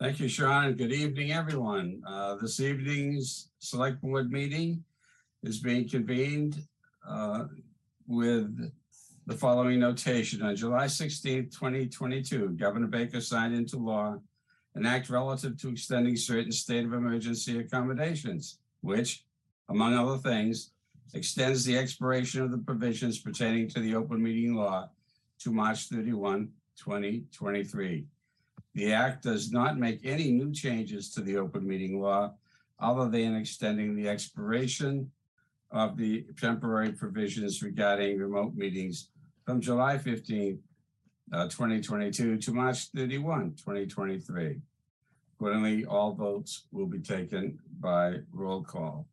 Thank you, Sean, and good evening, everyone. Uh, This evening's Select Board meeting is being convened uh, with the following notation. On July 16, 2022, Governor Baker signed into law an act relative to extending certain state of emergency accommodations, which, among other things, extends the expiration of the provisions pertaining to the open meeting law to March 31, 2023. The act does not make any new changes to the open meeting law other than extending the expiration of the temporary provisions regarding remote meetings from July 15, uh, 2022 to March 31, 2023. Accordingly, all votes will be taken by roll call.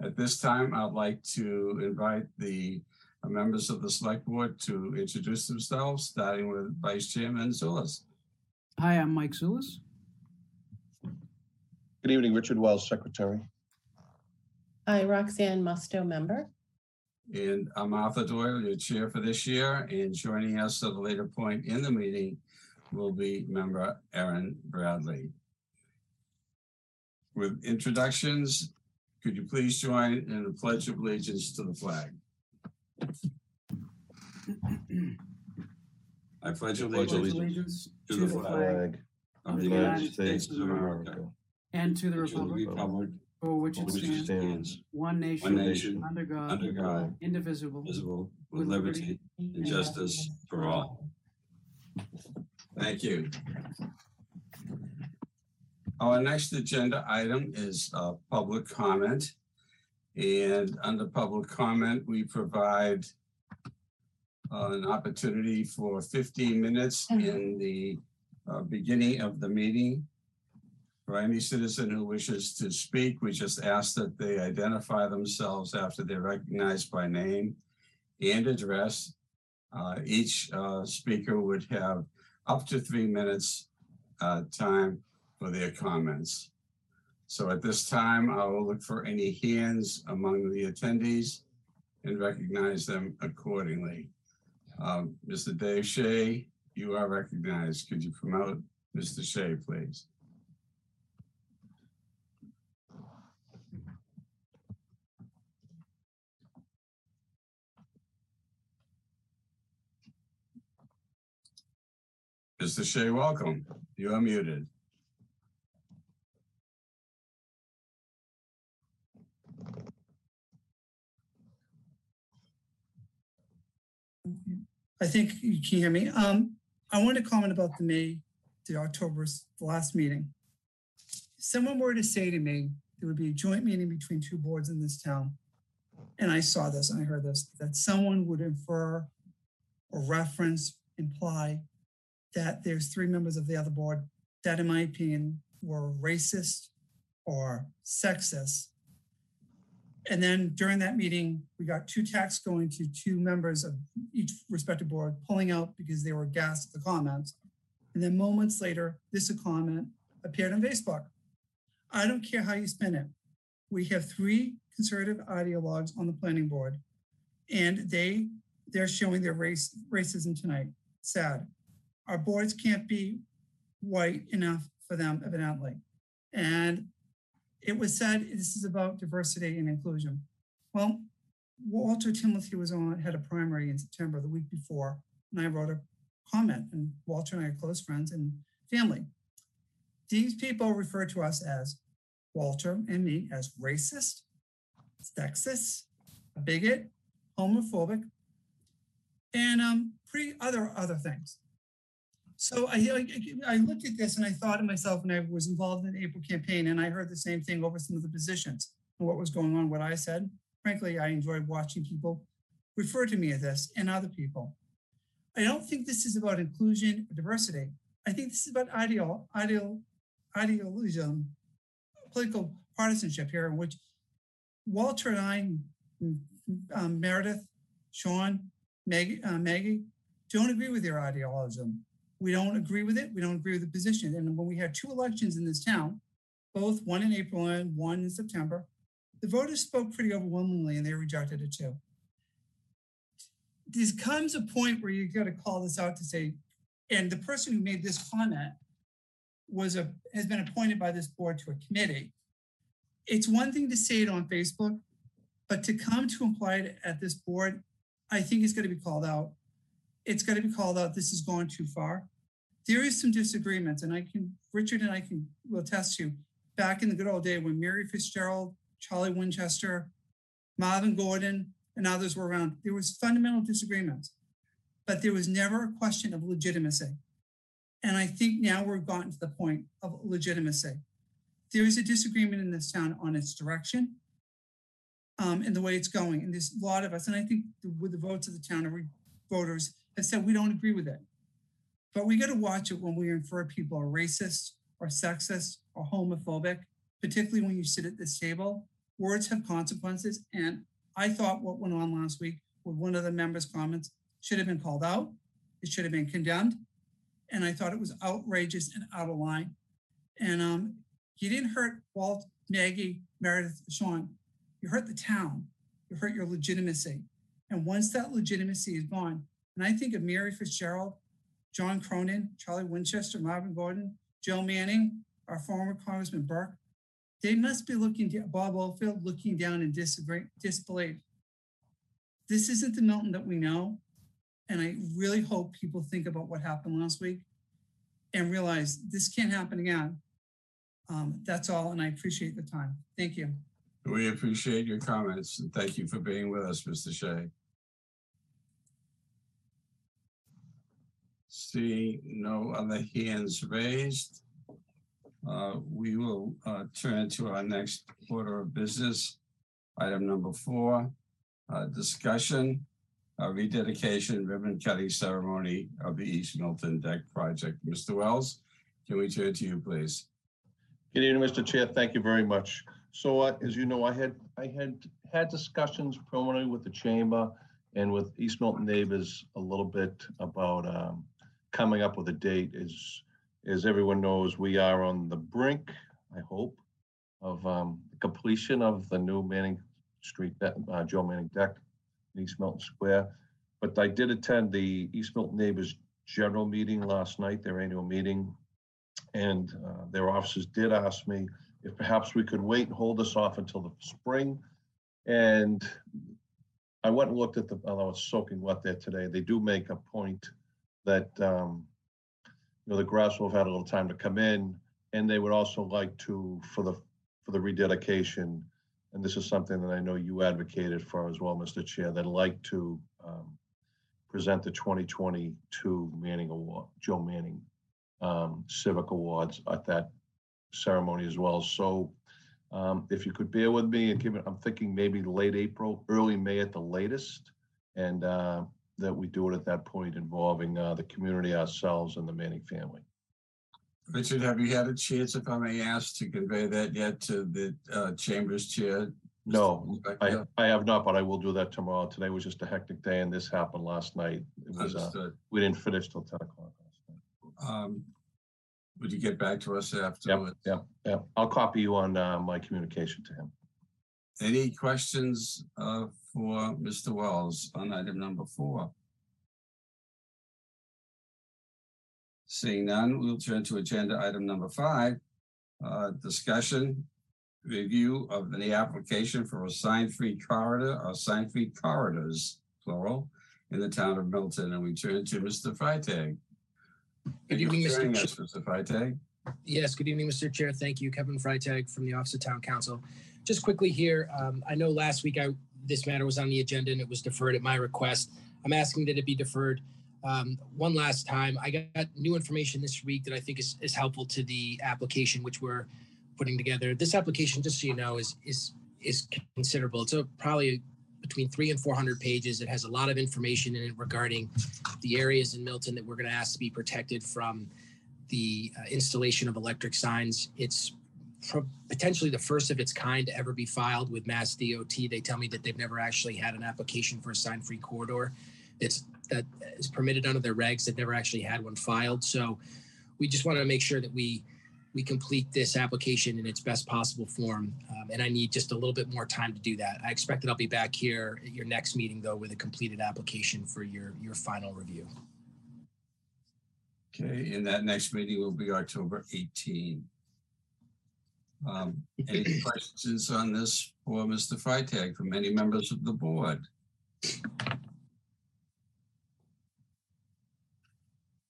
At this time, I'd like to invite the members of the select board to introduce themselves, starting with Vice Chairman Zullas. Hi, I'm Mike Zullas. Good evening, Richard Wells, Secretary. Hi, Roxanne Musto, member. And I'm Arthur Doyle, your chair for this year, and joining us at a later point in the meeting will be member Erin Bradley. With introductions, could you please join in the pledge of allegiance to the flag? I pledge Pledge Pledge allegiance allegiance to the flag of the United States of America, and to the republic republic for which it stands, stands one one nation, nation, under God, under God, indivisible, visible, with liberty and justice for all. Thank you. Our next agenda item is uh, public comment. And under public comment, we provide uh, an opportunity for 15 minutes in the uh, beginning of the meeting. For any citizen who wishes to speak, we just ask that they identify themselves after they're recognized by name and address. Uh, Each uh, speaker would have up to three minutes uh, time for their comments. So at this time, I will look for any hands among the attendees and recognize them accordingly. Um, Mr. Dave Shea, you are recognized. Could you promote Mr. Shea, please? Mr. Shea, welcome. You are muted. I think you can hear me. Um, I wanted to comment about the May, the October's, the last meeting. If Someone were to say to me, there would be a joint meeting between two boards in this town. And I saw this and I heard this, that someone would infer or reference, imply that there's three members of the other board that, in my opinion, were racist or sexist. And then during that meeting, we got two texts going to two members of each respective board pulling out because they were gassed at the comments. And then moments later, this comment appeared on Facebook. I don't care how you spin it. We have three conservative ideologues on the planning board, and they they're showing their race racism tonight. Sad. Our boards can't be white enough for them, evidently. And it was said this is about diversity and inclusion. Well, Walter Timilty was on had a primary in September the week before, and I wrote a comment. And Walter and I are close friends and family. These people refer to us as Walter and me as racist, sexist, bigot, homophobic, and um, pretty other other things. So I, I, looked at this and I thought to myself, and I was involved in the April campaign, and I heard the same thing over some of the positions and what was going on, what I said. Frankly, I enjoyed watching people refer to me as this and other people. I don't think this is about inclusion or diversity. I think this is about ideal, ideal, idealism, political partisanship here, in which Walter and I, um, Meredith, Sean, Maggie, uh, Maggie, don't agree with your idealism. We don't agree with it. We don't agree with the position. And when we had two elections in this town, both one in April and one in September, the voters spoke pretty overwhelmingly and they rejected it too. There comes a point where you got to call this out to say, and the person who made this comment was a, has been appointed by this board to a committee. It's one thing to say it on Facebook, but to come to imply it at this board, I think it's gonna be called out. It's gonna be called out, this is going too far. There is some disagreements, and I can, Richard and I can, will attest to, back in the good old day when Mary Fitzgerald, Charlie Winchester, Marvin Gordon, and others were around, there was fundamental disagreements. But there was never a question of legitimacy. And I think now we've gotten to the point of legitimacy. There is a disagreement in this town on its direction um, and the way it's going. And there's a lot of us, and I think the, with the votes of the town, voters have said we don't agree with it. But we got to watch it when we infer people are racist or sexist or homophobic, particularly when you sit at this table. Words have consequences. And I thought what went on last week with one of the members' comments should have been called out. It should have been condemned. And I thought it was outrageous and out of line. And um, you didn't hurt Walt, Maggie, Meredith, Sean. You hurt the town. You hurt your legitimacy. And once that legitimacy is gone, and I think of Mary Fitzgerald, John Cronin, Charlie Winchester, Marvin Gordon, Joe Manning, our former Congressman Burke, they must be looking, down, Bob Oldfield, looking down in disbelief. This isn't the Milton that we know. And I really hope people think about what happened last week and realize this can't happen again. Um, that's all, and I appreciate the time. Thank you. We appreciate your comments and thank you for being with us, Mr. Shea. See no other hands raised. Uh, we will uh, turn to our next order of business. Item number four, uh, discussion, uh, rededication ribbon cutting ceremony of the East Milton Deck Project. Mr. Wells, can we turn to you, please? Good evening, Mr. Chair. Thank you very much. So uh, as you know, I had, I had had discussions preliminary with the chamber and with East Milton neighbors a little bit about um, coming up with a date. As, as everyone knows, we are on the brink, I hope, of um, completion of the new Manning Street, uh, Joe Manning deck in East Milton Square. But I did attend the East Milton Neighbors General Meeting last night, their annual meeting. And uh, their officers did ask me if perhaps we could wait and hold this off until the spring. And I went and looked at the, although it's soaking wet there today, they do make a point that, um, you know, the grass will have had a little time to come in. And they would also like to, for the, for the rededication, and this is something that I know you advocated for as well, Mr. Chair, they'd like to um, present the 2022 Manning Award, Joe Manning um, Civic Awards at that ceremony as well. So um, if you could bear with me and give it, I'm thinking maybe late April, early May at the latest. And uh, that we do it at that point involving uh, the community, ourselves, and the Manning family. Richard, have you had a chance, if I may ask, to convey that yet to the uh, Chamber's Chair? No, I, I have not, but I will do that tomorrow. Today was just a hectic day and this happened last night. It was, uh, Understood. we didn't finish till 10 o'clock last night. Um, Would you get back to us afterwards? Yep, yep. I'll copy you on uh, my communication to him. Any questions uh, for Mr. Wells on item number four? Seeing none, we'll turn to agenda item number five. uh, Discussion, review of the application for a sign-free corridor or sign-free corridors, plural, in the town of Milton, and we turn to Mr. Freitag. Good evening, Thank you for Mr. Ch- us, Mr. Freitag. Yes, good evening, Mr. Chair. Thank you. Kevin Freitag from the Office of Town Counsel. Just quickly here, um, I know last week I, this matter was on the agenda and it was deferred at my request. I'm asking that it be deferred um, one last time. I got new information this week that I think is, is helpful to the application, which we're putting together. This application, just so you know, is, is, is considerable. It's a, probably between three and 400 pages. It has a lot of information in it regarding the areas in Milton that we're going to ask to be protected from the uh, installation of electric signs. It's potentially the first of its kind to ever be filed with Mass DOT. They tell me that they've never actually had an application for a sign-free corridor. It's that is permitted under their regs. They've never actually had one filed. So we just want to make sure that we we complete this application in its best possible form. Um, and I need just a little bit more time to do that. I expect that I'll be back here at your next meeting, though, with a completed application for your your final review. Okay, and that next meeting will be October 18. Um, Any questions on this for Mr. Freitag from any members of the board?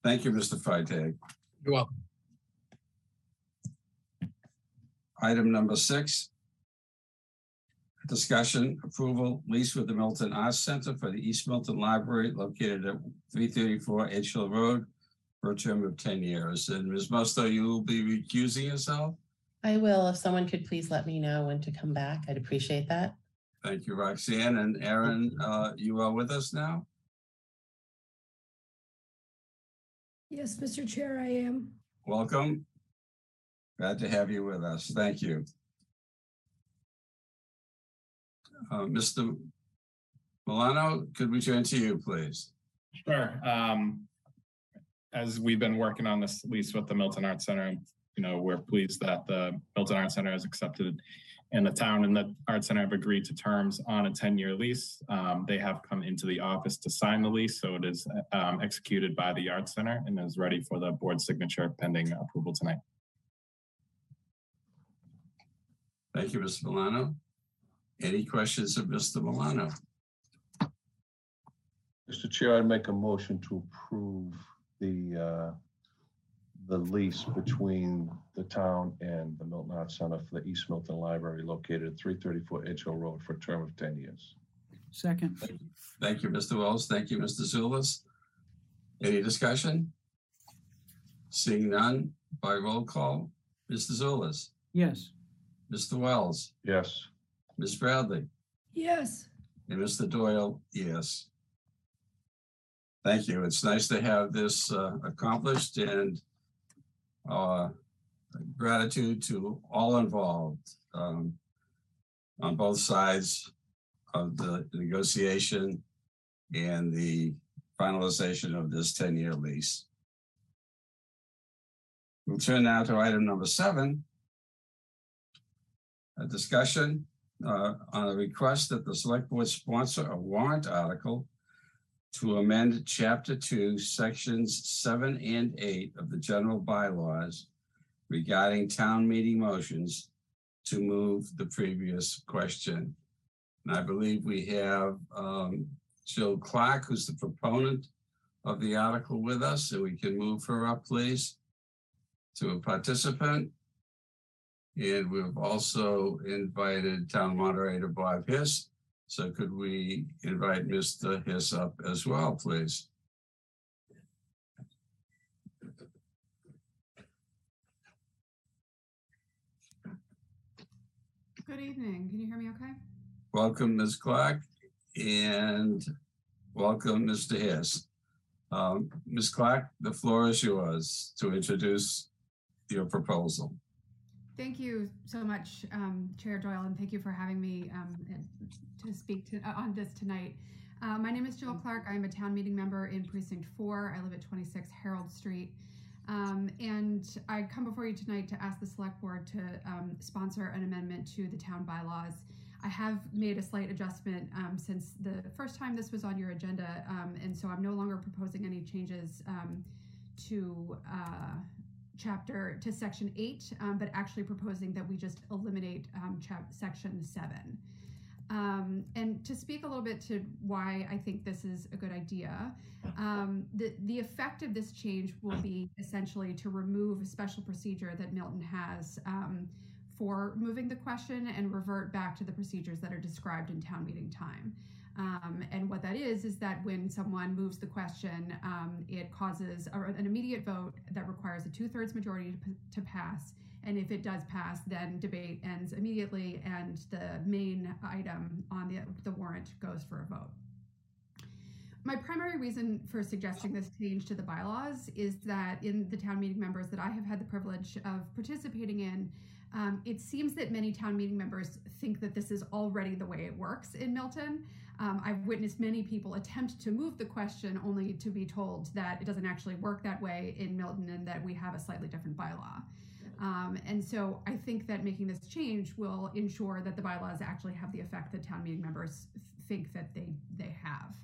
Thank you, Mr. Freitag. You're welcome. Item number six. Discussion approval lease with the Milton Arts Center for the East Milton Library located at three thirty-four Edge Hill Road for a term of ten years. And Ms. Musto, you will be recusing yourself? I will, if someone could please let me know when to come back, I'd appreciate that. Thank you, Roxanne. And Erin, uh, you are with us now? Yes, Mr. Chair, I am. Welcome. Glad to have you with us. Thank you. Uh, Mr. Milano, could we turn to you, please? Sure. Um, as we've been working on this lease with the Milton Arts Center, you know, we're pleased that the Milton Art Center has accepted and the town and the Art Center have agreed to terms on a 10-year lease. Um, they have come into the office to sign the lease, so it is um, executed by the Art Center and is ready for the board signature pending approval tonight. Thank you, Mr. Milano. Any questions of Mr. Milano? Mr. Chair, I'd make a motion to approve the, uh, the lease between the town and the Milton Arts Center for the East Milton Library located at three thirty-four Edge Hill Road for a term of ten years. Second. Thank you, Mr. Wells. Thank you, Mr. Zullas. Any discussion? Seeing none by roll call, Mr. Zullas, Yes. Mr. Wells, Yes, Ms. Bradley, Yes, and Mr. Doyle, yes. Thank you. It's nice to have this uh, accomplished and uh, gratitude to all involved um, on both sides of the negotiation and the finalization of this 10-year lease. We'll turn now to item number seven. A discussion uh, on a request that the select board sponsor a warrant article to amend chapter two, sections seven and eight of the general bylaws regarding town meeting motions to move the previous question. And I believe we have um, Jill Clark, who's the proponent of the article with us, so we can move her up, please, to a participant. And we've also invited Town Moderator Bob Hiss. So could we invite Mr. Hiss up as well, please? Good evening. Can you hear me okay? Welcome, Ms. Clark, and welcome, Mr. Hiss. Um, Ms. Clark, the floor is yours to introduce your proposal. Thank you so much, um, Chair Doyle, and thank you for having me um, to speak to, uh, on this tonight. Uh, my name is Jill Clark. I'm a town meeting member in Precinct 4. I live at 26 Harold Street. Um, and I come before you tonight to ask the Select Board to um, sponsor an amendment to the town bylaws. I have made a slight adjustment um, since the first time this was on your agenda, um, and so I'm no longer proposing any changes to uh, chapter to section eight, um, but actually proposing that we just eliminate um, section seven. Um, and to speak a little bit to why I think this is a good idea, um, the the effect of this change will be essentially to remove a special procedure that Milton has um, for moving the question and revert back to the procedures that are described in town meeting time. Um, and what that is, is that when someone moves the question, um, it causes a, an immediate vote that requires a two thirds majority to, to pass. And if it does pass, then debate ends immediately and the main item on the, the warrant goes for a vote. My primary reason for suggesting this change to the bylaws is that in the town meeting members that I have had the privilege of participating in, um, it seems that many town meeting members think that this is already the way it works in Milton. Um, I've witnessed many people attempt to move the question only to be told that it doesn't actually work that way in Milton and that we have a slightly different bylaw. Um, and so I think that making this change will ensure that the bylaws actually have the effect that town meeting members think that they they have.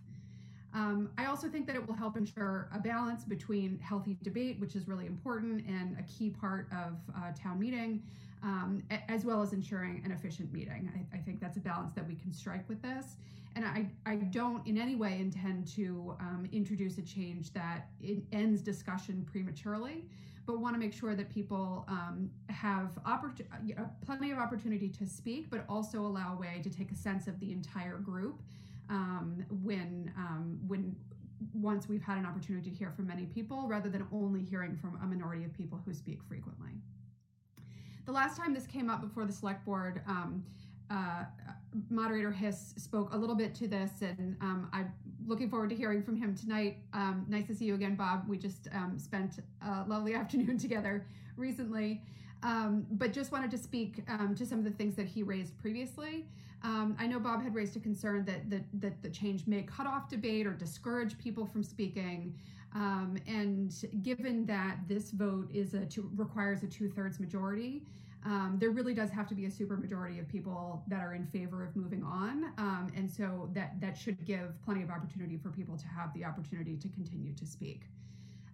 Um, I also think that it will help ensure a balance between healthy debate, which is really important and a key part of uh, town meeting, um, as well as ensuring an efficient meeting. I, I think that's a balance that we can strike with this. And I, I don't in any way intend to um, introduce a change that it ends discussion prematurely, but want to make sure that people um, have oppor- uh, plenty of opportunity to speak, but also allow a way to take a sense of the entire group um, when um, when once we've had an opportunity to hear from many people, rather than only hearing from a minority of people who speak frequently. The last time this came up before the select board, um, uh, moderator Hiss spoke a little bit to this, and um, I'm looking forward to hearing from him tonight. Um, nice to see you again, Bob. We just um, spent a lovely afternoon together recently, um, but just wanted to speak um, to some of the things that he raised previously. Um, I know Bob had raised a concern that, that that the change may cut off debate or discourage people from speaking. And given that this vote is a two, requires a two thirds majority, um, there really does have to be a supermajority of people that are in favor of moving on, um, and so that that should give plenty of opportunity for people to have the opportunity to continue to speak.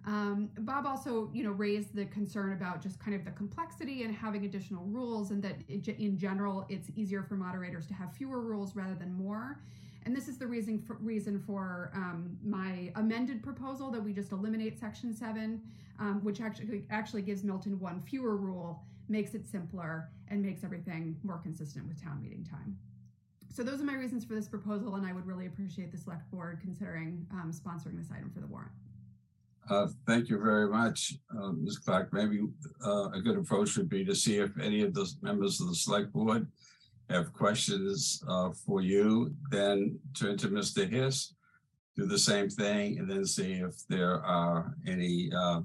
Um, Bob also, you know, raised the concern about just kind of the complexity and having additional rules, and that in general, it's easier for moderators to have fewer rules rather than more. And this is the reason for, reason for um, my amended proposal that we just eliminate section seven, um, which actually actually gives Milton one fewer rule, makes it simpler, and makes everything more consistent with town meeting time. So those are my reasons for this proposal, and I would really appreciate the select board considering um, sponsoring this item for the warrant. Uh, thank you very much, uh, Ms. Clark. Maybe uh, a good approach would be to see if any of the members of the select board have questions uh, for you, then turn to Mr. Hiss, do the same thing, and then see if there are any uh,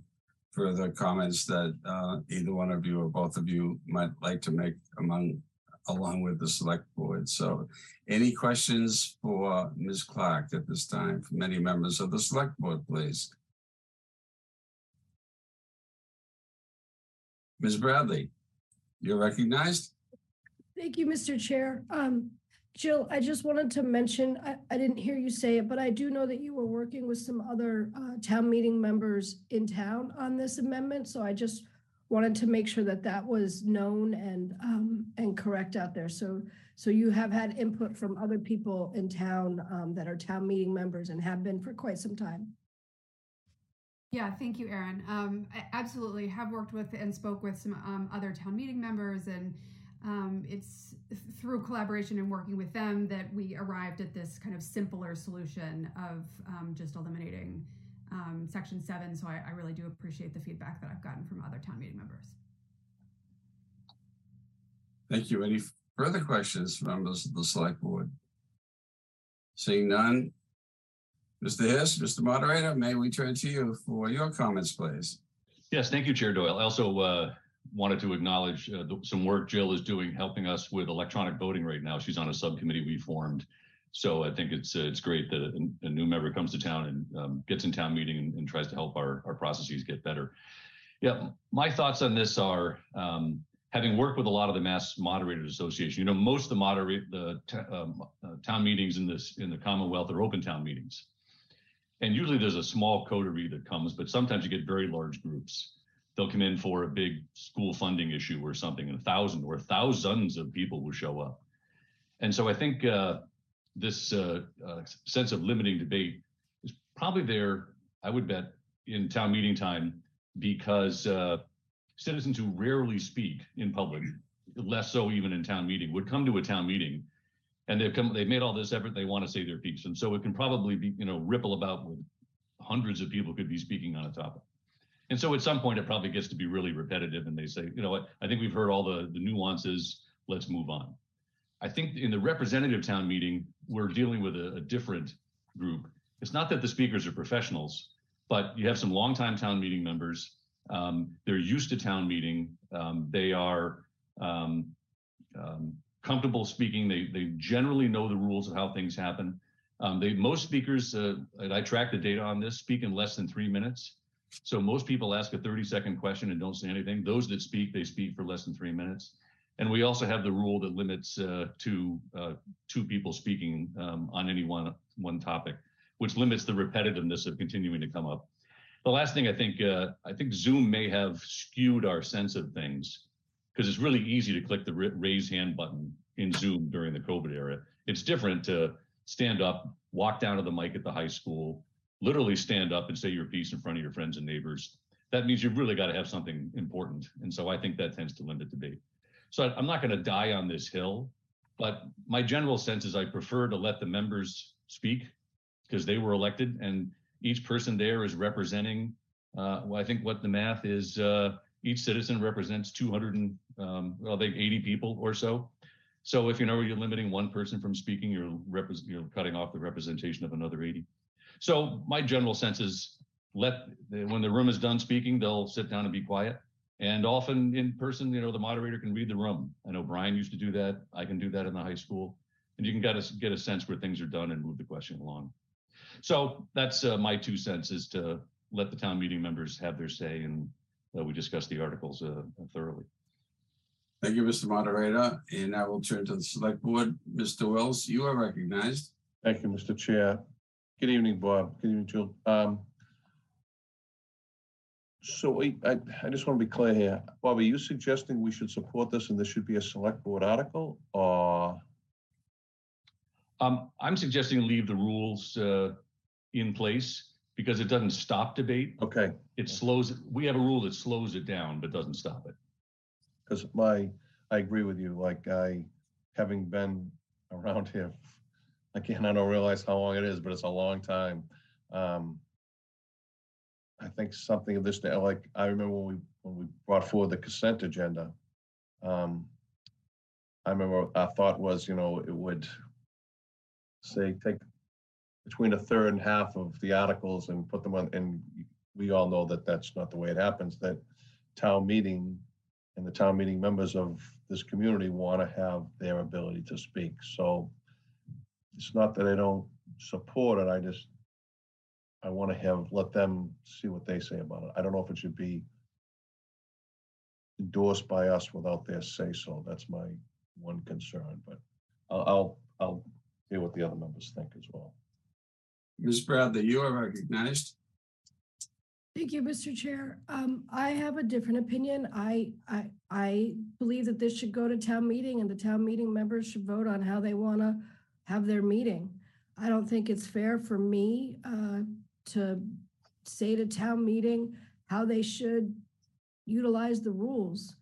further comments that uh, either one of you or both of you might like to make among along with the select board. So any questions for Ms. Clark at this time from any members of the select board, please? Ms. Bradley, you're recognized. Thank you, Mr. Chair. Um, Jill, I just wanted to mention, I, I didn't hear you say it, but I do know that you were working with some other uh, town meeting members in town on this amendment. So I just wanted to make sure that that was known and um, and correct out there. So so you have had input from other people in town um, that are town meeting members and have been for quite some time. Yeah, thank you, Erin. Um, I absolutely have worked with and spoke with some um, other town meeting members, and um, it's through collaboration and working with them that we arrived at this kind of simpler solution of um, just eliminating um, section seven. So I, I really do appreciate the feedback that I've gotten from other town meeting members. Thank you. Any further questions from members of the select board? Seeing none. Mr. Hiss, Mr. Moderator, may we turn to you for your comments, please? Yes, thank you, Chair Doyle. I also uh, wanted to acknowledge uh, some work Jill is doing helping us with electronic voting right now. She's on a subcommittee we formed. So I think it's uh, it's great that a, a, new member comes to town and um, gets in town meeting and, and, tries to help our, our processes get better. Yeah, my thoughts on this are um, having worked with a lot of the Mass Moderators Association. You know, most of the moderate the um, uh, town meetings in this in the Commonwealth are open town meetings, and usually there's a small coterie that comes, but sometimes you get very large groups. They'll come in for a big school funding issue or something, and a thousand or thousands of people will show up. And so I think uh, this uh, uh, sense of limiting debate is probably there, I would bet, in town meeting time because uh, citizens who rarely speak in public, less so even in town meeting, would come to a town meeting and they've come, they've made all this effort. They want to say their piece, and so it can probably be, you know, ripple about with hundreds of people could be speaking on a topic. And so at some point, it probably gets to be really repetitive, and they say, you know what, I think we've heard all the the nuances. Let's move on. I think in the representative town meeting, we're dealing with a, a different group. It's not that the speakers are professionals, but you have some longtime town meeting members. Um, they're used to town meeting. Um, they are um, um comfortable speaking. They they generally know the rules of how things happen. Um, they most speakers, uh, and I track the data on this, speak in less than three minutes. So most people ask a 30 second question and don't say anything. Those that speak, they speak for less than three minutes. And we also have the rule that limits uh, to uh, two people speaking um, on any one one topic. which limits the repetitiveness of continuing to come up. The last thing I think, uh, I think Zoom may have skewed our sense of things because it's really easy to click the raise hand button in Zoom during the COVID era. It's different to stand up, walk down to the mic at the high school, literally stand up and say your piece in front of your friends and neighbors. That means you've really got to have something important. And so I think that tends to limit debate. So I'm not going to die on this hill, but my general sense is I prefer to let the members speak because they were elected and each person there is representing, uh, well, I think what the math is, uh, each citizen represents 200 and, um, well, I think 80 people or so. So if you know you're limiting one person from speaking, you're repres you're cutting off the representation of another 80. So my general sense is let when the room is done speaking, they'll sit down and be quiet. And often in person, you know, the moderator can read the room. I know Brian used to do that. I can do that in the high school, and you can get a get a sense where things are done and move the question along. So that's uh, my two cents: is to let the town meeting members have their say, and uh, we discuss the articles uh, thoroughly. Thank you, Mr. Moderator. And now we'll turn to the select board. Mr. Wells, you are recognized. Thank you, Mr. Chair. Good evening, Bob. Good evening, Jill. Um, So I, I, I just want to be clear here. Bob, are you suggesting we should support this and this should be a select board article or? Um, I'm suggesting leave the rules uh, in place because it doesn't stop debate. Okay, It slows. We have a rule that slows it down but doesn't stop it. because my, I agree with you, like I, having been around here, again, I don't realize how long it is, but it's a long time. Um, I think something of this, like, I remember when we, when we brought forward the consent agenda. Um, I remember our thought was, you know, it would say, take between a third and half of the articles and put them on, and we all know that that's not the way it happens, that town meeting and the town meeting members of this community want to have their ability to speak. So it's not that I don't support it, I just, I want to have, let them see what they say about it. I don't know if it should be endorsed by us without their say-so. That's my one concern, but I'll, I'll, I'll hear what the other members think as well. Ms. Bradley, you are recognized. Thank you, Mr. Chair. Um, I have a different opinion. I, I, I believe that this should go to town meeting and the town meeting members should vote on how they want to have their meeting. I don't think it's fair for me, uh, to say to town meeting how they should utilize the rules.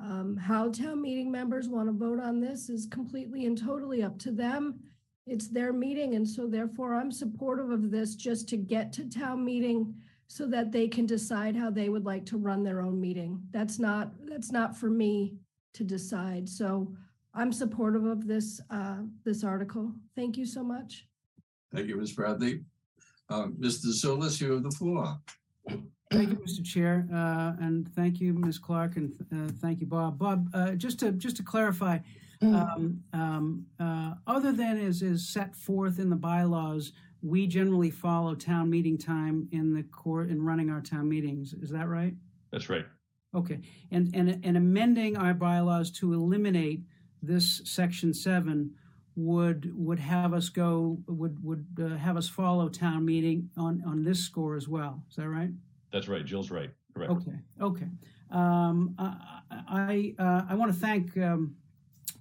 Um, how town meeting members want to vote on this is completely and totally up to them. It's their meeting, and so therefore I'm supportive of this just to get to town meeting so that they can decide how they would like to run their own meeting. That's not, that's not for me to decide. So I'm supportive of this, uh, this article. Thank you so much. Thank you, Ms. Bradley. Uh, Mr. Zullas, you have the floor. Thank you, Mr. Chair, uh, and thank you, Ms. Clark, and uh, thank you, Bob. Bob, uh, just to just to clarify, um, um, uh, other than is is set forth in the bylaws, we generally follow town meeting time in the court in running our town meetings. Is that right? That's right. Okay, and and and amending our bylaws to eliminate this section seven would would have us go would would uh, have us follow town meeting on on this score as well. Is that right? That's right. Jill's right. Correct. Okay, okay. Um, I, I, uh, I want to thank um,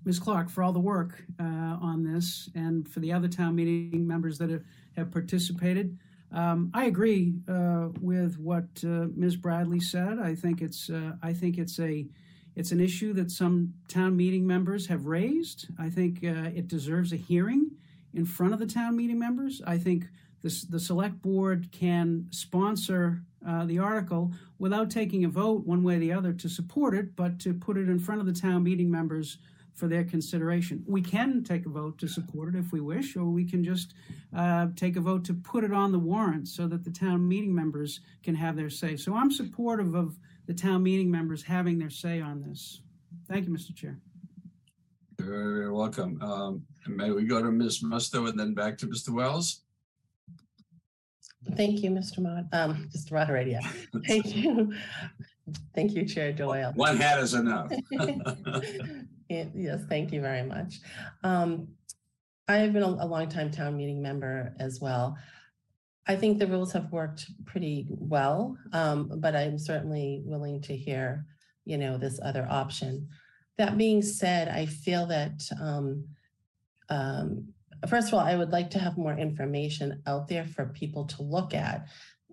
Ms. Clark for all the work uh, on this and for the other town meeting members that have, have participated. Um, I agree uh, with what uh, Ms. Bradley said. I think it's uh, I think it's a it's an issue that some town meeting members have raised. I think uh, it deserves a hearing in front of the town meeting members. I think this, the select board can sponsor uh, the article without taking a vote one way or the other to support it, but to put it in front of the town meeting members for their consideration. We can take a vote to support it if we wish, or we can just uh, take a vote to put it on the warrant so that the town meeting members can have their say. So I'm supportive of the town meeting members having their say on this. Thank you, Mr. Chair. You're very, very welcome. Um, and may we go to Ms. Musto and then back to Mr. Wells? Thank you, Mr. Mod, um, Mr. Moderator. yeah. Thank you. Thank you, Chair Doyle. One hat is enough. Yeah, Yes, thank you very much. Um, I have been a a longtime town meeting member as well. I think the rules have worked pretty well, um, but I'm certainly willing to hear, you know, this other option. That being said, I feel that, um, um, first of all, I would like to have more information out there for people to look at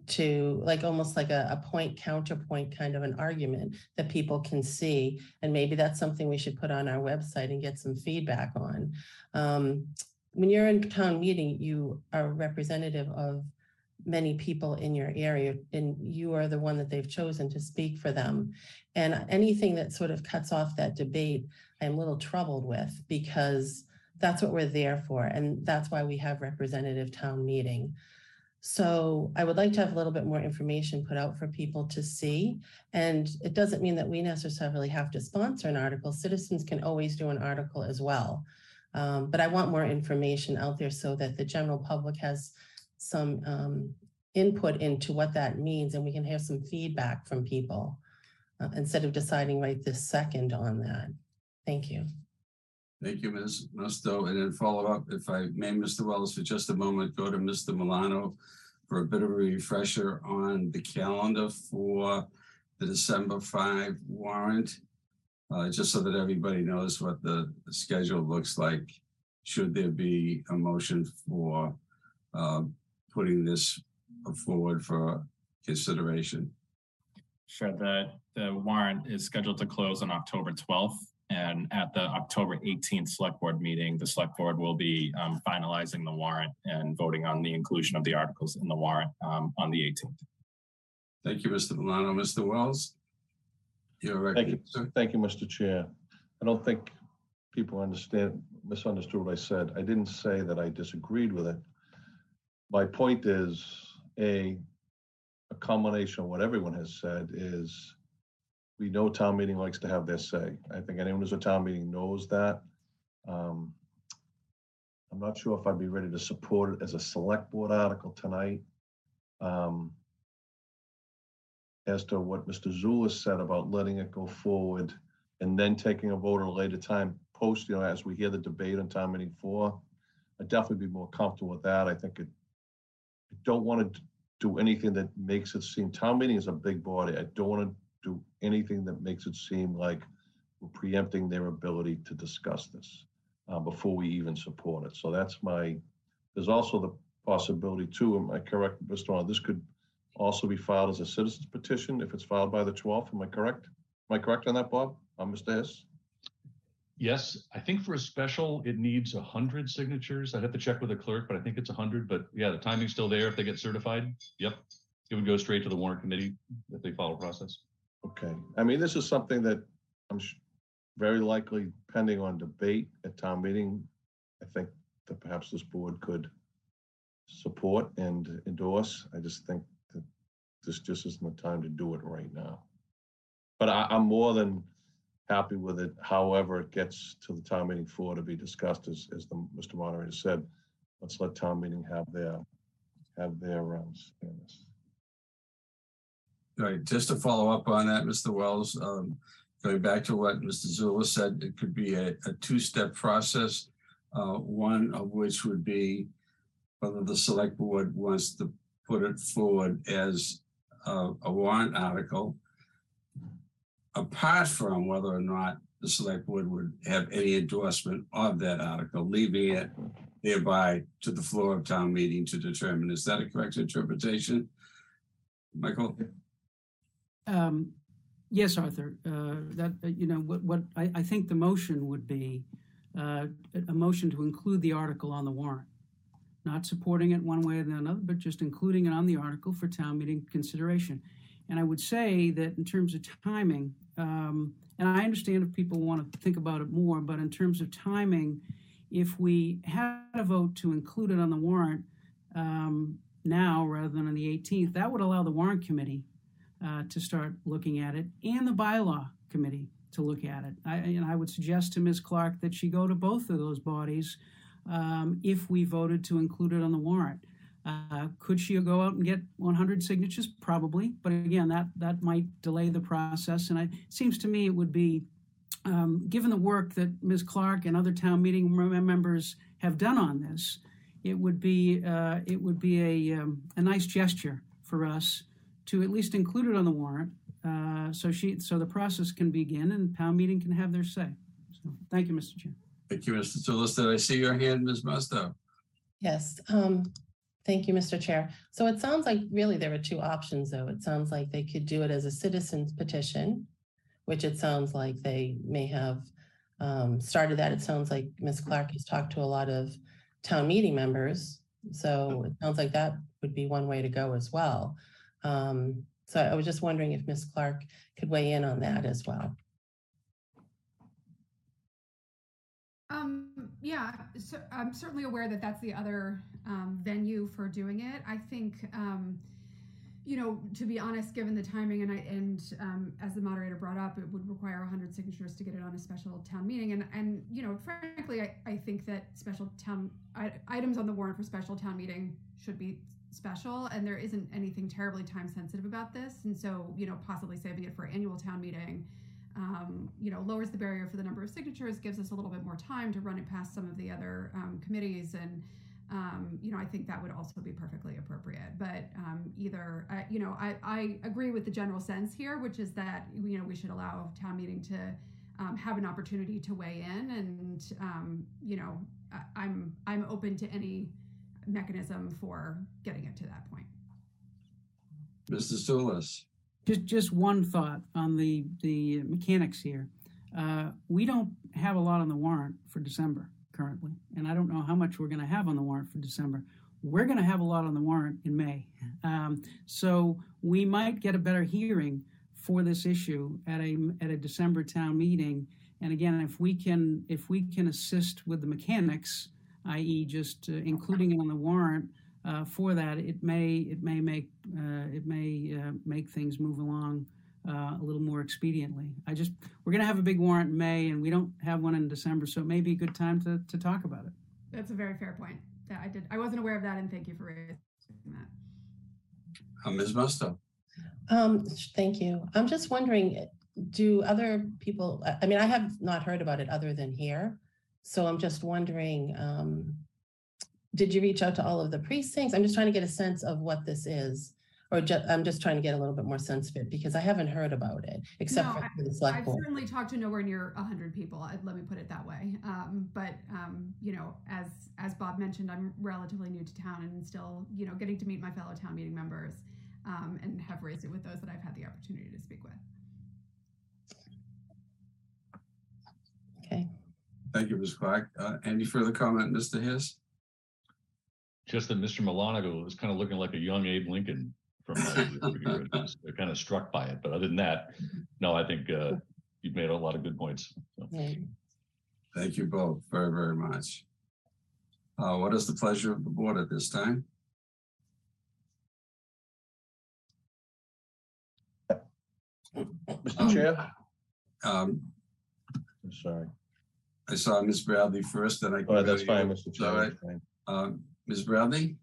to like almost like a, a point counterpoint kind of an argument that people can see. And maybe that's something we should put on our website and get some feedback on. Um, when you're in town meeting, you are representative of many people in your area and you are the one that they've chosen to speak for them. And anything that sort of cuts off that debate, I'm a little troubled with because that's what we're there for. And that's why we have representative town meeting. So I would like to have a little bit more information put out for people to see. And it doesn't mean that we necessarily have to sponsor an article. Citizens can always do an article as well. Um, but I want more information out there so that the general public has some um, input into what that means and we can have some feedback from people uh, instead of deciding right this second on that. Thank you. Thank you, Ms. Musto. And then follow up, if I may, Mr. Wells, for just a moment, go to Mr. Milano for a bit of a refresher on the calendar for the December 5 warrant, uh, just so that everybody knows what the schedule looks like. Should there be a motion for uh, putting this forward for consideration? Sure, the, the warrant is scheduled to close on October 12th. And at the October 18th Select Board meeting, the Select Board will be um, finalizing the warrant and voting on the inclusion of the articles in the warrant um, on the 18th. Thank you, Mr. Milano. Mr. Wells? You're Thank you. sir. Thank you, Mr. Chair. I don't think people understand, misunderstood what I said. I didn't say that I disagreed with it. My point is, A, a combination of what everyone has said is we know town meeting likes to have their say. I think anyone who's a town meeting knows that. Um, I'm not sure if I'd be ready to support it as a select board article tonight. Um, as to what Mr. Zullas said about letting it go forward and then taking a vote at a later time, post, you know, as we hear the debate on town meeting four. I'd definitely be more comfortable with that. I think it, don't want to do anything that makes it seem, town meeting is a big body. I don't want to do anything that makes it seem like we're preempting their ability to discuss this uh, before we even support it. So that's my, there's also the possibility too, am I correct, Mr. Arnold, this could also be filed as a citizen's petition if it's filed by the 12th, am I correct? Am I correct on that, Bob? Uh, Mr. Hiss? Yes, I think for a special, it needs a hundred signatures. I'd have to check with the clerk, but I think it's a hundred, but yeah, the timing's still there if they get certified. Yep. It would go straight to the warrant committee if they follow process. Okay, I mean, this is something that I'm sh- very likely pending on debate at town meeting. I think that perhaps this board could support and endorse. I just think that this just isn't the time to do it right now. But I, I'm more than happy with it, however it gets to the town meeting floor to be discussed, as, as the, Mr. Moderator said. Let's let town meeting have their, have their, um, say in. All right, just to follow up on that, Mr. Wells, um, going back to what Mr. Zula said, it could be a, a two-step process. Uh, one of which would be whether the select board wants to put it forward as a, a warrant article. Apart from whether or not the select board would have any endorsement of that article, leaving it thereby to the floor of town meeting to determine. Is that a correct interpretation? Michael? Um, Yes, Arthur, uh, that, uh, you know, what, what, I, I think the motion would be uh, a motion to include the article on the warrant. Not supporting it one way or another, but just including it on the article for town meeting consideration. And I would say that in terms of timing, um, and I understand if people want to think about it more, but in terms of timing, if we had a vote to include it on the warrant um, now rather than on the 18th, that would allow the warrant committee uh, to start looking at it and the bylaw committee to look at it. I, and I would suggest to Ms. Clark that she go to both of those bodies um, if we voted to include it on the warrant. Uh, could she go out and get 100 signatures? Probably, but again, that that might delay the process. And I, it seems to me it would be, um, given the work that Ms. Clark and other town meeting members have done on this, it would be uh, it would be a um, a nice gesture for us to at least include it on the warrant, uh, so she so the process can begin and town meeting can have their say. So, thank you, Mr. Chair. Thank you, Mr. Zullas. Did I see your hand, Ms. Musto? Yes, um, thank you, Mr. Chair. So it sounds like really there are two options, though. It sounds like they could do it as a citizen's petition, which it sounds like they may have um, started that. It sounds like Ms. Clark has talked to a lot of town meeting members. So it sounds like that would be one way to go as well. Um, so I was just wondering if Ms. Clark could weigh in on that as well. Um, yeah, so I'm certainly aware that that's the other um, venue for doing it. I think, um, you know, to be honest, given the timing and I and um, as the moderator brought up, it would require 100 signatures to get it on a special town meeting. And and you know, frankly, I, I think that special town I, items on the warrant for special town meeting should be special, and there isn't anything terribly time sensitive about this. And so, you know, possibly saving it for annual town meeting um, you know, lowers the barrier for the number of signatures, gives us a little bit more time to run it past some of the other um, committees. And, um, you know, I think that would also be perfectly appropriate. But um, either, uh, you know, I, I agree with the general sense here, which is that, you know, we should allow town meeting to um, have an opportunity to weigh in. And, um, you know, I, I'm, I'm open to any mechanism for getting it to that point. Mr. Zullas? Just just one thought on the the mechanics here. Uh, we don't have a lot on the warrant for December currently, and I don't know how much we're going to have on the warrant for December. We're going to have a lot on the warrant in May, um, so we might get a better hearing for this issue at a at a December town meeting. And again, if we can if we can assist with the mechanics, i.e., just uh, including it on the warrant uh, for that, it may it may make uh, it may uh, make things move along uh, a little more expediently. I just we're going to have a big warrant in May, and we don't have one in December, so it may be a good time to to talk about it. That's a very fair point. That I did. I wasn't aware of that, and thank you for raising that. Uh, Ms. Musto? Um, thank you. I'm just wondering, do other people, I- I mean, I have not heard about it other than here. So I'm just wondering, um, did you reach out to all of the precincts? I'm just trying to get a sense of what this is. Or ju- I'm just trying to get a little bit more sense of it because I haven't heard about it, except No, for I- the select I've board. certainly talked to nowhere near hundred people. Let me put it that way. Um, but um, you know, as as Bob mentioned, I'm relatively new to town and still, you know, getting to meet my fellow town meeting members, um, and have raised it with those that I've had the opportunity to speak with. Okay. Thank you, Ms. Clark. Uh, any further comment, Mr. Hiss? Just that Mr. Milano is kind of looking like a young Abe Lincoln from my year. Just kind of struck by it. But other than that, no, I think uh, you've made a lot of good points. So. Right. Thank you both very, very much. Uh, what is the pleasure of the board at this time? Mr. Chair? Um, I'm sorry. I saw Ms. Bradley first, then I. can Oh, that's fine. Mr. Chair. right? that's fine. Um, Ms. Bradley?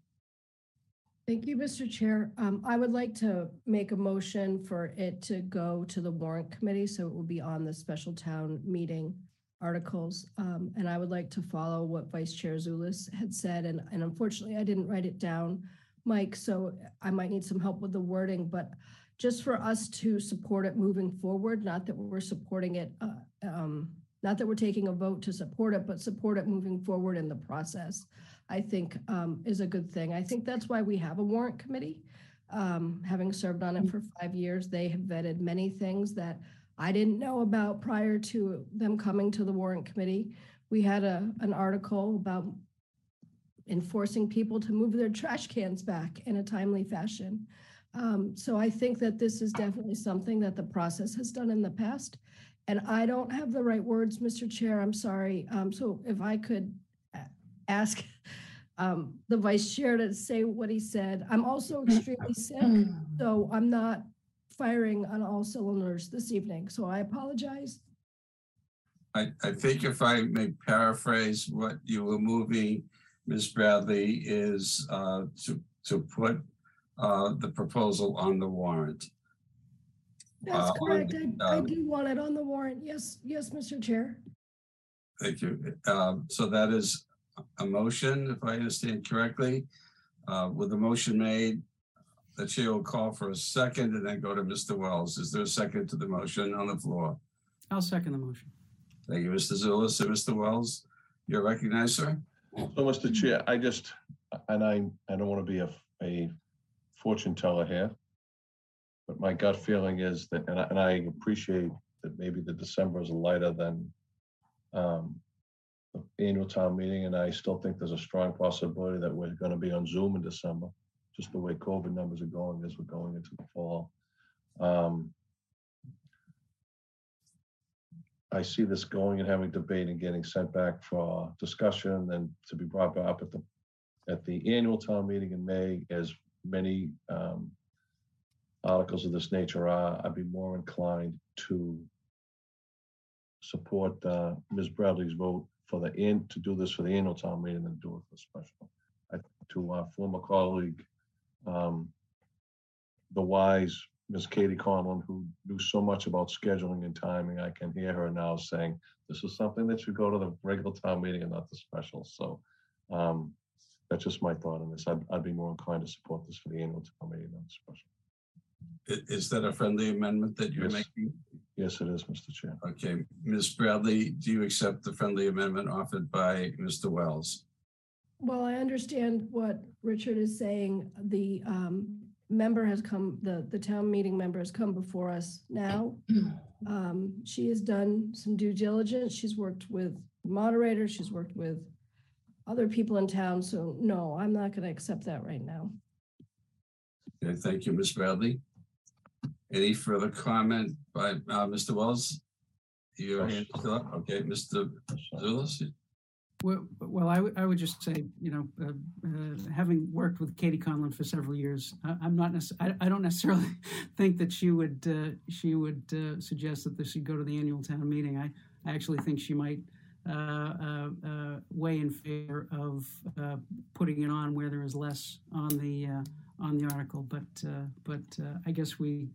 Thank you, Mr. Chair. Um, I would like to make a motion for it to go to the warrant committee, so it will be on the special town meeting articles. Um, and I would like to follow what Vice Chair Zullas had said, and, and unfortunately, I didn't write it down, Mike, so I might need some help with the wording, but just for us to support it moving forward, not that we're supporting it, uh, um, not that we're taking a vote to support it, but support it moving forward in the process. I think um, is a good thing. I think that's why we have a warrant committee. Um, having served on it for five years, they have vetted many things that I didn't know about prior to them coming to the warrant committee. We had a, an article about enforcing people to move their trash cans back in a timely fashion. Um, so I think that this is definitely something that the process has done in the past. And I don't have the right words, Mr. Chair, I'm sorry. Um, so if I could ask um, the vice chair to say what he said. I'm also extremely sick, so I'm not firing on all cylinders this evening, so I apologize. I, I think if I may paraphrase what you were moving, Ms. Bradley, is uh, to, to put uh, the proposal on the warrant. That's Uh, correct. I, I um, do want it on the warrant. Yes, yes, Mr. Chair. Thank you. Um, So that is a motion, if I understand correctly. Uh, With the motion made, the chair will call for a second and then go to Mr. Wells. Is there a second to the motion on the floor? I'll second the motion. Thank you, Mr. Zullas and Mr. Wells. You're recognized, sir. So, Mr. Chair, I just, and I, I don't want to be a, a fortune teller here. But my gut feeling is that, and I, and I appreciate that maybe the December is lighter than um, the annual town meeting, and I still think there's a strong possibility that we're going to be on Zoom in December, just the way COVID numbers are going as we're going into the fall. Um, I see this going and having debate and getting sent back for discussion and to be brought up at the, at the annual town meeting in May, as many um, articles of this nature are, I'd be more inclined to support uh, Ms. Bradley's vote for the, in to do this for the annual town meeting than do it for special. I- To our former colleague, um, the wise Miss Katie Conlon, who knew so much about scheduling and timing, I can hear her now saying, this is something that should go to the regular town meeting and not the special. So um, that's just my thought on this. I'd, I'd be more inclined to support this for the annual town meeting than the special. I- Is that a friendly amendment that you're Yes. making? Yes, it is, Mr. Chair. Okay, Ms. Bradley, do you accept the friendly amendment offered by Mr. Wells? Well, I understand what Richard is saying. The um, member has come, the, the town meeting member has come before us now. Um, She has done some due diligence. She's worked with moderators, she's worked with other people in town. So no, I'm not going to accept that right now. Okay, thank you, Ms. Bradley. Any further comment by uh, Mr. Wells? Your hand is still up? Okay, Mr. Zullas? Well, well, I would, I would just say, you know, uh, uh, having worked with Katie Conlon for several years, I, I'm not necess- I, I don't necessarily think that she would, uh, she would uh, suggest that this should go to the annual town meeting. I, I actually think she might uh, uh, uh, weigh in favor of uh, putting it on where there is less on the uh, on the article. But uh, but uh, I guess we,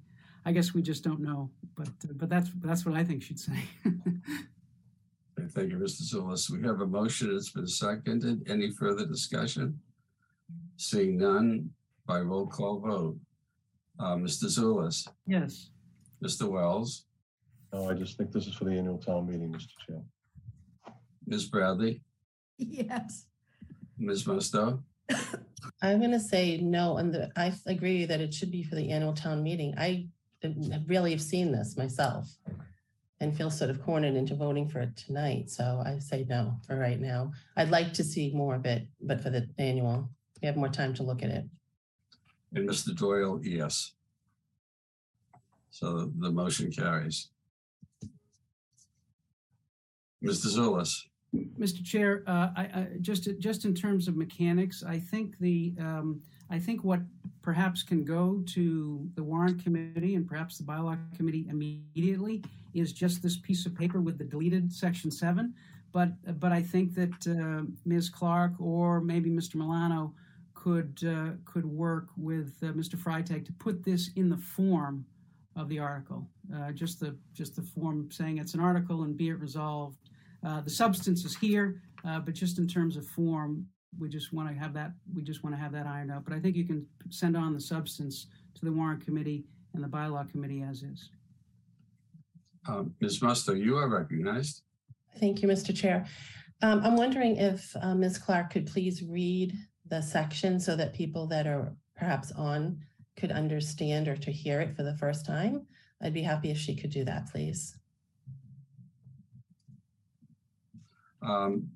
I guess we just don't know. But uh, but that's that's what I think she'd say. Thank you, Mr. Zullas. We have a motion. It's been seconded. Any further discussion? Seeing none by roll call vote. Uh, Mr. Zullas, yes. Mr. Wells, No, I just think this is for the annual town meeting, Mr. Chair. Ms. Bradley, Yes. Ms. Musto, I'm going to say no, and the, I agree that it should be for the annual town meeting. I really have seen this myself and feel sort of cornered into voting for it tonight. So I say no for right now. I'd like to see more of it, but for the annual, we have more time to look at it. and Mr. Doyle, yes. So the motion carries. Mr. Zullas, Mr. Chair, uh, I, I, just, just in terms of mechanics, I think the, um, I think what perhaps can go to the warrant committee and perhaps the bylaw committee immediately is just this piece of paper with the deleted section seven. But, but I think that uh, Ms. Clark or maybe Mr. Milano could, uh, could work with uh, Mr. Freitag to put this in the form of the article. Uh, just the, just the form saying it's an article and be it resolved. Uh, the substance is here, uh, but just in terms of form, we just want to have that. We just want to have that ironed out. But I think you can send on the substance to the warrant committee and the bylaw committee as is. um, Ms. Musto, you are recognized. Thank you, Mr. Chair. Um, I'm wondering if uh, Ms. Clark could please read the section so that people that are perhaps on could understand or to hear it for the first time. I'd be happy if she could do that, please. Um,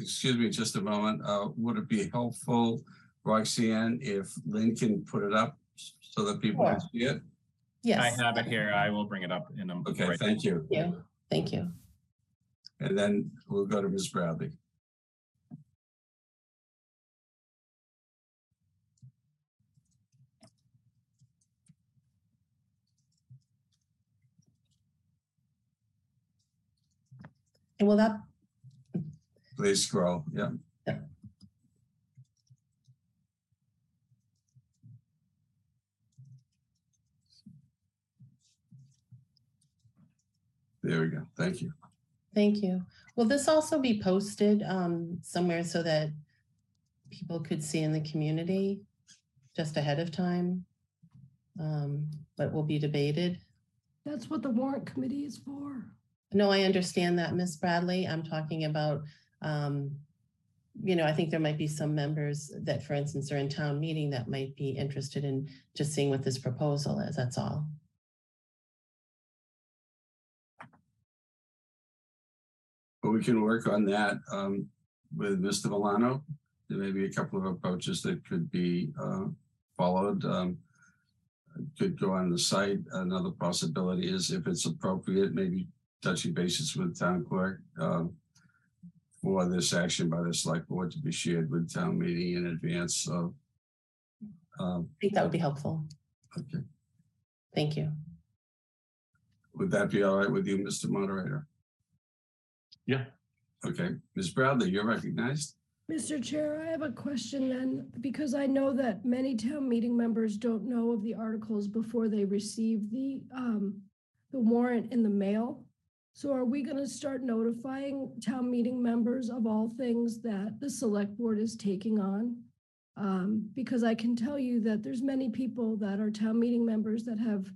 excuse me just a moment. Uh, would it be helpful, Roxanne, if Lynn can put it up so that people can see it? Yes. I have it here. I will bring it up in a. moment. Okay, right- thank you. Thank you. Thank you. And then we'll go to Ms. Bradley. And will that, Please scroll. Yeah. Yeah. There we go. Thank you. Thank you. Will this also be posted um, somewhere so that people could see in the community just ahead of time? Um, What will be debated? That's what the warrant committee is for. No, I understand that, Miss Bradley. I'm talking about, um, you know, I think there might be some members that, for instance, are in town meeting that might be interested in just seeing what this proposal is. That's all. But we can work on that um, with Mr. Milano. There may be a couple of approaches that could be uh, followed. Um, Could go on the site. Another possibility is if it's appropriate, maybe touching bases with town clerk um, for this action by the select board to be shared with town meeting in advance of. um, I think that would be helpful. Okay, Thank you. would that be all right with you, Mr. Moderator? Yeah. Okay, Ms. Bradley, you're recognized. Mr. Chair, I have a question then, because I know that many town meeting members don't know of the articles before they receive the, um, the warrant in the mail. So are we gonna start notifying town meeting members of all things that the select board is taking on? Um, because I can tell you that there's many people that are town meeting members that have,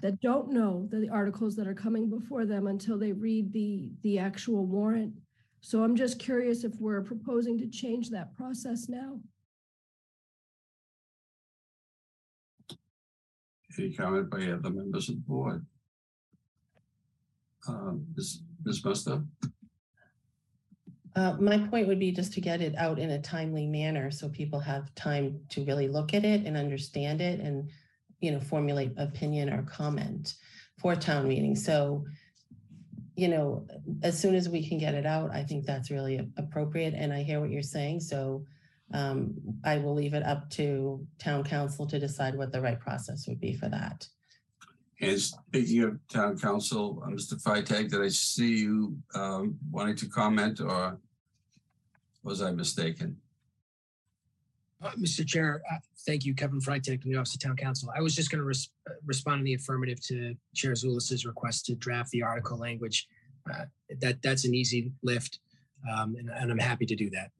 that don't know the articles that are coming before them until they read the, the actual warrant. So I'm just curious if we're proposing to change that process now. Any comment by other members of the board? Um, Ms. Musto? Uh, my point would be just to get it out in a timely manner so people have time to really look at it and understand it and, you know, formulate opinion or comment for town meeting. So, you know, as soon as we can get it out, I think that's really appropriate. And I hear what you're saying. So um, I will leave it up to town counsel to decide what the right process would be for that. And speaking of town counsel, uh, Mr. Freitag, did I see you um, wanting to comment or was I mistaken? Uh, Mr. Chair, uh, thank you, Kevin Freitag from the Office of Town Counsel. I was just going to res- uh, respond in the affirmative to Chair Zullas's request to draft the article language. Uh, That, that's an easy lift, um, and, and I'm happy to do that.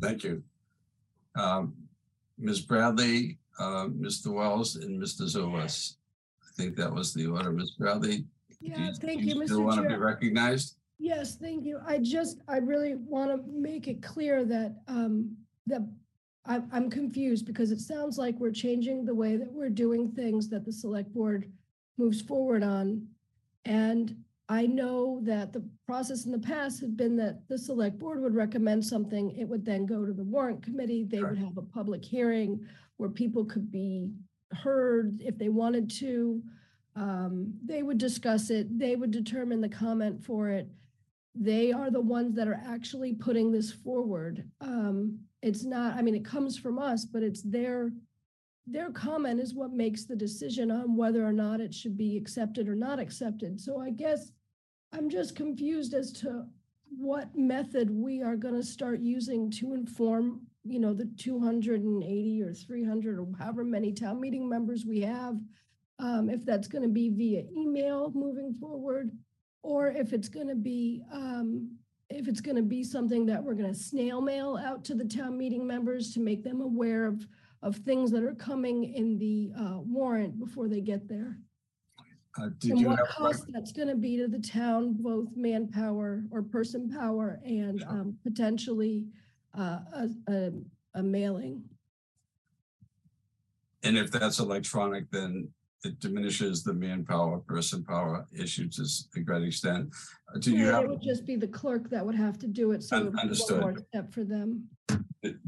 Thank you. Um, Ms. Bradley, uh, Mr. Wells, and Mr. Zullas. I think that was the order. Ms. Bradley? do Yeah, thank you, Still Mr. want to be Chair. recognized? Yes, thank you. I just, I really want to make it clear that, um, that I'm, I'm confused because it sounds like we're changing the way that we're doing things that the select board moves forward on. And I know that the process in the past had been that the select board would recommend something, it would then go to the warrant committee, they would have a public hearing where people could be heard if they wanted to. Um, they would discuss it, they would determine the comment for it they are the ones that are actually putting this forward. Um, it's not, I mean, it comes from us, but it's their, their comment is what makes the decision on whether or not it should be accepted or not accepted. So I guess I'm just confused as to what method we are gonna start using to inform, you know, the two hundred and eighty or three hundred or however many town meeting members we have. Um, if that's gonna be via email moving forward, or if it's gonna be, um, if it's gonna be something that we're gonna snail mail out to the town meeting members to make them aware of, of things that are coming in the, uh, warrant before they get there. Uh, Did And you what have, cost that's gonna be to the town, both manpower or person power and, um, potentially, uh, a, a, a mailing. and if that's electronic, then it diminishes the manpower, person power issue to s- a great extent. Uh, Do you have, It would just be the clerk that would have to do it, so Un- it would be one understood. more step for them.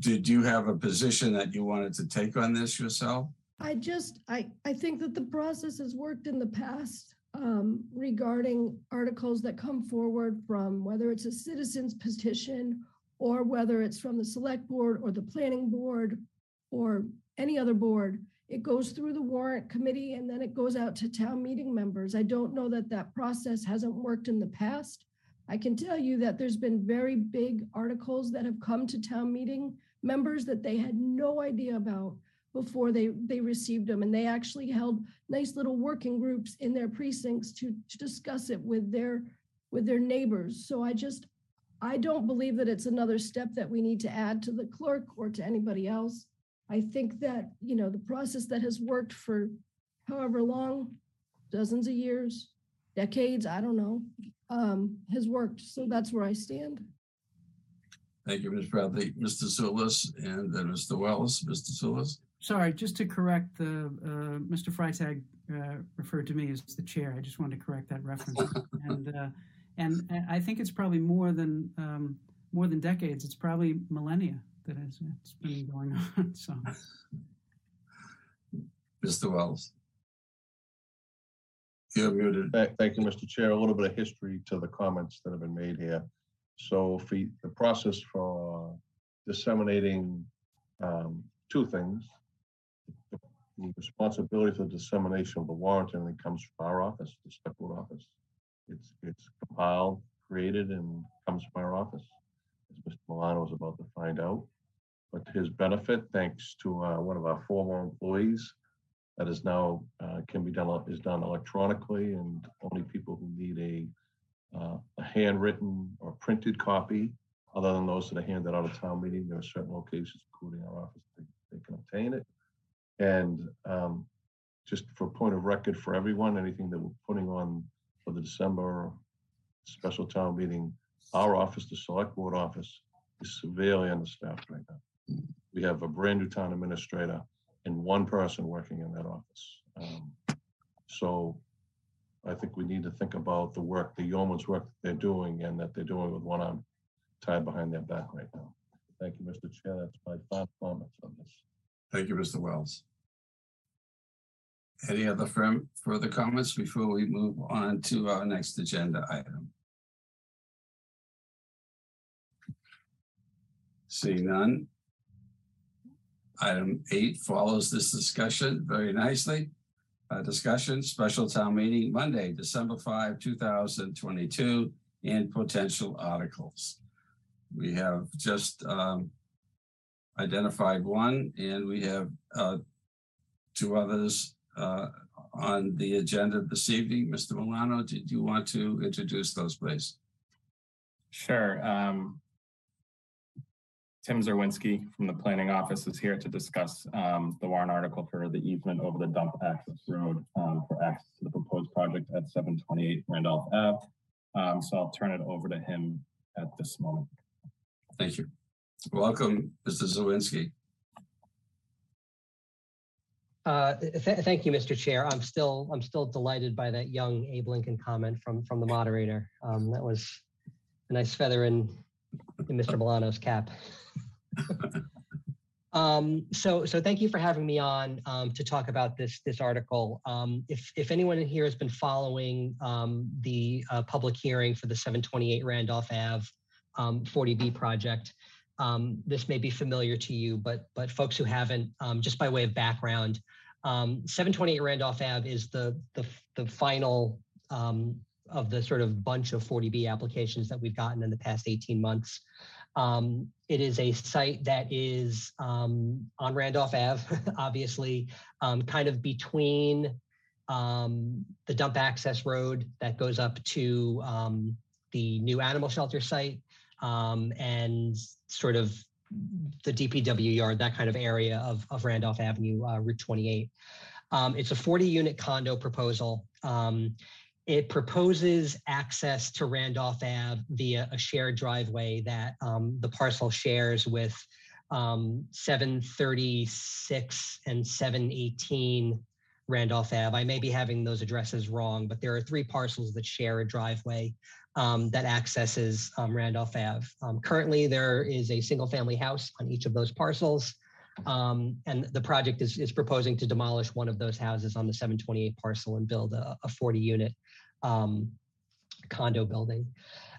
did you have a position that you wanted to take on this yourself? I just, I, I think that the process has worked in the past um, regarding articles that come forward from whether it's a citizen's petition or whether it's from the select board or the planning board or any other board. It goes through the warrant committee and then it goes out to town meeting members. I don't know that that process hasn't worked in the past. I can tell you that there's been very big articles that have come to town meeting members that they had no idea about before they, they received them. And they actually held nice little working groups in their precincts to, to discuss it with their, with their neighbors. So I just, I don't believe that it's another step that we need to add to the clerk or to anybody else. I think that, you know, the process that has worked for however long, dozens of years, decades, I don't know, um, has worked. So that's where I stand. Thank you, Ms. Bradley. Mr. Zullas and then Mr. Wells. Mr. Zullas? Sorry, just to correct the, uh, Mr. Freitag uh, referred to me as the chair. I just wanted to correct that reference. and uh, and I think it's probably more than um, more than decades. It's probably millennia that has it's been going on. So, Mr. Wells? You're muted. Thank thank you, Mr. Chair. A little bit of history to the comments that have been made here. So for the process for disseminating um, two things. The responsibility for dissemination of the warrant only comes from our office, the select board office. It's, it's compiled, created, and comes from our office, as Mr. Milano is about to find out. But to his benefit, thanks to uh, one of our former employees, that is now, uh, can be done, is done electronically, and only people who need a, uh, a handwritten or printed copy, other than those that are handed out at town meeting, there are certain locations, including our office, they, they can obtain it. And um, just for point of record for everyone, anything that we're putting on for the December special town meeting, our office, the select board office, is severely understaffed right now. We have a brand new town administrator and one person working in that office. Um, So I think we need to think about the work, the yeoman's work that they're doing and that they're doing with one arm tied behind their back right now. Thank you, Mr. Chair. That's my final comments on this. Thank you, Mr. Wells. Any other firm, further comments before we move on to our next agenda item? Seeing none. Item eight follows this discussion very nicely. Uh, discussion, special town meeting Monday, December 5, 2022, and potential articles. We have just um, identified one, and we have uh, two others uh, on the agenda this evening. Mr. Milano, did you want to introduce those, please? Sure. Um, Tim Czerwienski from the planning office is here to discuss um, the warrant article for the easement over the dump access road um, for access to the proposed project at 728 Randolph Ave. Um, so I'll turn it over to him at this moment. Thank you. Welcome, Mr. Czerwienski. Uh, th- thank you, Mr. Chair. I'm still I'm still delighted by that young Abe Lincoln comment from from the moderator. Um, that was a nice feather in, in Mr. Milano's cap. um, so so thank you for having me on um, to talk about this this article. Um, if if anyone in here has been following um, the uh, public hearing for the 728 Randolph Ave 40B um, project, um, this may be familiar to you, but but folks who haven't, um, just by way of background, um, 728 Randolph Ave is the the, the final um, of the sort of bunch of 40B applications that we've gotten in the past 18 months. Um, it is a site that is um, on Randolph Ave, obviously, kind of between the dump access road that goes up to the new animal shelter site um, and sort of the DPW yard, that kind of area of, of Randolph Avenue, uh, Route 28. Um, it's a 40 unit condo proposal. Um, it proposes access to Randolph Ave via a shared driveway that um, the parcel shares with um, 736 and 718 Randolph Ave. I may be having those addresses wrong, but there are three parcels that share a driveway um, that accesses um, Randolph Ave. Um, currently, there is a single family house on each of those parcels. Um, and the project is, is proposing to demolish one of those houses on the 728 parcel and build a, a 40 unit um, condo building.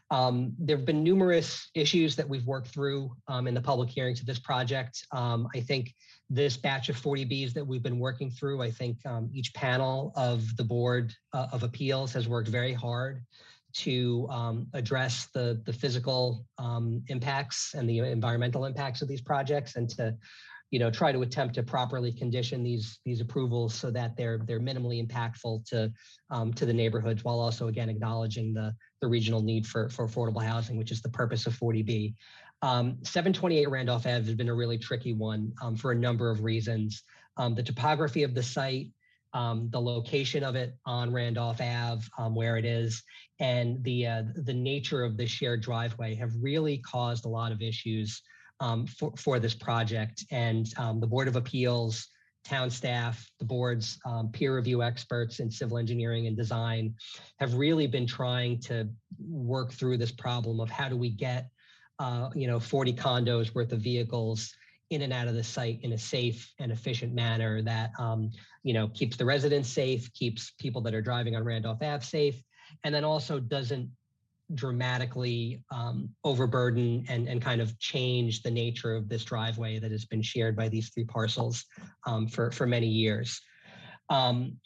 Um, there have been numerous issues that we've worked through um, in the public hearings of this project. Um, I think this batch of 40Bs that we've been working through, I think each panel of the Board uh, of Appeals has worked very hard to um, address the, the physical um, impacts and the environmental impacts of these projects and to you know, try to attempt to properly condition these these approvals so that they're they're minimally impactful to um, to the neighborhoods, while also again acknowledging the the regional need for for affordable housing, which is the purpose of 40B. Um, 728 Randolph Ave has been a really tricky one um, for a number of reasons. Um, the topography of the site, um, the location of it on Randolph Ave, um, where it is, and the uh, the nature of the shared driveway have really caused a lot of issues um, for, for this project. And um, the Board of Appeals, town staff, the board's um, peer review experts in civil engineering and design have really been trying to work through this problem of how do we get, uh, you know, 40 condos worth of vehicles in and out of the site in a safe and efficient manner that, um, you know, keeps the residents safe, keeps people that are driving on Randolph Ave safe, and then also doesn't dramatically um, overburden and, and kind of change the nature of this driveway that has been shared by these three parcels um, for, for many years. Um,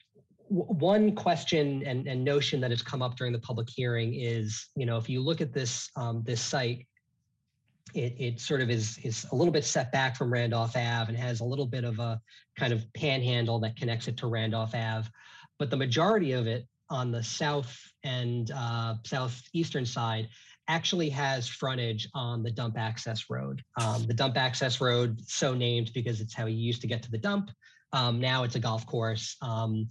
one question and, and, notion that has come up during the public hearing is, you know, if you look at this um, this site, it, it sort of is is a little bit set back from Randolph Ave and has a little bit of a kind of panhandle that connects it to Randolph Ave, but the majority of it on the south and uh, southeastern side actually has frontage on the dump access road. Um, the dump access road, so named because it's how you used to get to the dump. Um, now it's a golf course. Um,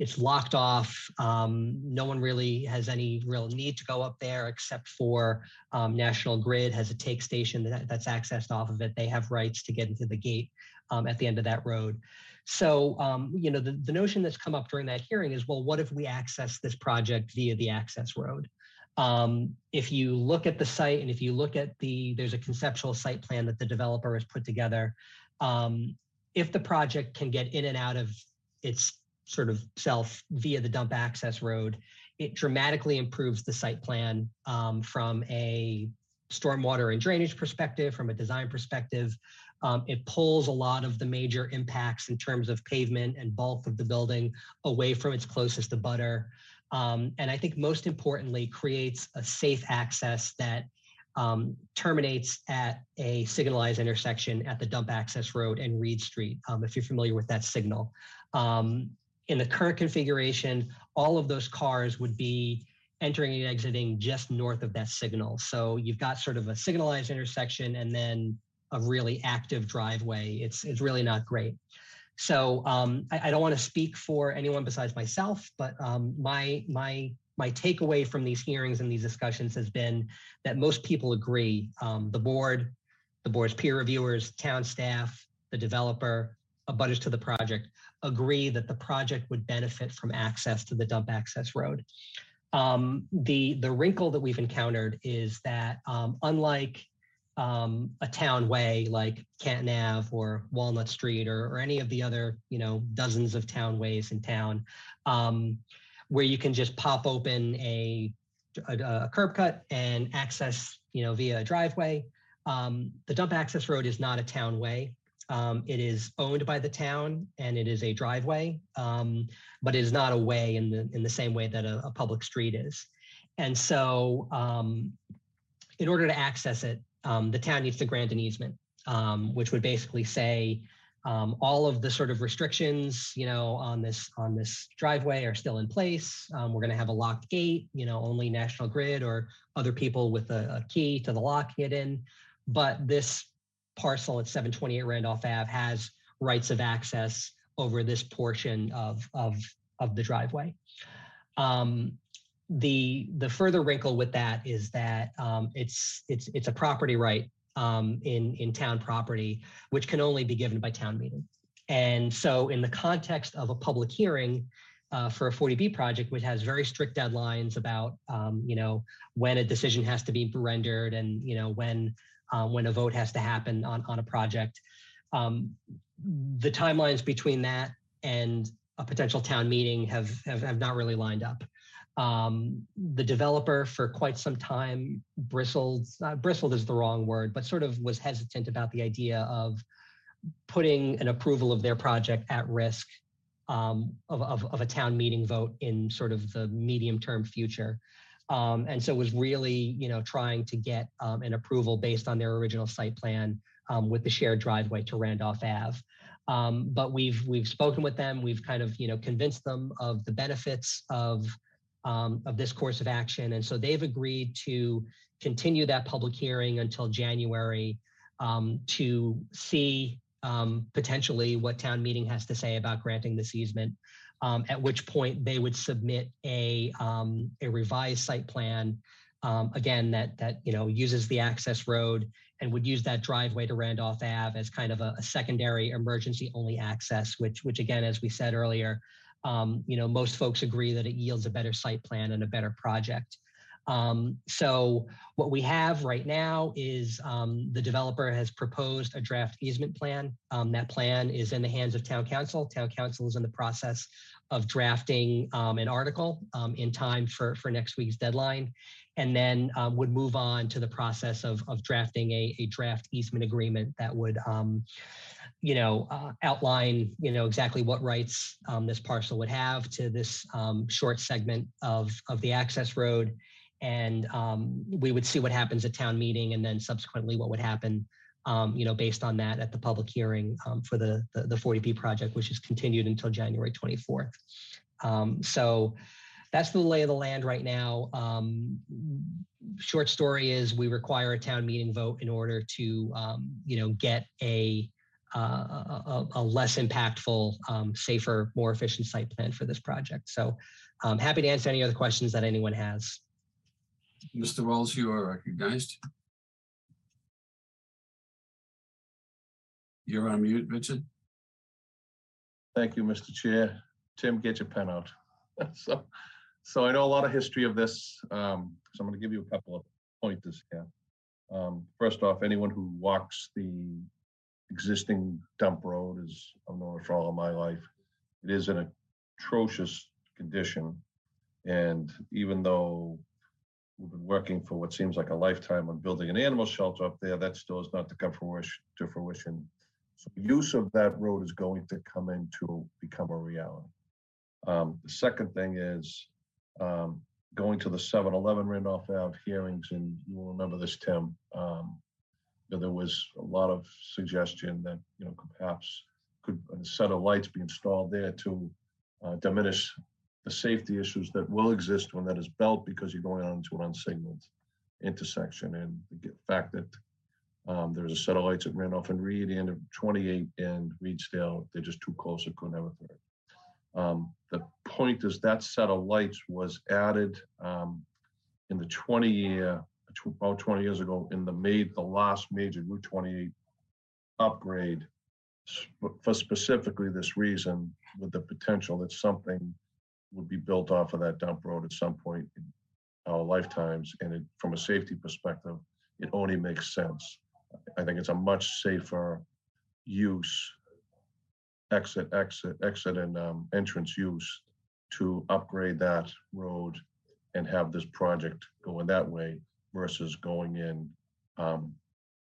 it's locked off. Um, no one really has any real need to go up there except for um, National Grid has a take station that, that's accessed off of it. They have rights to get into the gate um, at the end of that road. So, um, you know, the, the notion that's come up during that hearing is, well, what if we access this project via the access road? Um, if you look at the site and if you look at the, there's a conceptual site plan that the developer has put together. Um, if the project can get in and out of its sort of self via the dump access road, it dramatically improves the site plan um, from a stormwater and drainage perspective, from a design perspective, um, it pulls a lot of the major impacts in terms of pavement and bulk of the building away from its closest abutter. Um, and I think most importantly, creates a safe access that um, terminates at a signalized intersection at the dump access road and Reed Street, um, if you're familiar with that signal. Um, in the current configuration, all of those cars would be entering and exiting just north of that signal. So you've got sort of a signalized intersection and then a really active driveway. It's it's really not great. So um, I, I, don't want to speak for anyone besides myself, but um, my my my takeaway from these hearings and these discussions has been that most people agree. Um, the board, the board's peer reviewers, town staff, the developer, abutters to the project agree that the project would benefit from access to the dump access road. Um, the the wrinkle that we've encountered is that um, unlike um, a town way like Canton Ave or Walnut Street or, or, any of the other, you know, dozens of town ways in town, um, where you can just pop open a, a, a, curb cut and access, you know, via a driveway. Um, the dump access road is not a town way. Um, it is owned by the town and it is a driveway, um, but it is not a way in the in the same way that a, a public street is. And so, um, in order to access it, um, the town needs to grant an easement, um, which would basically say um, all of the sort of restrictions, you know, on this on this driveway are still in place. We're going to have a locked gate, you know, only National Grid or other people with a, a key to the lock get in. But this parcel at 728 Randolph Ave has rights of access over this portion of of of the driveway. Um, the the further wrinkle with that is that um, it's it's it's a property right um, in in town property, which can only be given by town meeting. And so, in the context of a public hearing uh, for a 40B project, which has very strict deadlines about um, you know when a decision has to be rendered and you know when uh, when a vote has to happen on on a project, um, the timelines between that and a potential town meeting have, have, have not really lined up. Um, the developer for quite some time bristled, uh, bristled is the wrong word, but sort of was hesitant about the idea of putting an approval of their project at risk um, of, of, of, a town meeting vote in sort of the medium term future. Um, and so was really, you know, trying to get um, an approval based on their original site plan um, with the shared driveway to Randolph Ave. Um, but we've we've spoken with them. We've kind of you know convinced them of the benefits of um, of this course of action, and so they've agreed to continue that public hearing until January um, to see potentially what town meeting has to say about granting this easement. Um, at which point they would submit a um, a revised site plan um, again that that you know uses the access road and would use that driveway to Randolph Ave as kind of a, a secondary emergency only access, which which again, as we said earlier, um, you know most folks agree that it yields a better site plan and a better project. Um, so what we have right now is um, the developer has proposed a draft easement plan. Um, that plan is in the hands of town counsel. Town counsel is in the process of drafting um, an article um, in time for, for next week's deadline, and then um, would move on to the process of, of drafting a, a draft easement agreement that would you know, uh, outline, you know, exactly what rights um, this parcel would have to this um, short segment of of the access road, and um, we would see what happens at town meeting and then subsequently what would happen um, you know based on that at the public hearing um, for the, the, the 40b project which is continued until january 24th um, so that's the lay of the land right now um, short story is we require a town meeting vote in order to um, you know get a uh, a, a, less impactful, um, safer, more efficient site plan for this project. So I'm happy to answer any other questions that anyone has. Mr. Wells, you are recognized. You're on mute, Richard. Thank you, Mr. Chair. Tim, get your pen out. so, so I know a lot of history of this. Um, so I'm going to give you a couple of pointers here. Um, first off, anyone who walks the existing dump road, is I've known it for all of my life, it is in atrocious condition. And even though we've been working for what seems like a lifetime on building an animal shelter up there. That still is not to come to fruition. So use of that road is going to come into become a reality. Um, the second thing is um, going to the 7-Eleven Randolph Ave hearings, and you will remember this, Tim. Um, there was a lot of suggestion that you know perhaps could a set of lights be installed there to uh, diminish the safety issues that will exist when that is built because you're going on onto an unsignaled intersection and the fact that um, there's a set of lights at Randolph and Reed and 28 and Reedsdale, they're just too close, it couldn't have a third. Um, the point is that set of lights was added um, in the 20 year, about 20 years ago in the made the last major Route 28 upgrade for specifically this reason with the potential that something would be built off of that dump road at some point in our lifetimes. And it, from a safety perspective, it only makes sense. I think it's a much safer use, exit, exit, exit, and um, entrance use to upgrade that road and have this project going that way versus going in um,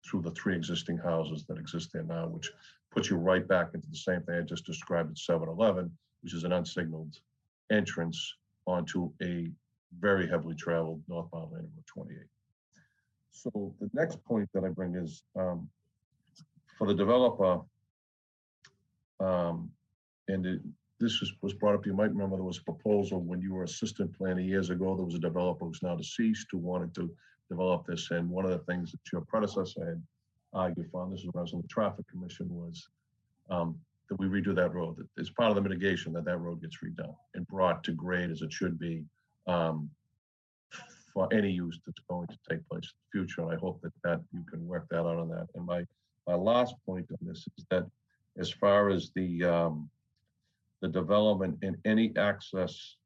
through the three existing houses that exist there now, which puts you right back into the same thing I just described at 7 Eleven, which is an unsignaled entrance onto a very heavily traveled northbound lane of Route 28. So the next point that I bring is um, for the developer, um, and it, this was, was brought up, you might remember there was a proposal when you were assistant planner years ago, there was a developer who's now deceased who wanted to develop this. And one of the things that your predecessor had argued for, and this is when I was on the traffic commission, was um, that we redo that road. It's part of the mitigation that that road gets redone and brought to grade as it should be um, for any use that's going to take place in the future. And I hope that that you can work that out on that. And my my last point on this is that as far as the um, the development in any access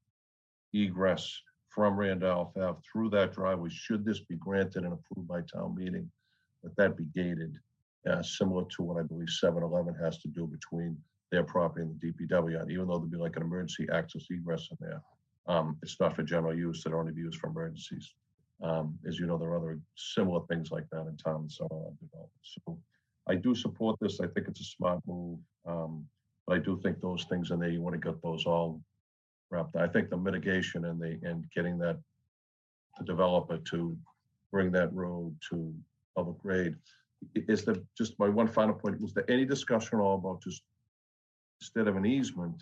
egress from Randolph Ave through that driveway, should this be granted and approved by town meeting, that that be gated uh, similar to what I believe 7-Eleven has to do between their property and the DPW. And even though there'd be like an emergency access egress in there, um, it's not for general use. It'll only be used for emergencies. Um, as you know, there are other similar things like that in town. and So, uh, so I do support this. I think it's a smart move. Um, but I do think those things in there, you want to get those all wrapped. I think the mitigation and the and getting that the developer to bring that road to public grade is there, just my one final point, was there any discussion at all about just instead of an easement,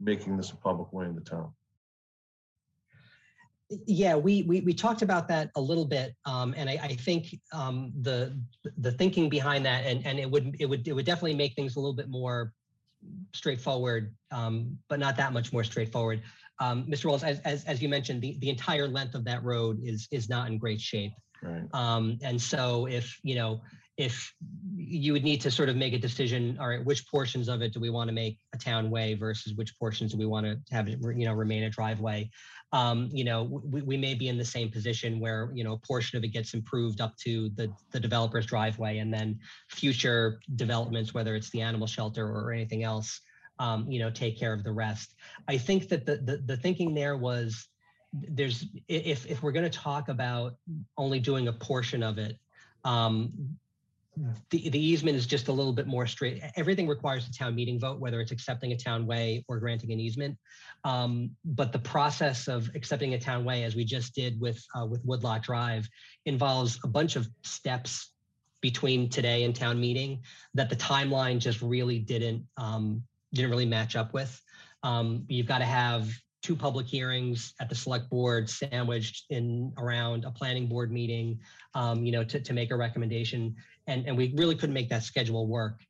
making this a public way in the town? Yeah, we, we, we talked about that a little bit. Um, and I, I think, um, the, the thinking behind that, and, and it would, it would, it would definitely make things a little bit more straightforward, um, but not that much more straightforward. Um, Mr. Wallace, as, as, as you mentioned, the, the entire length of that road is, is not in great shape. Right, Um, and so if, you know, if you would need to sort of make a decision, all right, which portions of it do we want to make a town way versus which portions do we want to have it, you know, remain a driveway? Um, you know, we, we may be in the same position where, you know, a portion of it gets improved up to the, the developer's driveway and then future developments, whether it's the animal shelter or anything else, um, you know, take care of the rest. I think that the, the, the thinking there was there's if if we're going to talk about only doing a portion of it um the, the easement is just a little bit more straight everything requires a town meeting vote whether it's accepting a town way or granting an easement. Um, but the process of accepting a town way as we just did with uh, with woodlot drive involves a bunch of steps between today and town meeting that the timeline just really didn't um, didn't really match up with. Um, you've got to have two public hearings at the select board sandwiched in around a planning board meeting, um, you know, to, to make a recommendation. And, and we really couldn't make that schedule work.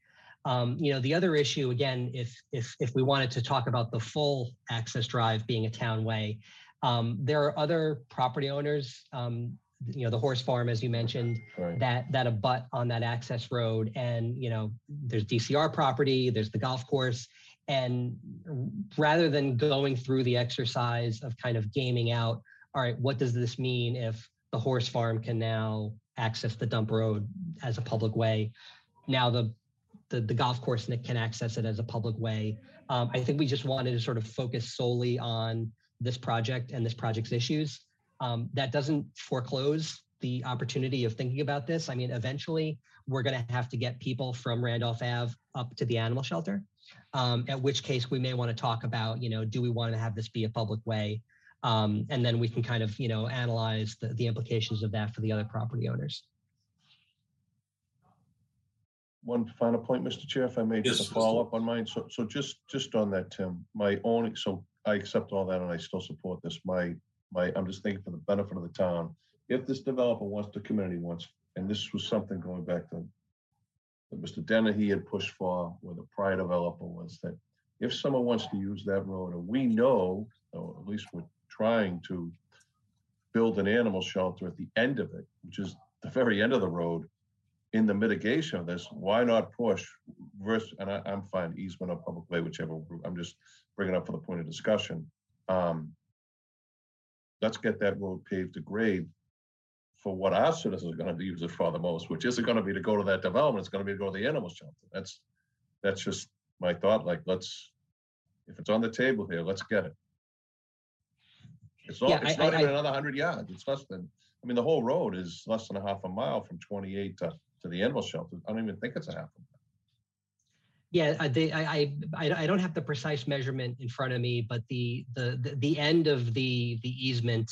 Um, you know, the other issue, again, if, if, if we wanted to talk about the full access drive being a town way, um, there are other property owners, um, you know, the horse farm, as you mentioned, right. that that abut on that access road and you know there's dcr property there's the golf course and rather than going through the exercise of kind of gaming out all right what does this mean if the horse farm can now access the dump road as a public way now the the, the golf course can access it as a public way um, i think we just wanted to sort of focus solely on this project and this project's issues um, that doesn't foreclose the opportunity of thinking about this. I mean, eventually we're going to have to get people from Randolph Ave up to the animal shelter. Um, at which case we may want to talk about, you know, do we want to have this be a public way? Um, and then we can kind of, you know, analyze the, the implications of that for the other property owners. One final point, Mr. Chair, if I may, just Yes, to follow up on mine. So, so just, just on that, Tim, my only, so I accept all that and I still support this. My, my, I'm just thinking for the benefit of the town. If this developer wants the community wants, and this was something going back to that Mr. Dennehy had pushed for with a prior developer was that if someone wants to use that road, and we know, or at least we're trying to build an animal shelter at the end of it, which is the very end of the road, in the mitigation of this, why not push versus, and I, I'm fine, easement or public way, whichever, I'm just bringing up for the point of discussion. Um, Let's get that road paved to grade for what our citizens are gonna use it for the most, which isn't gonna be to go to that development, it's gonna be to go to the animal shelter. That's, that's just my thought, like, let's, if it's on the table here, let's get it. It's Yeah, not, it's I- not I- even another hundred yards, it's less than, I mean, the whole road is less than a half a mile from twenty-eight to, to the animal shelter. I don't even think it's a half. a mile. Yeah, I, they, I, I, I I don't have the precise measurement in front of me, but the, the, the, the end of the, the easement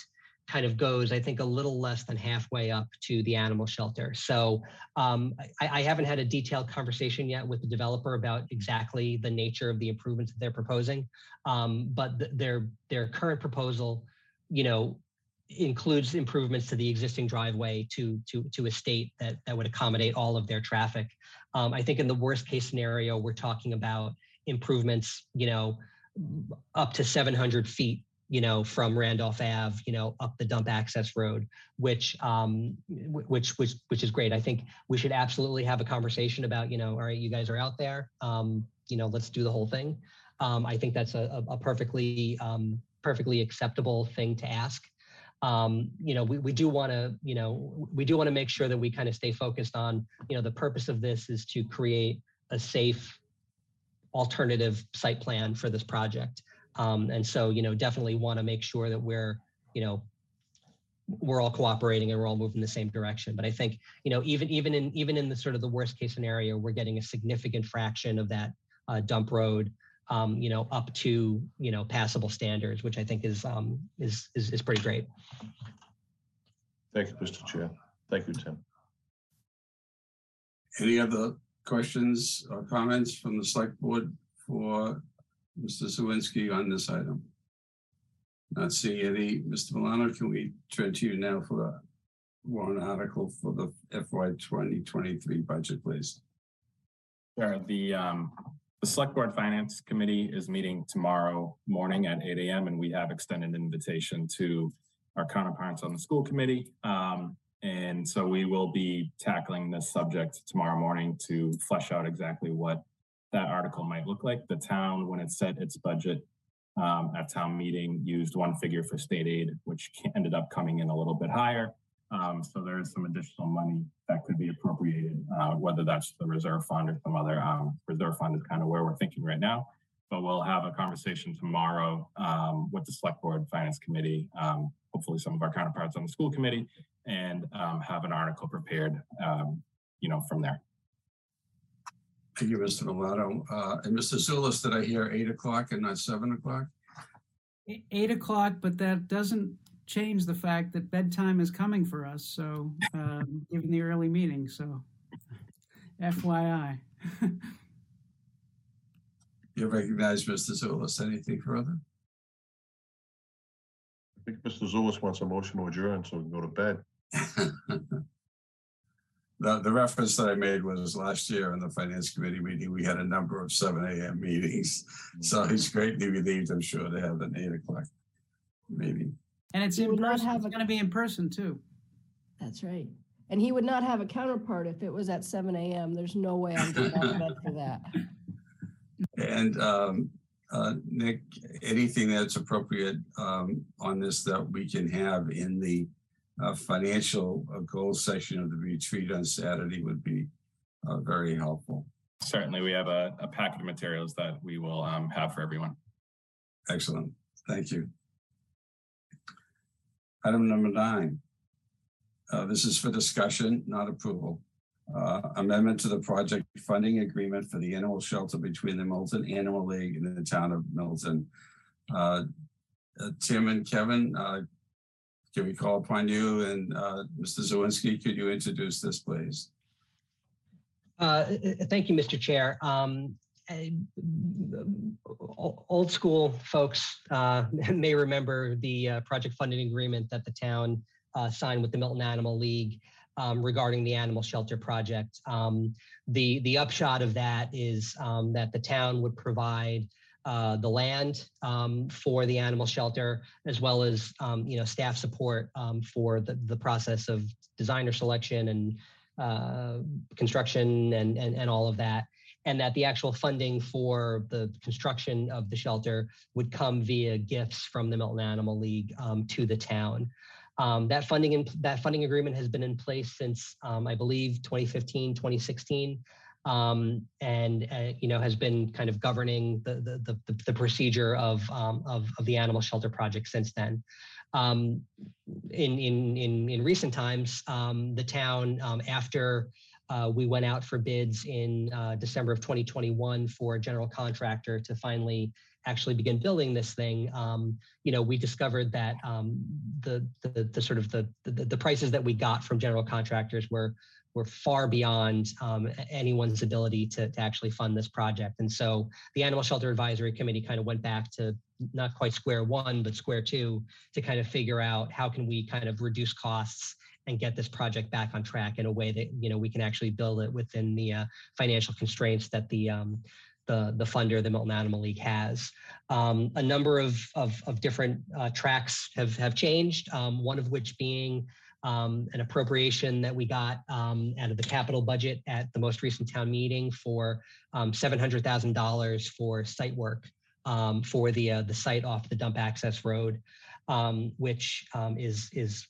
kind of goes, I think, a little less than halfway up to the animal shelter. So um, I, I haven't had a detailed conversation yet with the developer about exactly the nature of the improvements that they're proposing. Um, but th- their, their current proposal, you know, includes improvements to the existing driveway to, to, to a state that, that would accommodate all of their traffic. Um, I think in the worst case scenario, we're talking about improvements, you know, up to 700 feet, you know, from Randolph Ave, you know, up the dump access road, which, um, which, which, which is great. I think we should absolutely have a conversation about, you know, all right, you guys are out there, um, you know, let's do the whole thing. Um, I think that's a, a perfectly, um, perfectly acceptable thing to ask um, you know, we, we do want to, you know, we do want to make sure that we kind of stay focused on, you know, the purpose of this is to create a safe alternative site plan for this project. Um, and so, you know, definitely want to make sure that we're, you know, we're all cooperating and we're all moving in the same direction. But I think, you know, even even in even in the sort of the worst case scenario, we're getting a significant fraction of that uh, dump road um, you know, up to, you know, passable standards, which I think is, um, is, is, is pretty great. Thank you, Mr. Chair. Thank you, Tim. Any other questions or comments from the select board for Mr. Czerwienski on this item? Not seeing any. Mr. Milano, can we turn to you now for a warrant article for the FY twenty twenty-three budget, please? Sure. The, um, the Select Board Finance Committee is meeting tomorrow morning at eight AM and we have extended invitation to our counterparts on the school committee. Um, and so we will be tackling this subject tomorrow morning to flesh out exactly what that article might look like. The town, when it set its budget um, at town meeting, used one figure for state aid, which ended up coming in a little bit higher. Um, so there is some additional money that could be appropriated, uh, whether that's the reserve fund or some other um, reserve fund is kind of where we're thinking right now. But we'll have a conversation tomorrow um, with the select board finance committee, um, hopefully some of our counterparts on the school committee, and um, have an article prepared, you know, from there. Thank you, Mr. Milano. Uh, and Mr. Zullas, did I hear eight o'clock and not seven o'clock? Eight o'clock, but that doesn't change the fact that bedtime is coming for us. So, um, given the early meeting, so FYI. You recognize Mr. Zullas. Anything further? I think Mr. Zullas wants a motion to adjourn so we can go to bed. The, the reference that I made was last year in the finance committee meeting, we had a number of seven AM meetings. So he's greatly relieved, I'm sure, to have an eight o'clock meeting. And it's We in would not person. have It's a- going to be in person too. That's right. And he would not have a counterpart if it was at seven AM. There's no way I'm going to bed for that. And um, uh, Nick, anything that's appropriate um, on this that we can have in the uh, financial goals section of the retreat on Saturday would be uh, very helpful. Certainly, we have a, a packet of materials that we will um, have for everyone. Excellent. Thank you. Item number nine. Uh, This is for discussion, not approval. Uh, Amendment to the project funding agreement for the animal shelter between the Milton Animal League and the town of Milton. Uh, uh, Tim and Kevin, uh, can we call upon you? And uh, Mr. Czerwienski, could you introduce this, please? Uh, Thank you, Mr. Chair. Um, eh, Old school folks uh, may remember the uh, project funding agreement that the town uh, signed with the Milton Animal League um, regarding the animal shelter project. Um, The, the upshot of that is um, that the town would provide uh, the land um, for the animal shelter, as well as, um, you know, staff support um, for the, the process of designer selection and uh, construction and, and, and all of that. And that the actual funding for the construction of the shelter would come via gifts from the Milton Animal League um, to the town. Um, that funding in, that funding agreement has been in place since um, I believe 2015, 2016, um, and uh, you know has been kind of governing the the, the, the procedure of, um, of of the animal shelter project since then. Um, in in in in recent times, um, the town um, after uh, we went out for bids in uh, December of 2021 for a general contractor to finally actually begin building this thing. Um, you know, we discovered that um, the, the the sort of the, the the prices that we got from general contractors were were far beyond um, anyone's ability to, to actually fund this project. And so the Animal Shelter Advisory Committee kind of went back to not quite square one, but square two to kind of figure out how can we kind of reduce costs and get this project back on track in a way that you know we can actually build it within the uh, financial constraints that the um, the the funder, the Milton Animal League, has. Um, a number of of, of different uh, tracks have have changed. Um, one of which being um, an appropriation that we got um, out of the capital budget at the most recent town meeting for um, seven hundred thousand dollars for site work um, for the uh, the site off the dump access road um, which um, is is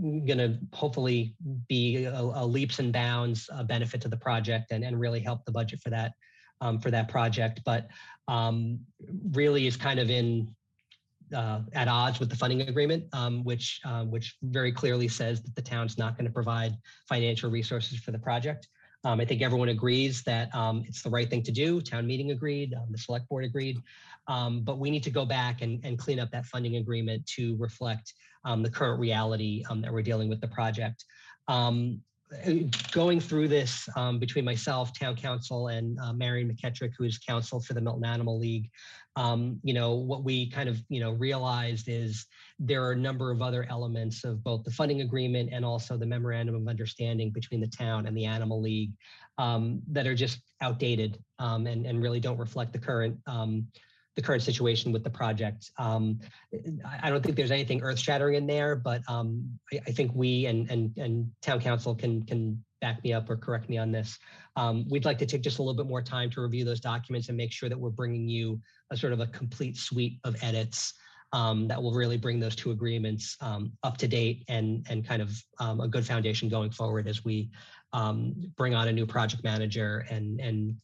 going to hopefully be a, a leaps and bounds uh, benefit to the project and, and really help the budget for that for that project. But really is kind of in uh, at odds with the funding agreement, um, which uh, which very clearly says that the town's not going to provide financial resources for the project. Um, I think everyone agrees that um, it's the right thing to do. Town meeting agreed, um, the select board agreed, um, but we need to go back and, and clean up that funding agreement to reflect the current reality that we're dealing with the project. Um, going through this um, between myself, town counsel, and uh, Marion McKettrick, who is counsel for the Milton Animal League, um, you know, what we kind of, you know, realized is there are a number of other elements of both the funding agreement and also the memorandum of understanding between the town and the Animal League um, that are just outdated um, and, and really don't reflect the current um, the current situation with the project. Um, I don't think there's anything earth shattering in there, but um, I, I, think we and, and, and town counsel can, can back me up or correct me on this. Um, we'd like to take just a little bit more time to review those documents and make sure that we're bringing you a sort of a complete suite of edits um, that will really bring those two agreements um, up to date and, and kind of um, a good foundation going forward as we bring on a new project manager and, and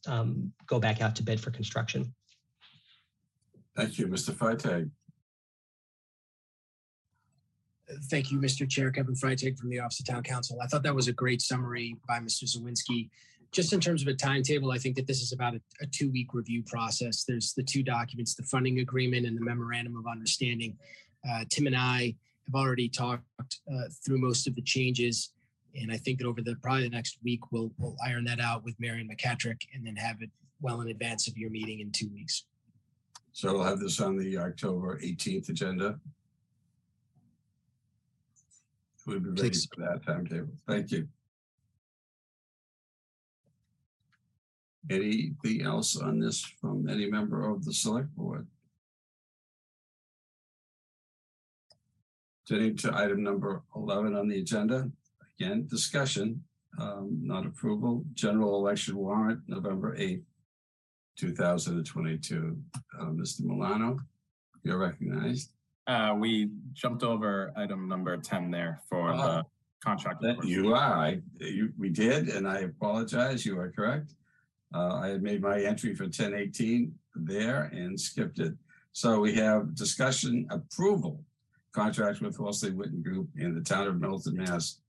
go back out to bid for construction. Thank you, Mr. Freitag. Thank you, Mr. Chair. Kevin Freitag from the Office of Town Counsel. I thought that was a great summary by Mr. Czerwienski. Just in terms of a timetable, I think that this is about a, a two-week review process. There's the two documents, the funding agreement and the memorandum of understanding. Uh, Tim and I have already talked uh, through most of the changes, and I think that over the probably the next week we'll we'll iron that out with Marion McKettrick and then have it well in advance of your meeting in two weeks. So we'll have this on the October 18th agenda. We'll be ready Please. for that timetable. Thank you. Anything else on this from any member of the select board? Turning to item number 11 on the agenda, again, discussion, um, not approval, general election warrant, November 8th. 2022. Uh, Mr. Milano, you're recognized. Uh, we jumped over item number 10 there for the ah. contract. You are. I, you, we did, and I apologize. You are correct. Uh, I had made my entry for 1018 there and skipped it. So we have discussion approval contract with Horsley Witten Group in the town of Milton, Mass.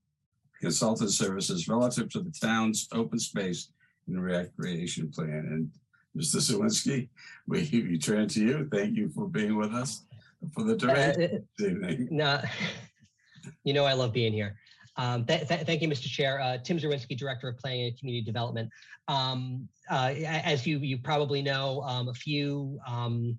Consultant services relative to the town's open space and recreation plan. And Mr. Czerwienski, we, we turn to you. Thank you for being with us for the duration uh, evening. No, you know I love being here. Um, th th thank you, Mr. Chair. Uh, Tim Zawinski, Director of Planning and Community Development. Um, uh, as you you probably know, um, a few um,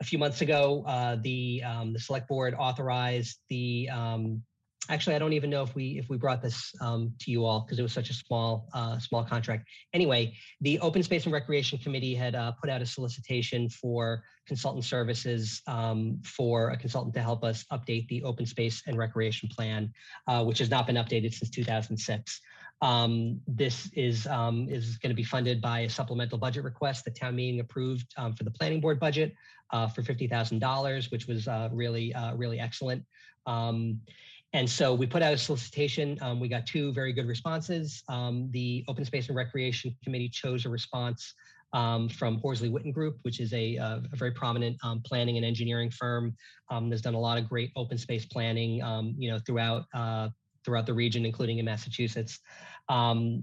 a few months ago, uh, the um, the Select Board authorized the um, actually, I don't even know if we if we brought this um, to you all because it was such a small uh, small contract. Anyway, the Open Space and Recreation Committee had uh, put out a solicitation for consultant services um, for a consultant to help us update the Open Space and Recreation Plan, uh, which has not been updated since 2006. Um, this is um, is going to be funded by a supplemental budget request the town meeting approved um, for the planning board budget uh, for fifty thousand dollars, which was uh, really uh, really excellent. And so we put out a solicitation. Um, we got two very good responses. Um, the Open Space and Recreation Committee chose a response um, from Horsley Witten Group, which is a, uh, a very prominent um, planning and engineering firm. Um, that's done a lot of great open space planning, um, you know, throughout uh, throughout the region, including in Massachusetts.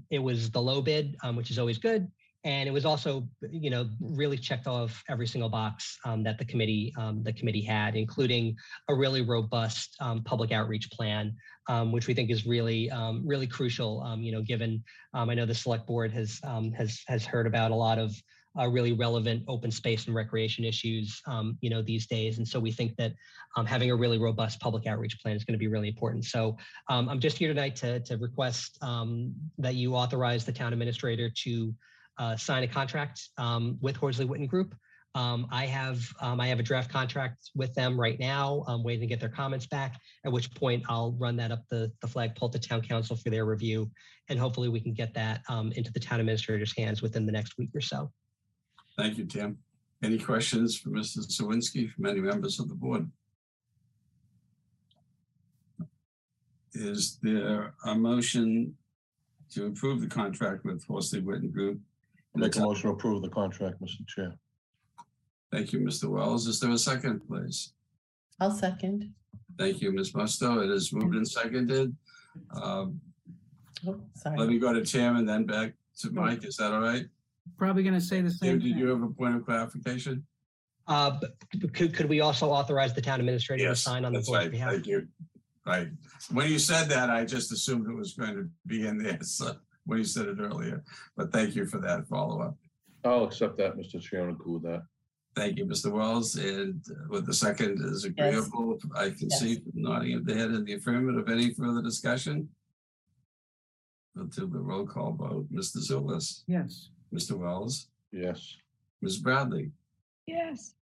it was the low bid, which is always good and it was also you know really checked off every single box um, that the committee um, the committee had including a really robust um, public outreach plan um, which we think is really um, really crucial um, you know given i know the select board has has has heard about a lot of uh, really relevant open space and recreation issues you know these days. And so we think that having a really robust public outreach plan is going to be really important. So i'm just here tonight to, to request that you authorize the town administrator to uh, sign a contract um, with Horsley Witten Group. Um, I have um, I have a draft contract with them right now. I'm waiting to get their comments back. At which point I'll run that up the the flagpole to town counsel for their review, and hopefully we can get that um, into the town administrator's hands within the next week or so. Thank you, Tim. Any questions for Mr. Czerwienski from any members of the board? Is there a motion to approve the contract with Horsley Witten Group Make a motion to approve the contract, Mr. Chair. Thank you, Mr. Wells. Is there a second, please? I'll second. Thank you, Ms. Musto. It is moved and seconded. Um, Oh, Let sorry. me go to Tim and then back to Mike. Is that all right? Probably going to say the Tim, same did you thing. have a point of clarification? Uh, but could, could we also authorize the town administrator to sign on the That's board's right. behalf? Thank you. right. When you said that, I just assumed it was going to be in there, so, when you said it earlier. But thank you for that follow-up. I'll accept that, Mr. Chair, and cool with that. Thank you, Mr. Wells, and with the second is agreeable, I can see nodding of the head in the affirmative. Any further discussion? We'll do the roll call vote. Mr. Zullas, Yes. Mr. Wells, Yes. Ms. Bradley, Yes.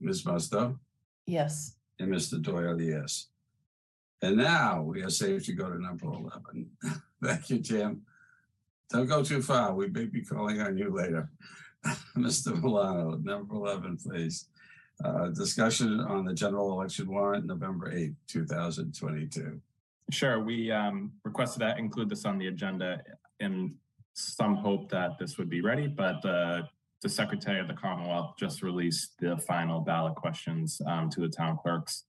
Ms. Musto, Yes. and Mr. Doyle, yes. And now we are safe to go to number 11. Thank you, Tim. Don't go too far. We may be calling on you later. Mr. Milano, number 11, please. Uh, Discussion on the general election warrant, November 8th, 2022. Sure, we um, requested that include this on the agenda in some hope that this would be ready, but uh, the Secretary of the Commonwealth just released the final ballot questions um, to the town clerks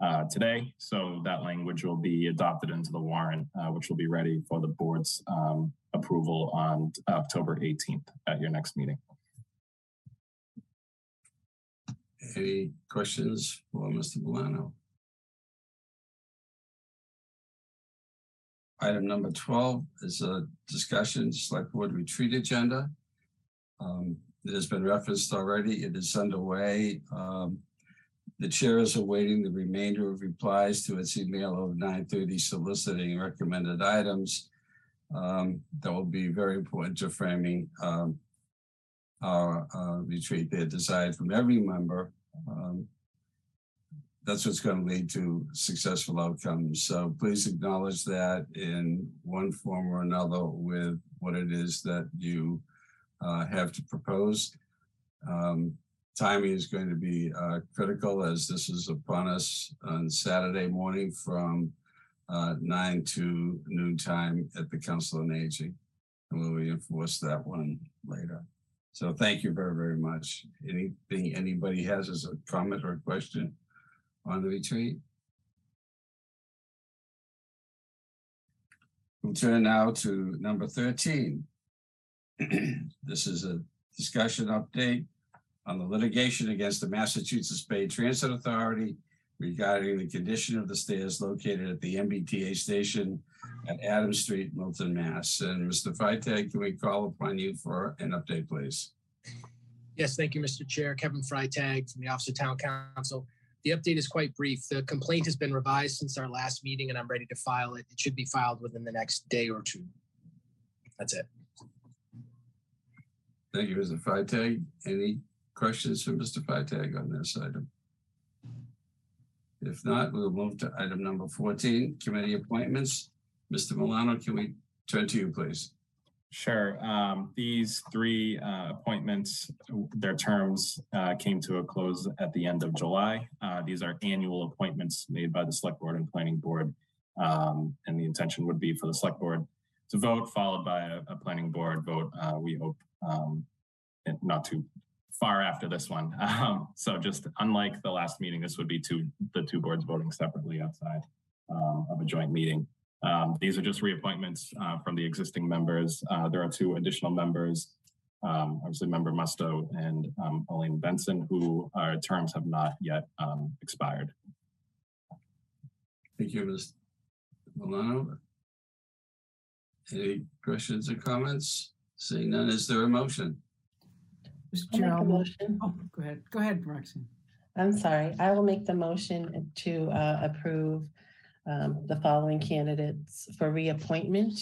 uh, today. So that language will be adopted into the warrant, uh, which will be ready for the board's um, approval on October 18th at your next meeting. Any questions for Mr. Milano? Item number 12 is a discussion, select board retreat agenda. Um, It has been referenced already. It is underway. Um, The chair is awaiting the remainder of replies to its email of 9:30 soliciting recommended items. um, That will be very important to framing um, our uh, retreat. They're desired from every member. Um, That's what's going to lead to successful outcomes. So please acknowledge that in one form or another with what it is that you uh, have to propose. Um, Timing is going to be uh, critical as this is upon us on Saturday morning from uh, nine to noon time at the Council on Aging. And we'll reinforce that one later. So thank you very, very much. Anything anybody has as a comment or question on the retreat? We'll turn now to number thirteen. This is a discussion update on the litigation against the Massachusetts Bay Transit Authority regarding the condition of the stairs located at the MBTA station at Adams Street, Milton, Mass. And Mr. Freitag, can we call upon you for an update, please? Yes, thank you, Mr. Chair. Kevin Freitag from the Office of Town Counsel. The update is quite brief. The complaint has been revised since our last meeting and I'm ready to file it. It should be filed within the next day or two. That's it. Thank you, Mr. Freitag. Any questions for Mr. Freitag on this item? If not, we'll move to item number fourteen, committee appointments. Mr. Milano, can we turn to you, please? Sure. Um, these three uh, appointments, their terms uh, came to a close at the end of July. Uh, these are annual appointments made by the Select Board and Planning Board. Um, and the intention would be for the Select Board to vote, followed by a, a Planning Board vote, uh, we hope, um, not too far after this one. Um, so just unlike the last meeting, this would be two, the two boards voting separately outside um, of a joint meeting. Um, these are just reappointments uh, from the existing members. Uh, there are two additional members, um, obviously member Musto and um, Benson, who our terms have not yet um, expired. Thank you, Ms. Milano. Any questions or comments? Seeing none, is there a motion? Mr. I'll Chair, make a I'll motion. Oh, go ahead. Go ahead, Roxanne. I'm sorry. I will make the motion to uh, approve um, the following candidates for reappointment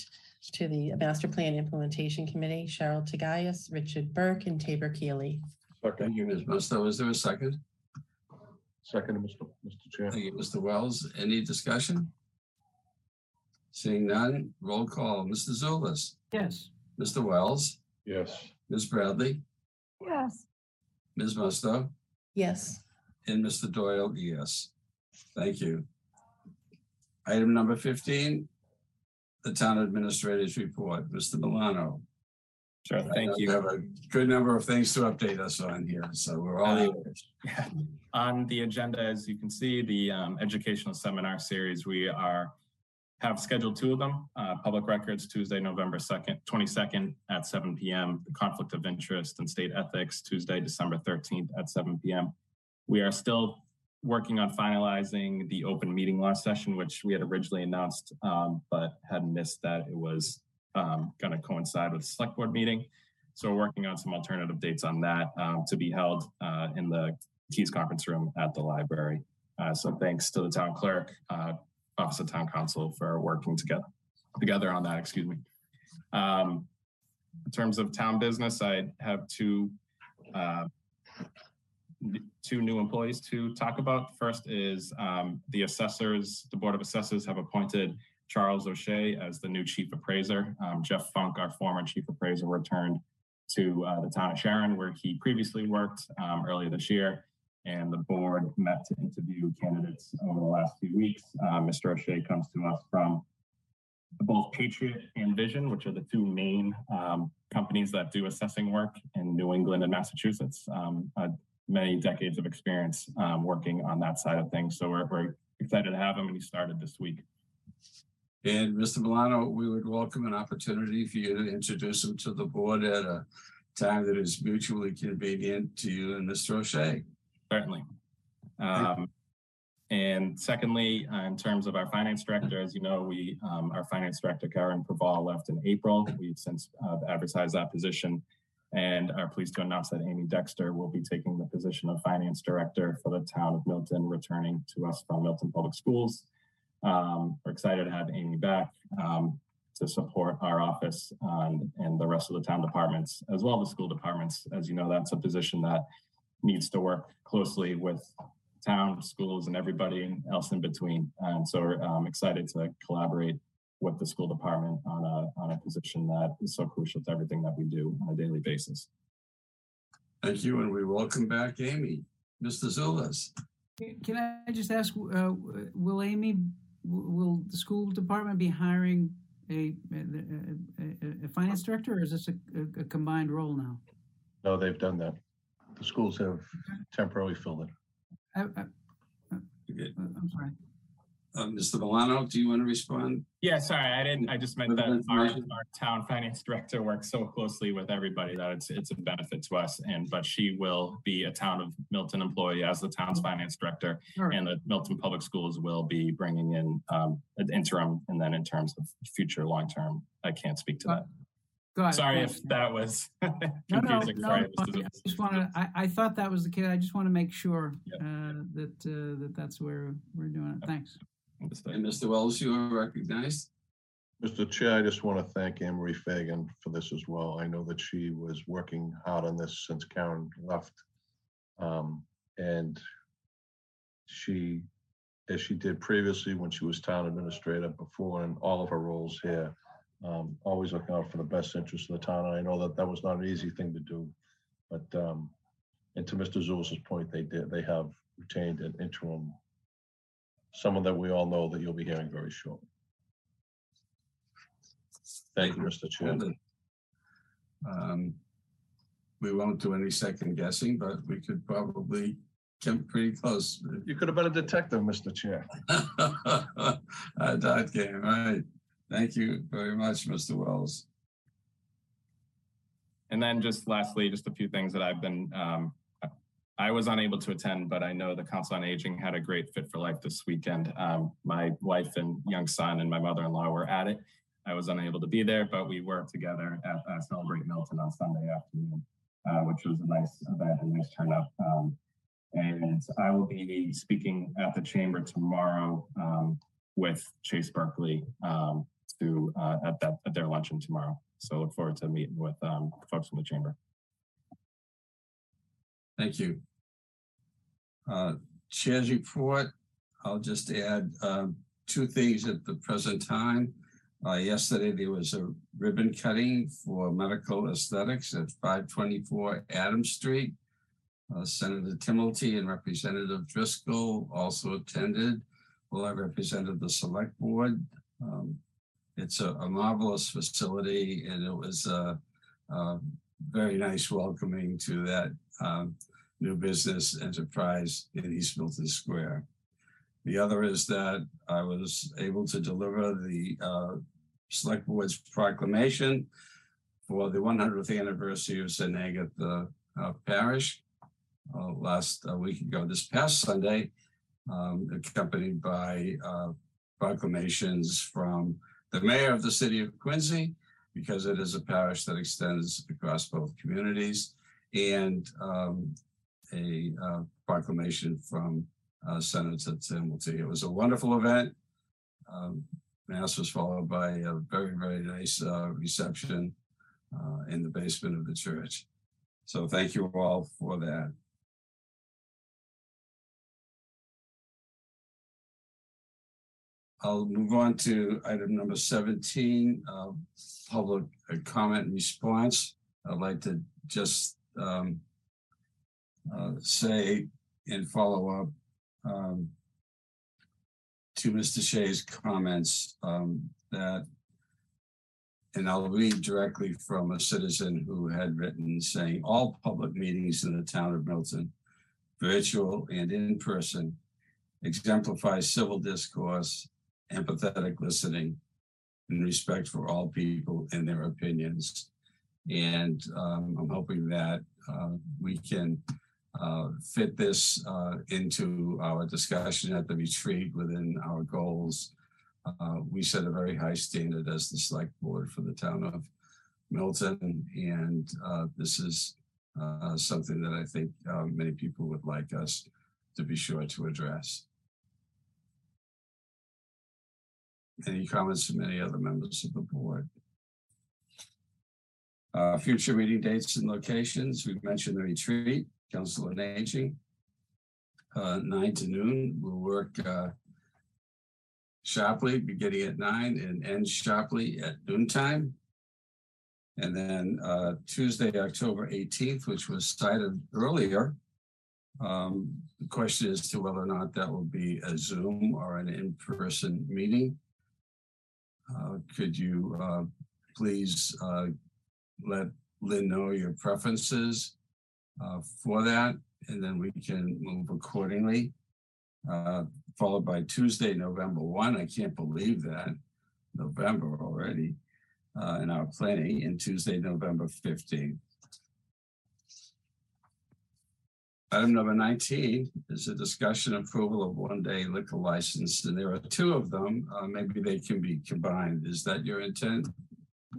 to the Master Plan Implementation Committee, Cheryl Tougias, Richard Burke, and Taber Keally. Second, Thank you, Ms. Musto. Is there a second? second, Mr. Mr. Chair. Thank you, Mr. Wells. Any discussion? Seeing none, roll call. Mr. Zullas, Yes. Mr. Wells, Yes. Ms. Bradley, Yes. Ms. Musto, Yes. and Mr. Doyle, yes. Thank you. Item number fifteen, the town administrator's report. Mr. Milano. Sure, thank you. have a good number of things to update us on here, so we're all Uh, ears. On the agenda, as you can see, the um, educational seminar series, we are have scheduled two of them. Uh, public records Tuesday, November second, twenty second at seven p.m. The conflict of interest and state ethics Tuesday, December thirteenth at seven p.m. We are still working on finalizing the open meeting law session, which we had originally announced, um, but had missed that it was um, going to coincide with the select board meeting. So we're working on some alternative dates on that um, to be held uh, in the Keys conference room at the library. Uh, so thanks to the town clerk, uh, Office of Town Counsel for working together together on that. Excuse me. Um, in terms of town business, I have two uh, two new employees to talk about. First is um, the assessors. The Board of Assessors have appointed Charles O'Shea as the new chief appraiser. Um, Jeff Funk, our former chief appraiser, returned to uh, the town of Sharon, where he previously worked um, earlier this year. And the board met to interview candidates over the last few weeks. Uh, Mr. O'Shea comes to us from both Patriot and Vision, which are the two main um, companies that do assessing work in New England and Massachusetts. Um, uh, many decades of experience um, working on that side of things. So we're, we're excited to have him, and he started this week. And Mr. Milano, we would welcome an opportunity for you to introduce him to the board at a time that is mutually convenient to you and Mr. O'Shea. Certainly. Um, and secondly, uh, in terms of our finance director, as you know, we um, our finance director Karen Praval left in April. We've since uh, advertised that position, and are pleased to announce that Amy Dexter will be taking the position of finance director for the town of Milton, returning to us from Milton Public Schools. Um, we're excited to have Amy back um, to support our office and, and the rest of the town departments, as well as school departments. As you know, that's a position that needs to work closely with town, schools, and everybody else in between. And so I'm um, excited to collaborate with the school department on a, on a position that is so crucial to everything that we do on a daily basis. Thank you, and we welcome back Amy. Mr. Zullas. Can I just ask, uh, will Amy, will the school department be hiring a, a, a, a finance director or is this a, combined role now? No, they've done that. The schools have temporarily filled it. I, I, I'm sorry. Uh, Mr. Milano, do you want to respond? Yeah, sorry, I didn't. I just meant that our, our town finance director works so closely with everybody that it's it's a benefit to us. And but she will be a town of Milton employee as the town's finance director, right. and the Milton Public Schools will be bringing in um, an interim, and then in terms of future long term, I can't speak to that. Go ahead. Sorry if that was confusing. No, no, no, I just want to. I, I, thought that was the case. I just want to make sure yep. uh, that uh, that that's where we're doing it. Thanks. And Mr. Wells, you are recognized. Mr. Chair, I just want to thank Anne Marie Fagan for this as well. I know that she was working hard on this since Karen left. Um, and she, as she did previously when she was town administrator before in all of her roles here, um, always looking out for the best interest of the town. And I know that that was not an easy thing to do, but um, and to Mr. Zullas's point, they did. They have retained an interim, someone that we all know that you'll be hearing very shortly. Thank you, Mr. Chair. Um, we won't do any second guessing, but we could probably come pretty close. You could have been a detective, Mr. Chair. uh, that game, right? Thank you very much, Mr. Wells. And then just lastly, just a few things that I've been, um, I was unable to attend, but I know the Council on Aging had a great Fit for Life this weekend. Um, my wife and young son and my mother-in-law were at it. I was unable to be there, but we were together at uh, Celebrate Milton on Sunday afternoon, uh, which was a nice event and nice turnout. Um, and I will be speaking at the chamber tomorrow um, with Chase Berkeley um, to uh, at that at their luncheon tomorrow. So look forward to meeting with um, folks from the chamber. Thank you. Uh, chair's report. I'll just add um, two things at the present time. Uh, yesterday, there was a ribbon cutting for medical aesthetics at 524 Adams Street. Uh, Senator Timilty and Representative Driscoll also attended. Well, I represented the select board. Um, it's a, a marvelous facility, and it was a, a very nice welcoming to that um, new business enterprise in East Milton Square. The other is that I was able to deliver the uh, Select Board's proclamation for the 100th anniversary of St. Agatha uh, Parish uh, last uh, week ago, this past Sunday. um, accompanied by uh, proclamations from the mayor of the city of Quincy, because it is a parish that extends across both communities, and um, a uh, proclamation from uh, Senator Timilty. It was a wonderful event. Um, Mass was followed by a very, very nice uh, reception uh, in the basement of the church. So thank you all for that. I'll move on to item number 17, uh, public comment and response. I'd like to just um, uh, say and follow up um, to Mr. Shea's comments um, that, and I'll read directly from a citizen who had written saying, all public meetings in the town of Milton, virtual and in person, exemplify civil discourse, empathetic listening, and respect for all people and their opinions. And um, I'm hoping that uh, we can uh, fit this uh, into our discussion at the retreat within our goals. Uh, we set a very high standard as the select board for the town of Milton, and uh, this is uh, something that I think many people would like us to be sure to address. Any comments from any other members of the board? Uh, future meeting dates and locations, we've mentioned the retreat. Council on Aging. Uh, nine to noon, we'll work uh, sharply, beginning at nine and end sharply at noontime. And then uh, Tuesday, October 18th, which was cited earlier. Um, the question is to whether or not that will be a Zoom or an in-person meeting. Uh, could you uh, please uh, let Lynn know your preferences uh, for that, and then we can move accordingly. Uh, followed by Tuesday, November 1. I can't believe that. November already uh, in our planning, and Tuesday, November 15th. Item number 19 is a discussion approval of one day liquor license, and there are two of them. Uh, maybe they can be combined. Is that your intent,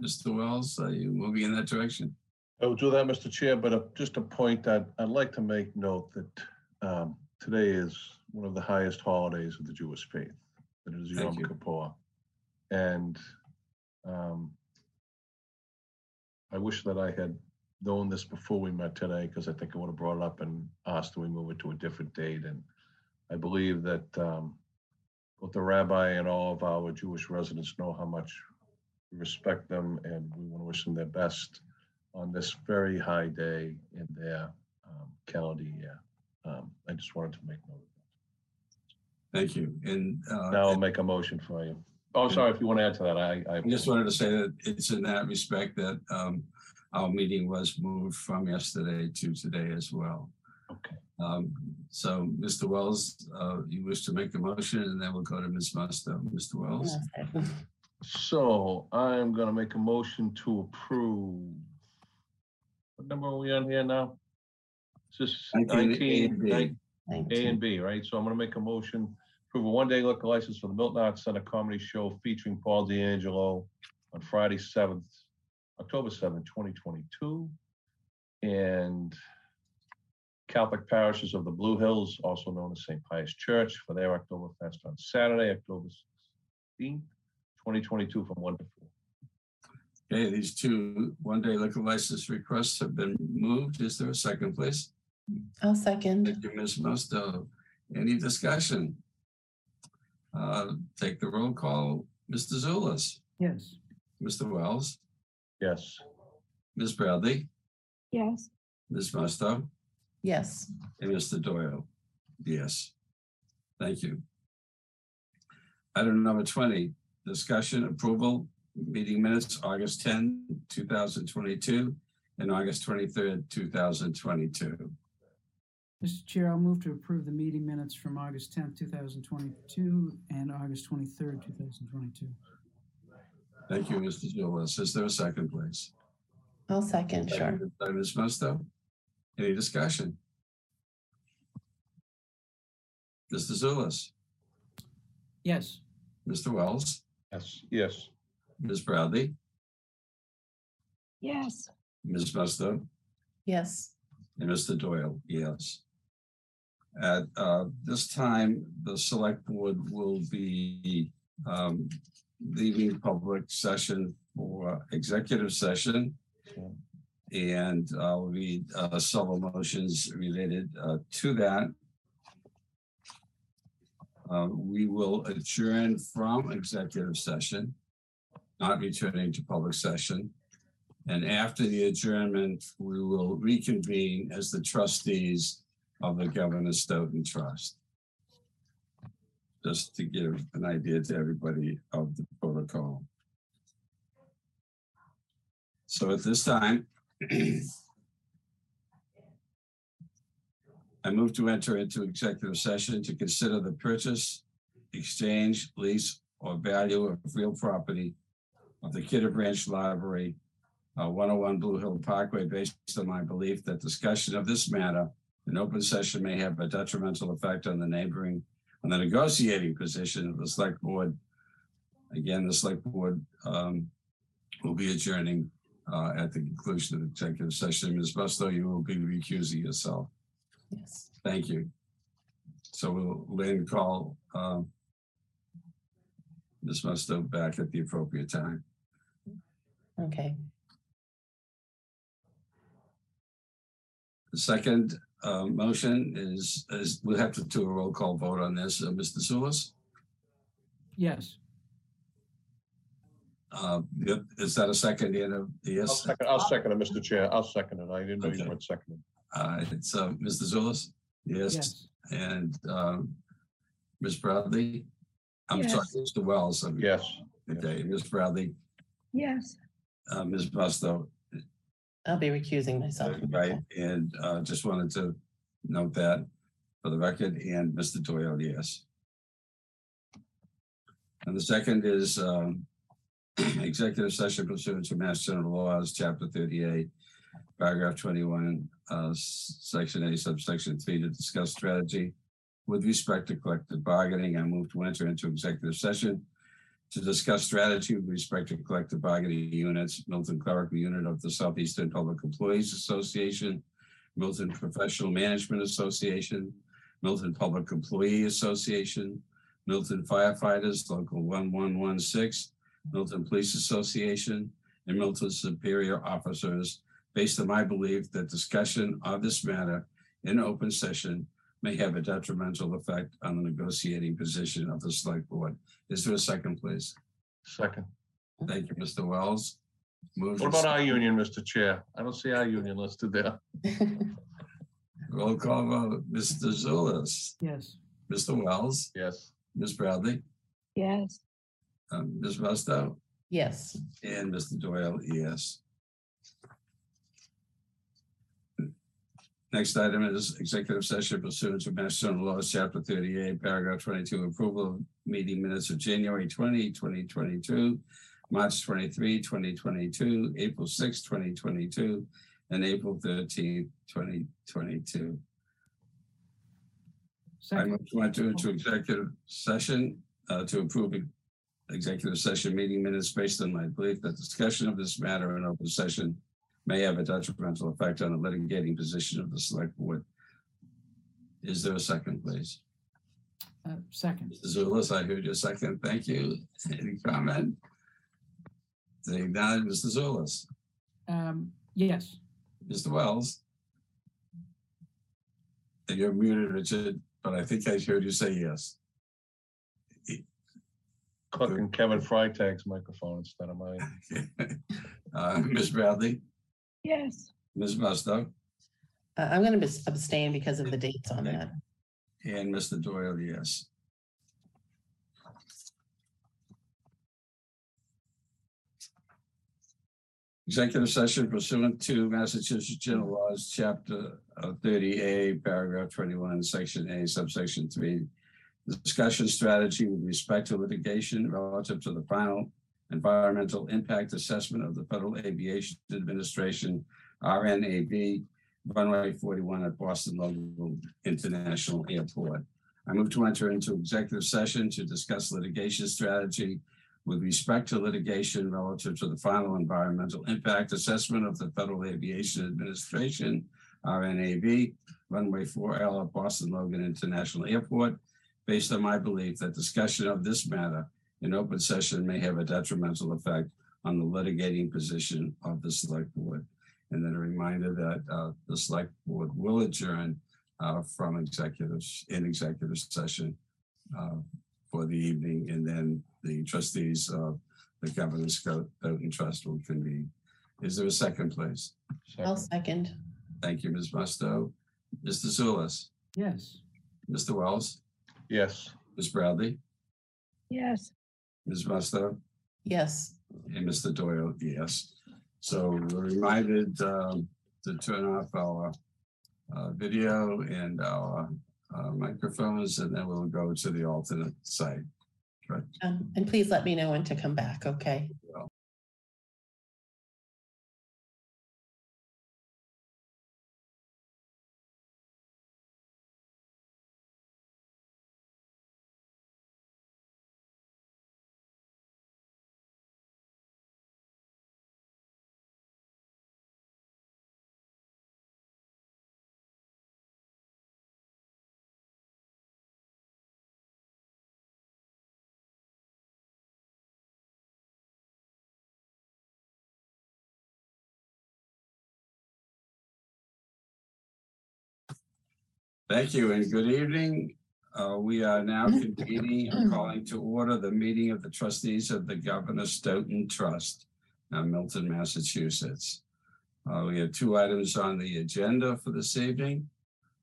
Mr. Wells? Are you moving in that direction? I will do that, Mr. Chair, but uh, just a point that I'd like to make note that um, today is one of the highest holidays of the Jewish faith. It is Yom Thank you. Kippur. And um, I wish that I had known this before we met today, because I think I would have brought it up and asked that we move it to a different date. And I believe that um, both the rabbi and all of our Jewish residents know how much we respect them and we want to wish them their best on this very high day in their um, calendar year. Um, I just wanted to make note of Thank you. And uh, Now I'll make a motion for you. Oh, sorry, if you want to add to that, I, I. I just wanted to say that it's in that respect that um, our meeting was moved from yesterday to today as well. Okay. Um, so, Mr. Wells, uh, you wish to make a motion, and then we'll go to Ms. Musto. Mr. Wells, So I'm gonna make a motion to approve. What number are we on here now? It's just 19, nineteen, A and B. nine- A and B, right? So I'm gonna make a motion, approve a one-day liquor license for the Milton Arts Center Comedy Show featuring Paul D'Angelo on Friday, seventh, October seventh, twenty twenty-two. And Catholic Parishes of the Blue Hills, also known as St. Pius Church, for their October Fest on Saturday, October sixteenth, twenty twenty-two, from one to four. okay, these two one-day liquor license requests have been moved. Is there a second, please? I'll second. Thank you, Ms. Musto. Any discussion? Uh, take the roll call. Mr. Zullas, Yes. Mr. Wells, Yes. Ms. Bradley, Yes. Ms. Musto. Yes. And Mr. Doyle? Yes. Thank you. Item number 20, discussion approval, meeting minutes, August 10, 2022, and August 23rd, 2022. Mr. Chair, I'll move to approve the meeting minutes from August 10th, 2022 and August 23rd, 2022. Thank you, Mr. Zullas. Is there a second, please? I'll second, sure. Seconded By Ms. Musto. Any discussion? Mr. Zullas, Yes. Mr. Wells, Yes. Yes. Ms. Bradley, Yes. Ms. Musto, Yes. and Mr. Doyle, yes. At uh, this time, the select board will be um, leaving public session for executive session. And I'll read uh, several motions related uh, to that. Uh, We will adjourn from executive session, not returning to public session. And after the adjournment, we will reconvene as the trustees of the Governor Stoughton Trust. Just to give an idea to everybody of the protocol. So at this time, I move to enter into executive session to consider the purchase, exchange, lease, or value of real property of the Kidder Branch Library uh, 101 Blue Hill Parkway based on my belief that discussion of this matter in open session may have a detrimental effect on the neighboring, on the negotiating position of the select board. Again, the select board um, will be adjourning uh, at the conclusion of the executive session. Ms. Musto, you will be recusing yourself. Yes. Thank you. So we'll then call um, Ms. Musto back at the appropriate time. Okay. The second uh, motion is, is we'll have to do a roll call vote on this. Uh, Mr. Zullas? Yes. Uh, yep, Is that a second? Ian? Uh, I'll Yes, second, I'll second it, Mr. Chair. I'll second it. I didn't know you Okay. weren't seconding. Uh, it's uh, Mr. Zullas? Yes, Yes. and um, Ms. Bradley? I'm sorry, Mr. Wells. I'm- Yes. Okay, Ms. Bradley, Yes. uh, Ms. Musto, I'll be recusing myself. right? And uh, just wanted to note that for the record, and Mr. Doyle, yes. And the second is um, executive session pursuant to Mass General Laws, Chapter 38, Paragraph 21, uh, Section A, subsection 3, to discuss strategy with respect to collective bargaining. I move to enter into executive session to discuss strategy with respect to collective bargaining units, Milton Clerical Unit of the Southeastern Public Employees Association, Milton Professional Management Association, Milton Public Employee Association, Milton Firefighters Local 1116, Milton Police Association, and Milton Superior Officers, based on my belief that discussion of this matter in open session may have a detrimental effect on the negotiating position of the select board. Is there a second, please? Second. Thank you, Mr. Wells. Moved What and about our union, Mr. Chair? I don't see our union listed there. Roll call vote, Mr. Zullas, Yes. Mr. Wells, Yes. Ms. Bradley, Yes. um, Ms. Musto, Yes. and Mr. Doyle, yes. Next item is executive session pursuant to Mass General Laws, Chapter thirty-eight, paragraph twenty-two, approval of meeting minutes of January 20, 2022, March 23, 2022, April 6, 2022, and April 13, 2022. I Second. move to enter into executive session uh, to approve executive session meeting minutes based on my belief that discussion of this matter in open session may have a detrimental effect on the litigating position of the select board. Is there a second, please? Uh, Second. Mr. Zullas, I heard your second. Thank you. Any comment? Seeing none, Mr. Zullas, Um, Yes. Mr. Wells. And you're muted, Richard, but I think I heard you say yes. Clicking Kevin Freitag's microphone instead of mine. Uh, Ms. Bradley, Yes. Ms. Musto, Uh, I'm going to abstain because of the dates on Okay. that. and Mr. Doyle, yes. Executive session pursuant to Massachusetts General Laws, Chapter uh, 30A, Paragraph 21, Section A, Subsection 3. Discussion strategy with respect to litigation relative to the final environmental impact assessment of the Federal Aviation Administration, RNAV, runway 41 at Boston Logan International Airport. I move to enter into executive session to discuss litigation strategy with respect to litigation relative to the final environmental impact assessment of the Federal Aviation Administration, RNAV, runway 4L at Boston Logan International Airport, based on my belief that discussion of this matter in open session may have a detrimental effect on the litigating position of the select board. And then a reminder that uh, the select board will adjourn uh, from executives in executive session uh, for the evening, and then the trustees of the governance vote and trust will convene. Is there a second, please? I'll second. Thank you, Ms. Musto. Mr. Zullas, Yes. Mr. Wells, Yes. Ms. Bradley, Yes. Ms. Musto, Yes. and Mr. Doyle, yes. So we're reminded um, to turn off our uh, video and our uh, microphones, and then we'll go to the alternate site. Correct. Um, and please let me know when to come back, okay? Thank you and good evening. Uh, we are now convening and calling to order the meeting of the trustees of the Governor Stoughton Trust, uh, Milton, Massachusetts. Uh, we have two items on the agenda for this evening.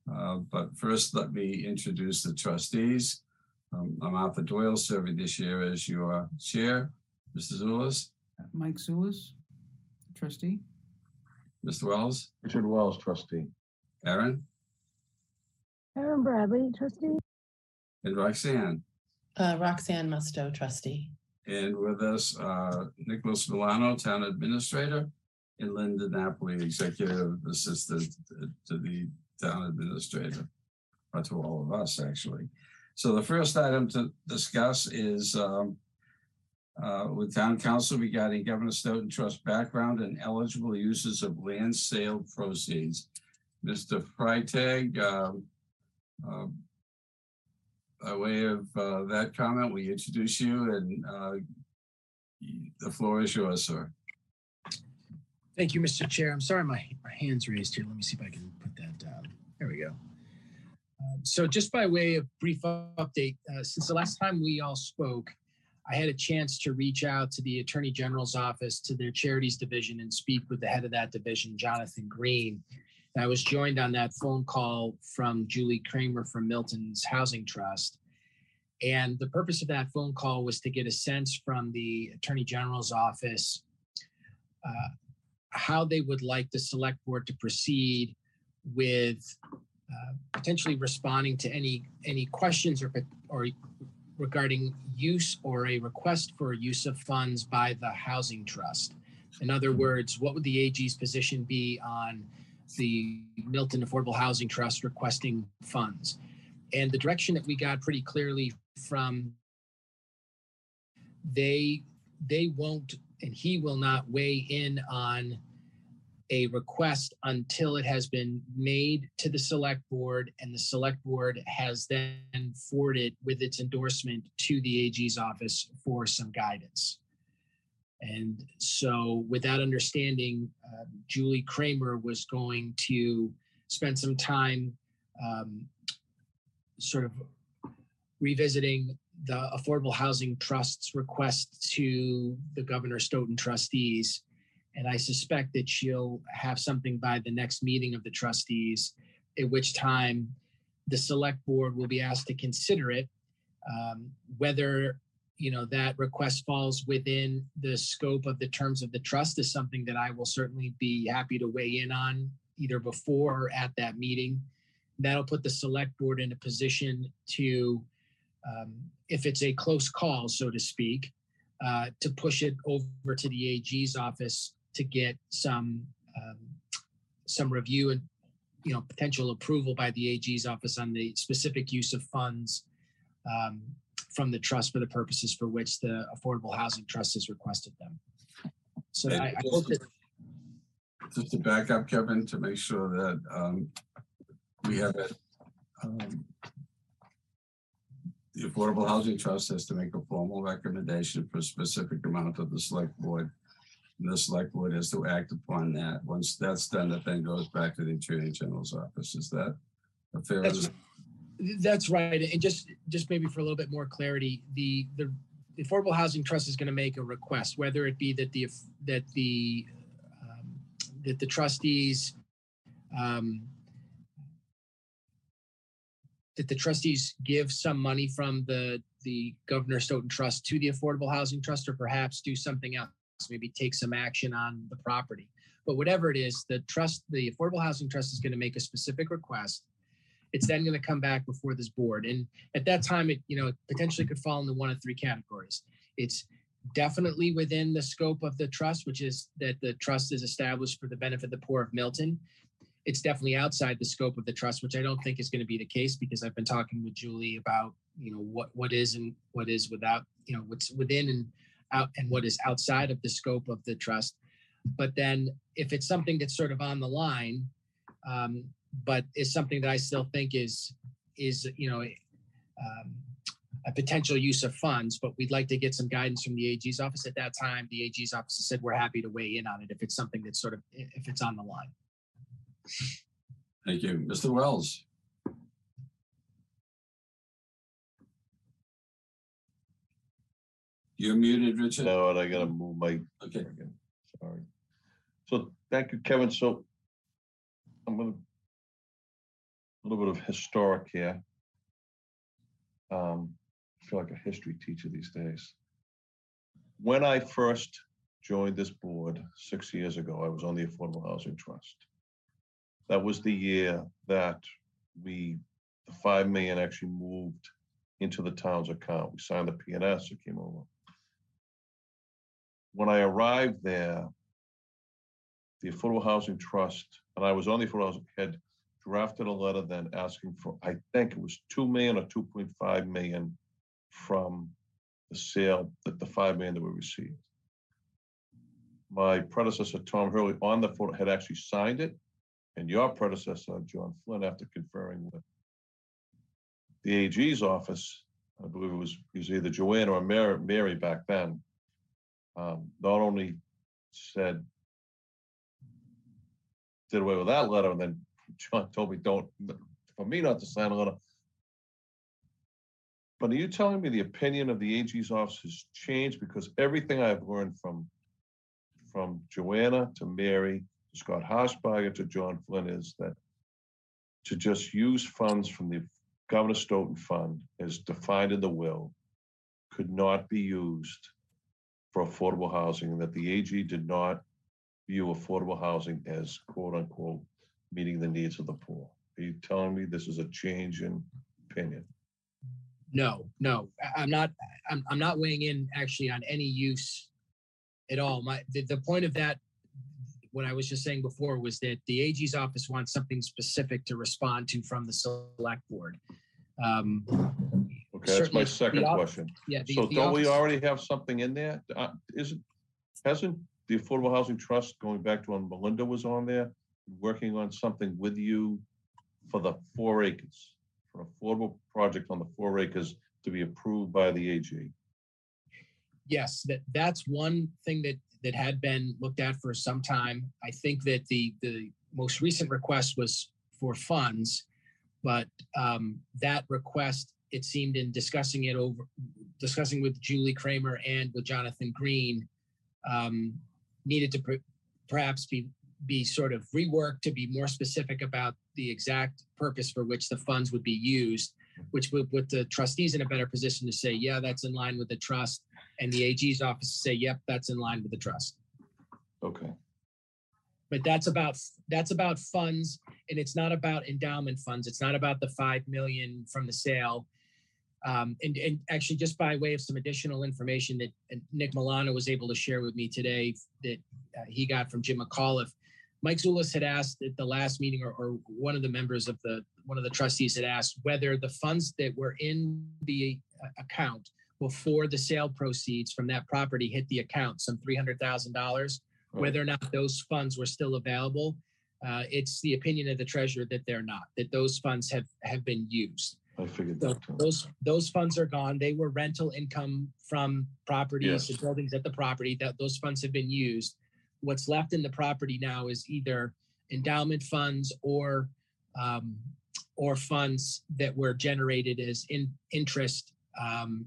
Uh, but first, let me introduce the trustees. Um, I'm Arthur Doyle, serving this year as your chair. Mr. Zullas, Mike Zullas, trustee. Mr. Wells, Richard Wells, trustee. Erin, Erin Bradley, trustee. and Roxanne. Uh, Roxanne Musto, trustee. And with us, uh, Nicholas Milano, Town Administrator, and Linda Napoli, Executive Assistant to the Town Administrator, or to all of us, actually. So the first item to discuss is um, uh, with Town Counsel regarding Governor Stoughton Trust background and eligible uses of land sale proceeds. Mr. Freitag, um, uh, by way of uh, that comment, we introduce you and uh, the floor is yours, sir. Thank you, Mr. Chair. I'm sorry, my, my hand's raised here. Let me see if I can put that down. There we go. Um, so just by way of brief update, uh, since the last time we all spoke, I had a chance to reach out to the Attorney General's office, to their charities division, and speak with the head of that division, Jonathan Green. I was joined on that phone call from Julie Kramer from Milton's Housing Trust. And the purpose of that phone call was to get a sense from the Attorney General's office uh, how they would like the select board to proceed with uh, potentially responding to any any questions or or regarding use or a request for use of funds by the housing trust. In other words, what would the AG's position be on the Milton Affordable Housing Trust requesting funds? And the direction that we got pretty clearly from they they won't and he will not weigh in on a request until it has been made to the select board and the select board has then forwarded with its endorsement to the AG's office for some guidance. And so, with that understanding, uh, Julie Kramer was going to spend some time um, sort of revisiting the Affordable Housing Trust's request to the Governor Stoughton trustees and I suspect that she'll have something by the next meeting of the trustees, at which time the select board will be asked to consider it. Um, whether you know that request falls within the scope of the terms of the trust is something that I will certainly be happy to weigh in on either before or at that meeting. That'll put the select board in a position to, um, if it's a close call, so to speak, uh, to push it over to the AG's office to get some um, some review and you know, potential approval by the AG's office on the specific use of funds um, from the trust for the purposes for which the Affordable Housing Trust has requested them. So I, I hope that, Just to back up, Kevin, to make sure that um, we have it. um, The Affordable Housing Trust has to make a formal recommendation for a specific amount of the select board. And the select board has to act upon that. Once that's done, it then goes back to the Attorney General's office. Is that a fair? That's- that's right. And just, just maybe for a little bit more clarity, the, the the Affordable Housing Trust is going to make a request, whether it be that the, that the, um, that the trustees, um, that the trustees give some money from the, the Governor Stoughton Trust to the Affordable Housing Trust, or perhaps do something else, maybe take some action on the property. But whatever it is, the trust, the Affordable Housing Trust is going to make a specific request. It's then going to come back before this board. And at that time, it, you know, potentially could fall into one of three categories. It's definitely within the scope of the trust, which is that the trust is established for the benefit of the poor of Milton. It's definitely outside the scope of the trust, which I don't think is going to be the case because I've been talking with Julie about, you know, what what is and what is without, you know, what's within and out and what is outside of the scope of the trust. But then if it's something that's sort of on the line, um, but is something that I still think is is you know um, a potential use of funds. But we'd like to get some guidance from the AG's office. At that time, the AG's office said we're happy to weigh in on it if it's something that's sort of if it's on the line. Thank you. Mr. Wells? You're muted, Richard. No, and I gotta move my, Okay. sorry. So thank you, Kevin. So I'm gonna, a little bit of historic here. Um, I feel like a history teacher these days. When I first joined this board six years ago, I was on the Affordable Housing Trust. That was the year that we, the five million actually moved into the town's account. We signed the PNS, it came over. When I arrived there, the Affordable Housing Trust, and I was on the Affordable Housing, had drafted a letter then asking for, I think it was two million or two point five million from the sale, that the five million that we received. My predecessor, Tom Hurley, on the photo, had actually signed it, and your predecessor, John Flynn, after conferring with the AG's office, I believe it was, it was either Joanne or Mary, Mary back then, um, not only said, did away with that letter, and then John told me, don't, for me not to sign a letter. But are you telling me the opinion of the AG's office has changed? Because everything I've learned from, from Joanna to Mary, to Scott Harshbarger to John Flynn is that to just use funds from the Governor Stoughton Fund as defined in the will could not be used for affordable housing, and that the AG did not view affordable housing as quote unquote meeting the needs of the poor. Are you telling me this is a change in opinion? No, no, I- I'm not. I'm, I'm not weighing in actually on any use at all. My the, the point of that, what I was just saying before, was that the AG's office wants something specific to respond to from the select board. Um, Okay, that's my Certainly, second the op- question. yeah, the, So the don't we office- already have something in there? Uh, Isn't, hasn't the Affordable Housing Trust, going back to when Melinda was on there, working on something with you for the four acres? For an affordable project on the four acres to be approved by the AG? yes, that that's one thing that that had been looked at for some time. I think that the the most recent request was for funds, but um, that request it seemed in discussing it over discussing with Julie Kramer and with Jonathan Green um, needed to per- perhaps be be sort of reworked to be more specific about the exact purpose for which the funds would be used, which would put the trustees in a better position to say, yeah, that's in line with the trust, and the AG's office to say, yep, that's in line with the trust. Okay, But that's about that's about funds, and it's not about endowment funds. It's not about the five million from the sale. Um, and, and actually, just by way of some additional information that Nick Milano was able to share with me today, that uh, he got from Jim McAuliffe, Mike Zullas had asked at the last meeting, or, or one of the members of the one of the trustees had asked whether the funds that were in the uh, account before the sale proceeds from that property hit the account, some three hundred thousand dollars, whether or not those funds were still available. Uh, it's the opinion of the treasurer that they're not, that those funds have have been used. I figured So that. too. those those funds are gone. They were rental income from properties Yes. and buildings at the property. That those funds have been used. What's left in the property now is either endowment funds or um, or funds that were generated as in interest um,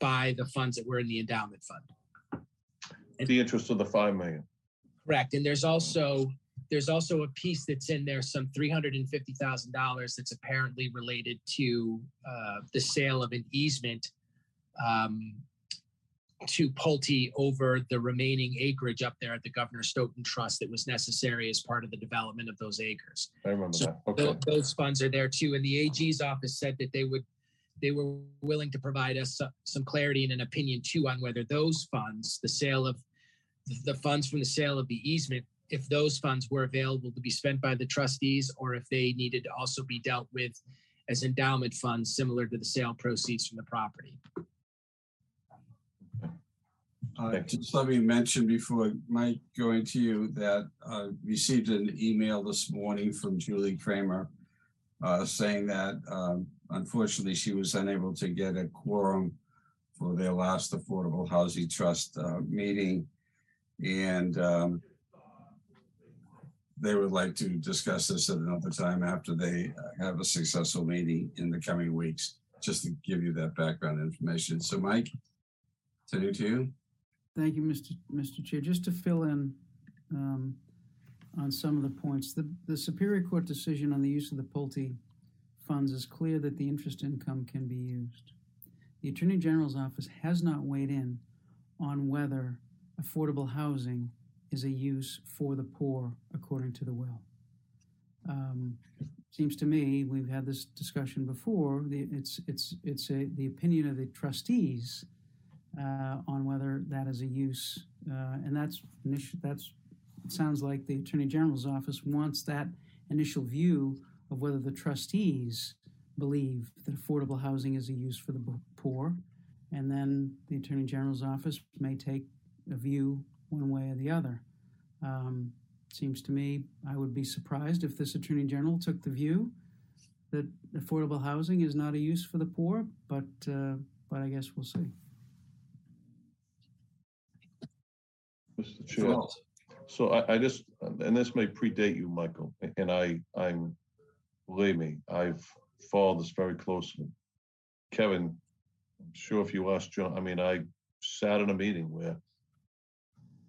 by the funds that were in the endowment fund. The interest of the five million. Correct. And there's also there's also a piece that's in there, some three hundred and fifty thousand dollars that's apparently related to uh, the sale of an easement um, to Pulte over the remaining acreage up there at the Governor Stoughton Trust that was necessary as part of the development of those acres. I remember So that. Okay. Tho- Those funds are there too. And the AG's office said that they would, they were willing to provide us some clarity and an opinion too on whether those funds, the sale of, the funds from the sale of the easement, if those funds were available to be spent by the trustees or if they needed to also be dealt with as endowment funds similar to the sale proceeds from the property. Uh, Thank you. Just let me mention before Mike going to you that I received an email this morning from Julie Kramer uh, saying that um, unfortunately she was unable to get a quorum for their last Affordable Housing Trust uh, meeting. And um, they would like to discuss this at another time after they have a successful meeting in the coming weeks, just to give you that background information. So Mike, to you. Thank you, Mr. Mr. Chair. Just to fill in um, on some of the points, the, the Superior Court decision on the use of the Pulte funds is clear that the interest income can be used. The Attorney General's office has not weighed in on whether affordable housing is a use for the poor according to the will. Um, seems to me we've had this discussion before. The, it's it's it's a, the opinion of the trustees on whether that is a use, uh, and that's that's sounds like the attorney general's office wants that initial view of whether the trustees believe that affordable housing is a use for the poor, and then the attorney general's office may take a view one way or the other. Um, seems to me I would be surprised if this attorney general took the view that affordable housing is not a use for the poor, but uh, but I guess we'll see. Mr. Chair. So I, I just, and this may predate you, Michael, and I, I'm, believe me, I've followed this very closely. Kevin, I'm sure if you ask John, I mean, I sat in a meeting where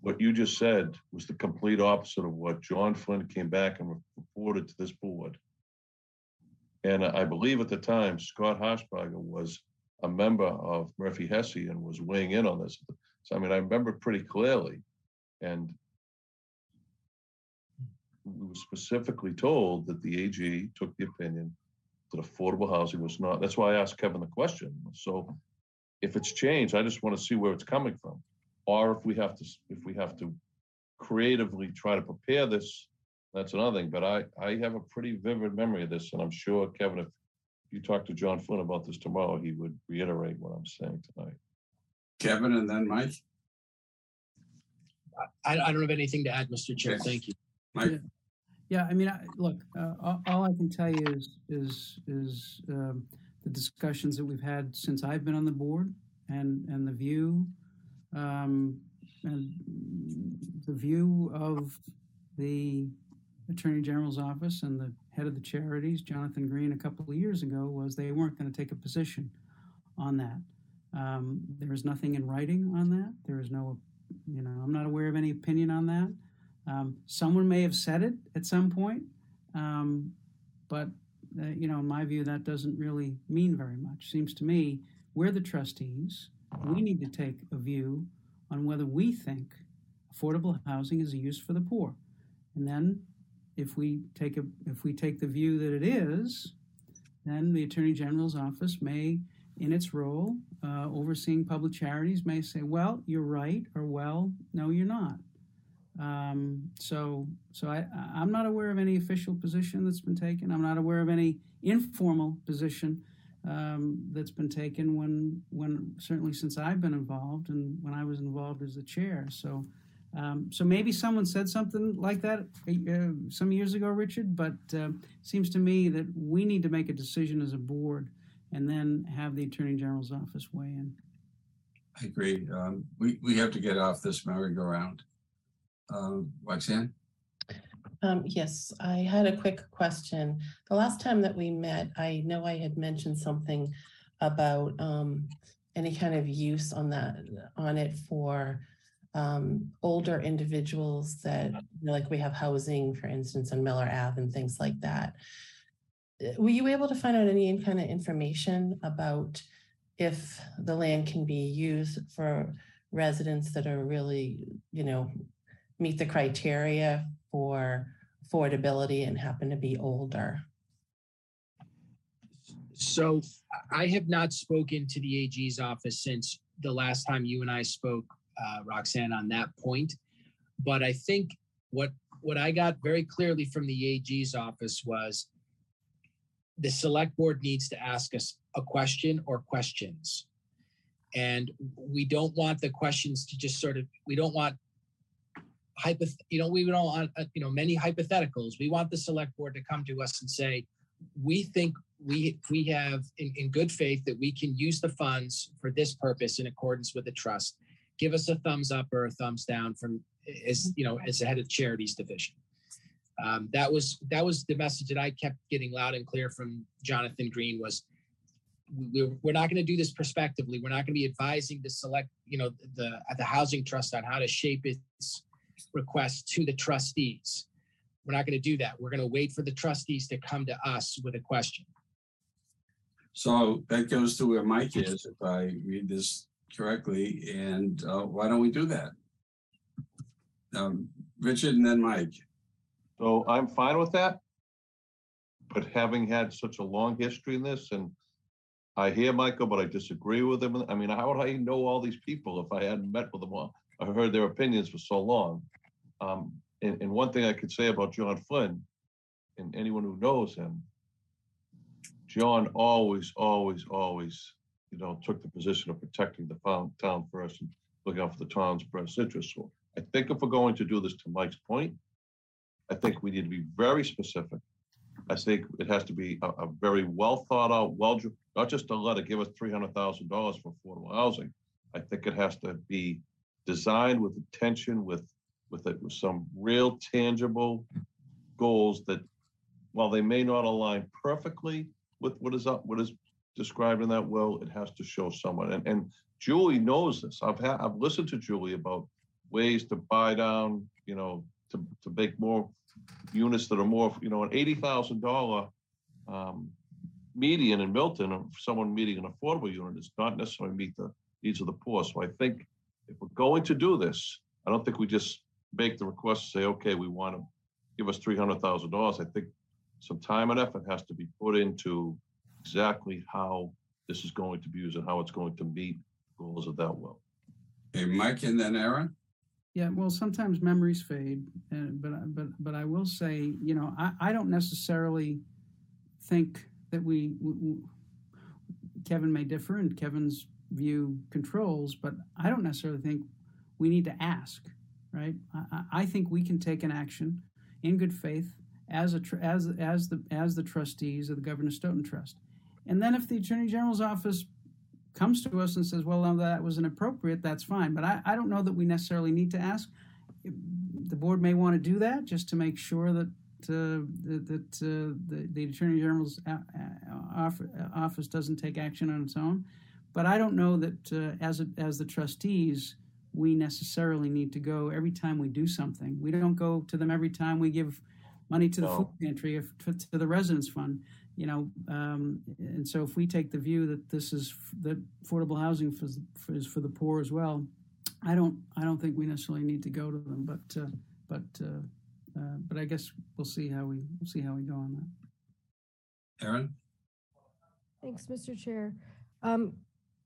what you just said was the complete opposite of what John Flynn came back and reported to this board. And I believe at the time, Scott Harshbarger was a member of Murphy Hesse and was weighing in on this. So I mean, I remember pretty clearly. And hmm. we were specifically told that the AG took the opinion that affordable housing was not, that's why I asked Kevin the question. So if it's changed, I just want to see where it's coming from. Or if we have to, if we have to creatively try to prepare this, that's another thing. But I, I have a pretty vivid memory of this, and I'm sure, Kevin, if you talk to John Flynn about this tomorrow, he would reiterate what I'm saying tonight. Kevin and then Mike. I, I don't have anything to add, Mr. Chair. Okay. Thank you. Mike, Yeah, I mean, I, look, uh, all, all I can tell you is is is um, the discussions that we've had since I've been on the board, and and the view, um, and the view of the Attorney General's office and the head of the charities, Jonathan Green, a couple of years ago, was they weren't going to take a position on that. Um, there is nothing in writing on that. There is no, you know, I'm not aware of any opinion on that. Um, someone may have said it at some point, um, but uh, you know, in my view, that doesn't really mean very much. Seems to me we're the trustees. We need to take a view on whether we think affordable housing is a use for the poor, and then if we take a if we take the view that it is, then the attorney general's office may, in its role uh, overseeing public charities, may say, "Well, you're right," or "Well, no, you're not." Um, so, so I, I'm not aware of any official position that's been taken. I'm not aware of any informal position um, that's been taken when, when certainly since I've been involved and when I was involved as the chair. So, um, so maybe someone said something like that uh, some years ago, Richard. But uh, seems to me that we need to make a decision as a board and then have the attorney general's office weigh in. I agree. Um, we, we have to get off this merry-go-round. Um, Roxanne? Um, yes, I had a quick question. The last time that we met, I know I had mentioned something about um, any kind of use on that, on it for um, older individuals that, you know, like we have housing, for instance, on Miller Ave and things like that. Were you able to find out any kind of information about if the land can be used for residents that are really, you know, meet the criteria for affordability and happen to be older. So I have not spoken to the AG's office since the last time you and I spoke, uh, Roxanne, on that point. But I think what what I got very clearly from the AG's office was the select board needs to ask us a question or questions. And we don't want the questions to just sort of, we don't want hypoth, you know, we don't want, uh, you know, many hypotheticals. We want the select board to come to us and say, we think we we have in, in good faith that we can use the funds for this purpose in accordance with the trust. Give us a thumbs up or a thumbs down from as you know as the head of charities division. Um, that was that was the message that I kept getting loud and clear from Jonathan Green was we, we're not going to do this prospectively. We're not going to be advising the select, you know, the the housing trust on how to shape its request to the trustees. We're not going to do that. We're going to wait for the trustees to come to us with a question. So that goes to where Mike is, if I read this correctly, and uh, why don't we do that? Um, Richard and then Mike. So I'm fine with that. But having had such a long history in this and I hear Michael, but I disagree with him. I mean, how would I know all these people if I hadn't met with them all? I heard their opinions for so long. Um, and, and one thing I could say about John Flynn and anyone who knows him, John always, always, always, you know, took the position of protecting the town, first and looking out for the town's best interests. So I think if we're going to do this to Mike's point, I think we need to be very specific. I think it has to be a, a very well thought out, well, not just a letter, give us three hundred thousand dollars for affordable housing. I think it has to be designed with intention, with, with it, with some real tangible goals that, while they may not align perfectly with what is up, what is described in that will, it has to show someone. And, and Julie knows this. I've had, I've listened to Julie about ways to buy down, you know, to, to make more units that are more, you know, an eighty thousand dollar um, median in Milton, of someone meeting an affordable unit is not necessarily meet the needs of the poor. So I think if we're going to do this, I don't think we just make the request, say, okay, we want to give us three hundred thousand dollars. I think some time and effort has to be put into exactly how this is going to be used and how it's going to meet goals of that will. Hey, Mike and then Erin? Yeah, well, sometimes memories fade, uh, but but but I will say, you know, I, I don't necessarily think that we, w w Kevin may differ, and Kevin's view controls, but I don't necessarily think we need to ask, right? I, I think we can take an action in good faith as a as as the as the trustees of the Governor Stoughton Trust, and then if the Attorney General's office comes to us and says, well, no, that was inappropriate, that's fine. But I, I don't know that we necessarily need to ask. The board may want to do that just to make sure that uh, that, that uh, the, the Attorney General's uh, office doesn't take action on its own. But I don't know that uh, as a, as the trustees, we necessarily need to go every time we do something. We don't go to them every time we give money to the No. food pantry or to, to the residence fund you know, um, and so if we take the view that this is f- that affordable housing for, for, is for the poor as well, I don't I don't think we necessarily need to go to them, but uh, but uh, uh, but I guess we'll see how we we'll see how we go on that. Erin? Thanks, Mr. Chair. Um,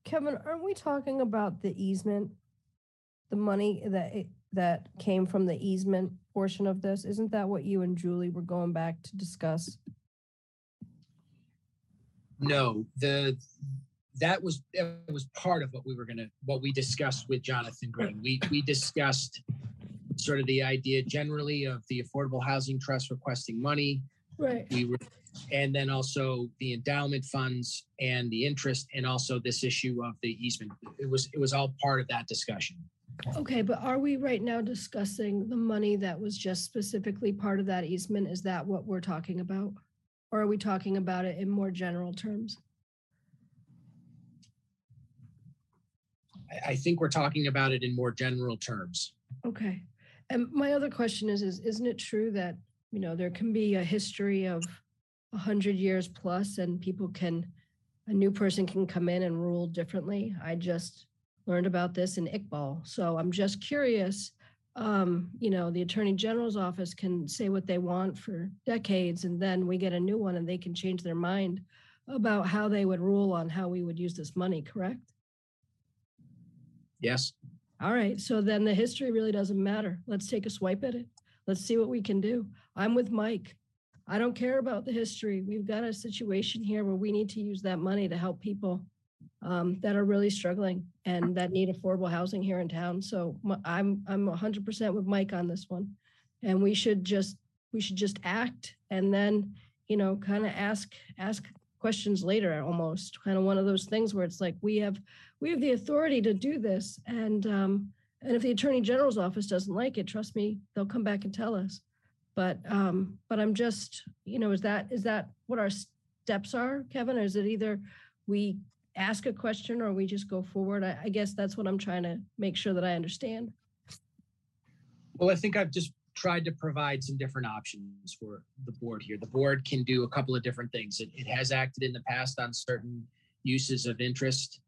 Kevin, aren't we talking about the easement? The money that, it- that came from the easement portion of this? Isn't that what you and Julie were going back to discuss? No, the, that was, that was part of what we were gonna, what we discussed with Jonathan Green. We, we discussed sort of the idea generally of the Affordable Housing Trust requesting money. Right. We were, and then also the endowment funds and the interest and also this issue of the easement. It was, it was all part of that discussion. Okay, but are we right now discussing the money that was just specifically part of that easement? Is that what we're talking about? Or are we talking about it in more general terms? I, think we're talking about it in more general terms. Okay. And my other question is, is isn't it true that, you know, there can be a history of a hundred years plus and people can, a new person can come in and rule differently? I just learned about this in Iqbal. So I'm just curious. Um, you know, the Attorney General's office can say what they want for decades and then we get a new one and they can change their mind about how they would rule on how we would use this money, correct? Yes? All right, so then the history really doesn't matter. Let's take a swipe at it. Let's see what we can do. I'm with Mike. I don't care about the history. We've got a situation here where we need to use that money to help people um, that are really struggling and that need affordable housing here in town. So I'm I'm 100% with Mike on this one, and we should just we should just act and then you know kind of ask ask questions later almost. Kind of one of those things where it's like we have we have the authority to do this and um and if the attorney general's office doesn't like it trust me they'll come back and tell us. But um but i'm just you know is that is that what our steps are kevin? Or is it either we ask a question or we just go forward i, I guess that's what i'm trying to make sure that i understand Well, I think I've just tried to provide some different options for the board here. The board can do a couple of different things. It, it has acted in the past on certain uses of interest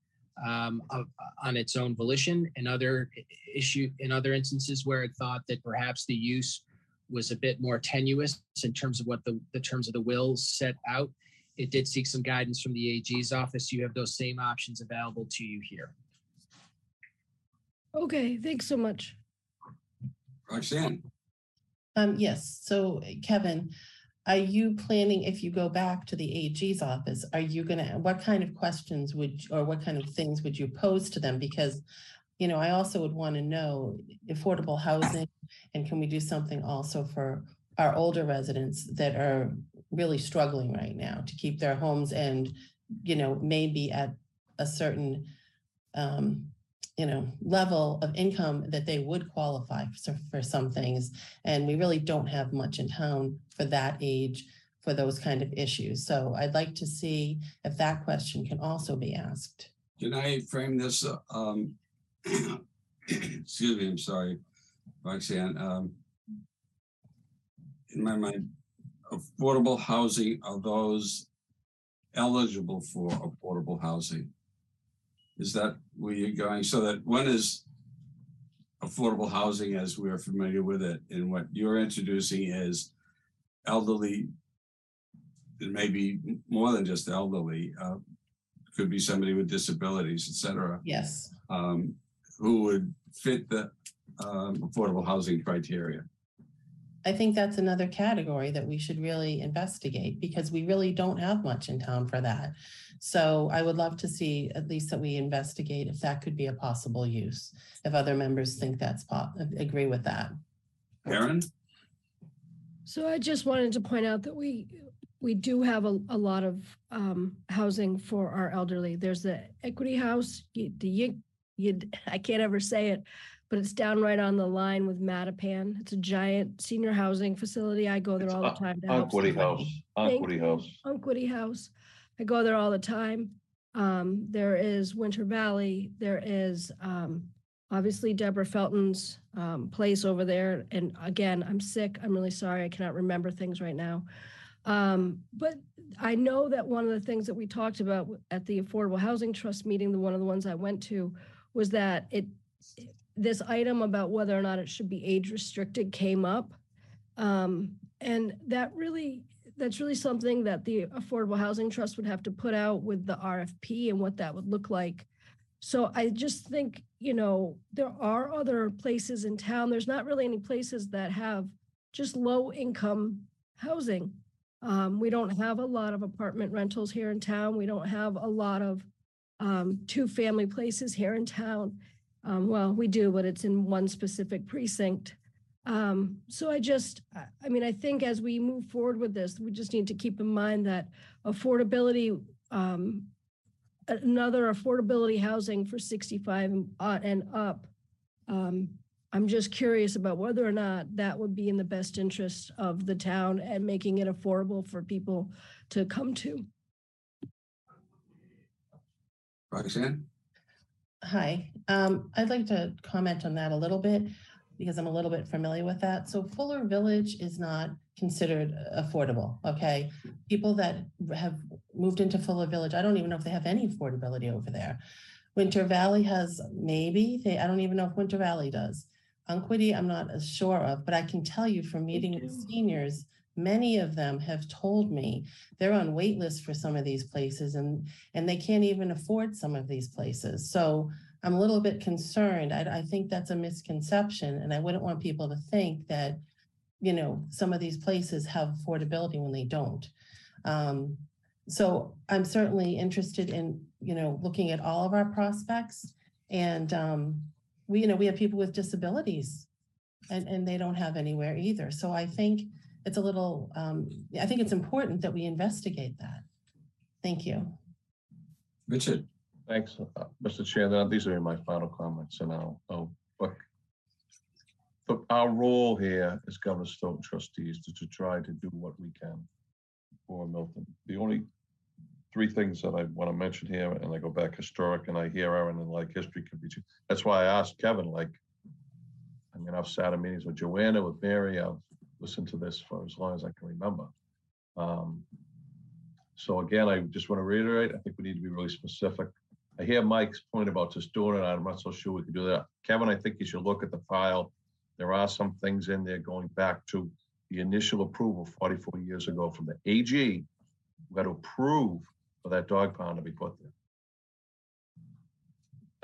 um, of, on its own volition and other issue in other instances where it thought that perhaps the use was a bit more tenuous in terms of what the, the terms of the will set out. It did seek some guidance from the AG's office. You have those same options available to you here. okay thanks so much Roxanne, Um, yes, so uh, Kevin, are you planning, if you go back to the AG's office, are you gonna, what kind of questions would, or what kind of things would you pose to them? Because, you know, I also would want to know affordable housing, and can we do something also for our older residents that are really struggling right now to keep their homes and, you know, maybe at a certain, um, you know, level of income that they would qualify for, for some things. And we really don't have much in town for that age for those kind of issues. So I'd like to see if that question can also be asked. can I frame this, uh, um, excuse me, I'm sorry, Roxanne, um, in my mind, affordable housing are those eligible for affordable housing? Is that where you're going? So that one is affordable housing as we're familiar with it, and what you're introducing is elderly, it may be more than just elderly, uh, could be somebody with disabilities, et cetera, Yes. um, who would fit the um, affordable housing criteria. I think that's another category that we should really investigate because we really don't have much in town for that. So I would love to see at least that we investigate if that could be a possible use. If other members think that's po- agree with that. Karen? So I just wanted to point out that we, we do have a, a lot of um, housing for our elderly. There's the Equity House, y- the, Yi- you, I can't ever say it, but it's down right on the line with Mattapan. It's a giant senior housing facility. I go there It's all the Un- time to help. Unquity somebody. House, Thank Unquity House. Unquity House. I go there all the time. Um, there is Winter Valley. There is um, obviously Deborah Felton's um, place over there. And again, I'm sick. I'm really sorry. I cannot remember things right now. Um, but I know that one of the things that we talked about at the Affordable Housing Trust meeting, the one of the ones I went to, was that it this item about whether or not it should be age restricted came up. Um, and that really that's really something that the Affordable Housing Trust would have to put out with the RFP and what that would look like So I just think, you know, there are other places in town. There's not really any places that have just low income housing. Um, we don't have a lot of apartment rentals here in town. We don't have a lot of um, two family places here in town. Um, well, we do, but it's in one specific precinct. Um, so I just, I- mean, I think as we move forward with this, we just need to keep in mind that affordability, um, another affordability housing for 65 and uh, up. Um, I'm just curious about whether or not that would be in the best interest of the town and making it affordable for people to come to. Roxanne? Hi, um, I'd like to comment on that a little bit because I'm a little bit familiar with that. So Fuller Village is not considered affordable, okay? People that have moved into Fuller Village, I don't even know if they have any affordability over there. Winter Valley has maybe, they, I don't even know if Winter Valley does. Unquity, I'm not as sure of, but I can tell you from meeting with seniors, many of them have told me they're on wait lists for some of these places and and they can't even afford some of these places. So I'm a little bit concerned. I, I think that's a misconception, and I wouldn't want people to think that, you know, some of these places have affordability when they don't. Um, so I'm certainly interested in, you know, looking at all of our prospects, and um, we, you know, we have people with disabilities, and and they don't have anywhere either. So I think it's a little. Um, I think it's important that we investigate that. Thank you. Richard? Thanks, uh, Mr. Chair. Now, These are my final comments and I'll, I'll, look. But our role here as Governor Stoughton trustees is to try to do what we can for Milton. The only three things that I want to mention here, and I go back historic and I hear Erin and like history can be, that's why I asked Kevin, like, I mean, I've sat in meetings with Joanna, with Mary, I've listened to this for as long as I can remember. Um, So again, I just want to reiterate, I think we need to be really specific. I hear Mike's point about just doing it. I'm not so sure we can do that. Kevin, I think you should look at the file. There are some things in there going back to the initial approval 44 years ago from the AG. We got to approve for that dog pound to be put there.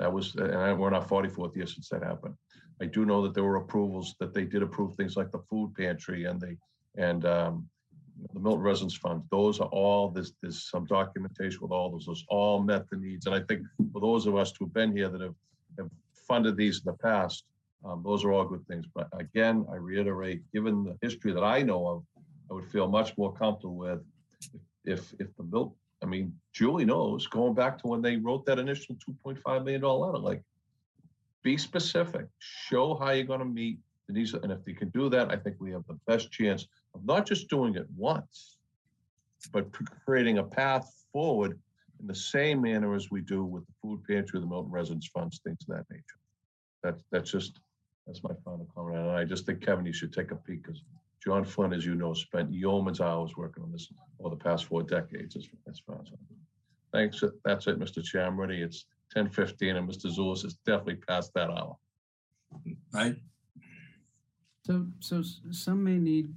That was, and we're not 44th year since that happened. I do know that there were approvals, that they did approve things like the food pantry and the, and um, the Milton Residence Fund. Those are all, this there's some documentation with all those, those all met the needs. And I think for those of us who've been here that have, have funded these in the past, um, those are all good things. But again, I reiterate, given the history that I know of, I would feel much more comfortable with if, if the Milt, I mean, Julie knows, going back to when they wrote that initial $2.5 million letter, like, be specific, show how you're gonna meet the needs, and if you can do that, I think we have the best chance of not just doing it once, but creating a path forward in the same manner as we do with the food pantry, the Milton Residence Funds, things of that nature. That's, that's just, that's my final comment, and I just think, Kevin, you should take a peek, because John Flynn, as you know, spent yeoman's hours working on this over the past four decades, as, as far as. I'm- Thanks, that's it, Mr. Chair, I'm ready, it's ten fifteen, and Mr. Zullas is definitely past that hour. Right? So, so s- some may need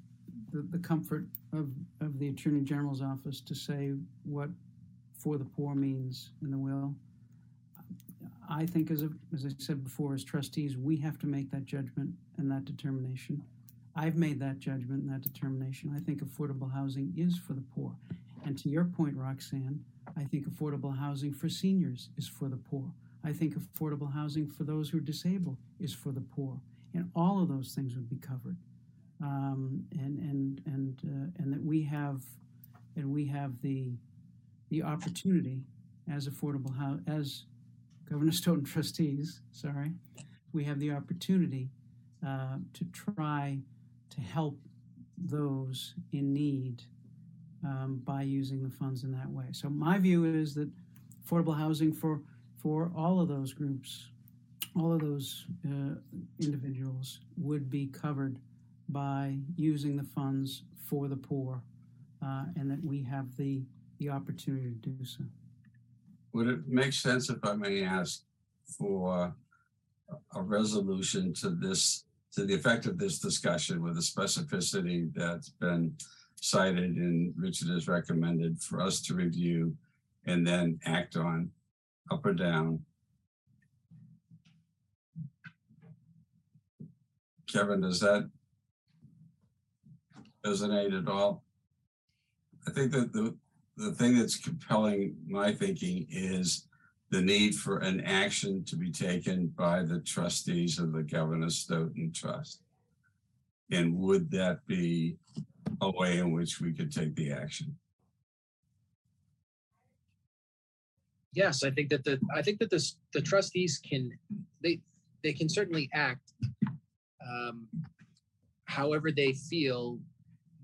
the, the comfort of, of the Attorney General's office to say what for the poor means in the will. I think as, a, as I said before, as trustees, we have to make that judgment and that determination. I've made that judgment and that determination. I think affordable housing is for the poor. And to your point, Roxanne, I think affordable housing for seniors is for the poor. I think affordable housing for those who are disabled is for the poor and all of those things would be covered. Um, and and and uh, and that we have and we have the the opportunity as affordable as Governor Stoughton trustees. Sorry, we have the opportunity uh, to try to help those in need um, by using the funds in that way. So my view is that affordable housing for for all of those groups all of those uh, individuals would be covered by using the funds for the poor, uh, and that we have the the opportunity to do so. Would it make sense if I may ask for a- resolution to this, to the effect of this discussion with the specificity that's been cited and Richard has recommended for us to review and then act on up or down. Kevin, does that resonate at all? I think that the, the thing that's compelling my thinking is the need for an action to be taken by the trustees of the Governor Stoughton Trust. And would that be a way in which we could take the action? Yes, I think that the, I think that this, the trustees can, they, they can certainly act um, however they feel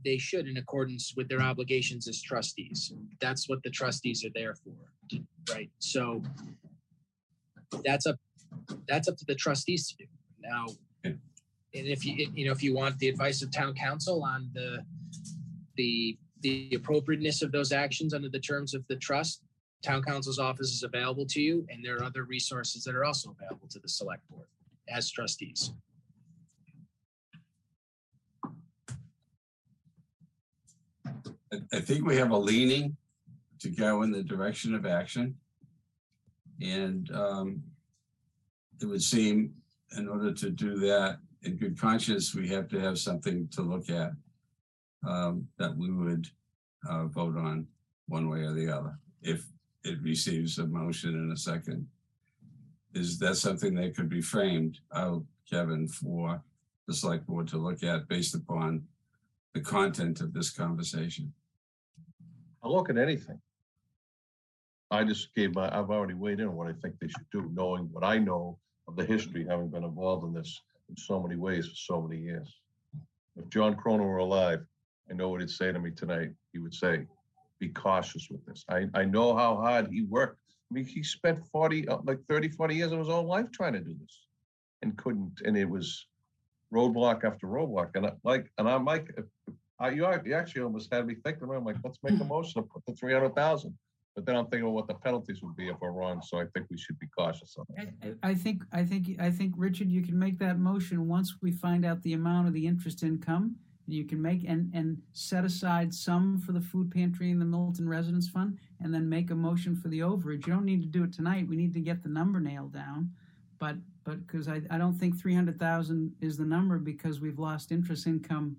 they should in accordance with their obligations as trustees. That's what the trustees are there for, right? So that's up, that's up to the trustees to do. Now, and if you, you know, if you want the advice of town counsel on the, the, the appropriateness of those actions under the terms of the trust, town counsel's office is available to you, and there are other resources that are also available to the select board as trustees. I, think we have a leaning to go in the direction of action. And um, it would seem in order to do that in good conscience, we have to have something to look at um, that we would uh, vote on one way or the other if it receives a motion in a second. Is that something that could be framed out, Kevin, for the select board to look at based upon the content of this conversation? I'll look at anything. I just gave my, I've already weighed in on what I think they should do, knowing what I know of the history, having been involved in this in so many ways for so many years. If John Cronin were alive, I know what he'd say to me tonight. He would say, be cautious with this. I, I know how hard he worked. I mean, he spent 40, uh, like 30, 40 years of his own life trying to do this and couldn't, and it was roadblock after roadblock. And I, like, and I'm like, I, you, actually almost had me thinking, I'm like, let's make a motion to put the three hundred thousand. But then I'm thinking what the penalties would be if we're wrong, so I think we should be cautious on that. I, I think, I think, I think, Richard, you can make that motion once we find out the amount of the interest income. You can make and, and set aside some for the food pantry and the Milton Residence Fund, and then make a motion for the overage. You don't need to do it tonight. We need to get the number nailed down. But, but, because I, I don't think three hundred thousand is the number because we've lost interest income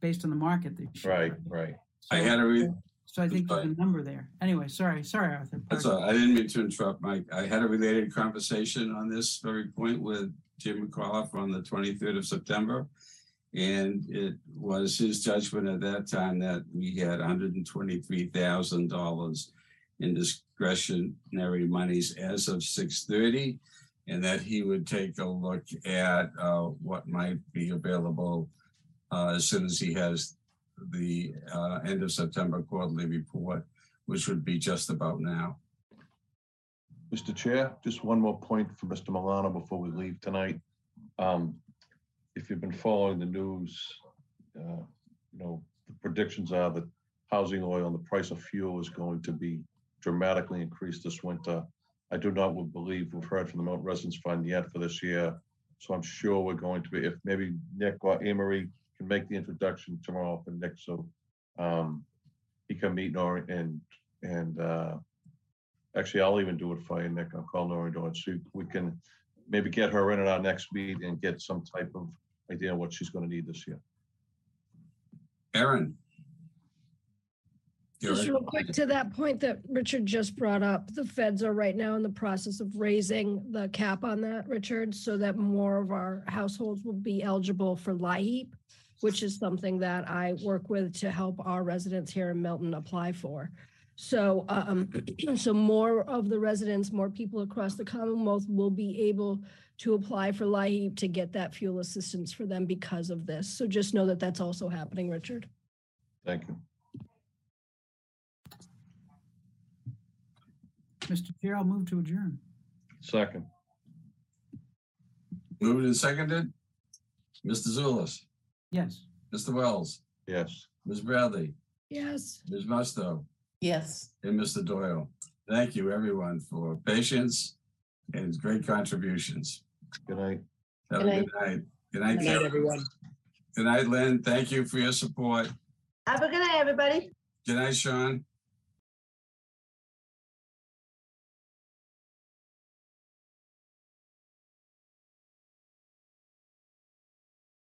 based on the market this year. Right, right. I had a re- So I think That's there's a number there. Anyway, sorry, sorry, Arthur. That's all. I didn't mean to interrupt, Mike. I had a related conversation on this very point with Jim McAuliffe on the twenty-third of September. And it was his judgment at that time that we had hundred and twenty-three thousand dollars in discretionary monies as of six thirty. And that he would take a look at uh, what might be available uh, as soon as he has the uh, end of September quarterly report which would be just about now. Mr. Chair, just one more point for Mr. Milano before we leave tonight. Um, If you've been following the news, uh, you know, the predictions are that housing oil and the price of fuel is going to be dramatically increased this winter. I do not believe we've heard from the Mount Residence Fund yet for this year. So I'm sure we're going to be, if maybe Nick or Emery can make the introduction tomorrow for Nick, so um, he can meet Nori and, and uh, Actually, I'll even do it for you, Nick. I'll call Nora do it. So we can maybe get her in at our next meeting and get some type of idea of what she's gonna need this year. Erin? Just real quick to that point that Richard just brought up, the feds are right now in the process of raising the cap on that, Richard, so that more of our households will be eligible for LIHEAP, which is something that I work with to help our residents here in Milton apply for. So, um, so more of the residents, more people across the Commonwealth will be able to apply for LIHEAP to get that fuel assistance for them because of this. So just know that that's also happening, Richard. Thank you. Mr. Chair, I'll move to adjourn. Second, Moved and seconded? Mr. Zullas, Yes. Mr. Wells, yes. Ms. Bradley, Yes. Ms. Musto, Yes. and Mr. Doyle. Thank you, everyone, for patience and great contributions. Good night. Have a Good good night. Good night, Good night, Kevin. everyone. Good night, Lynn. Thank you for your support. Have a good night, everybody. Good night, Sean.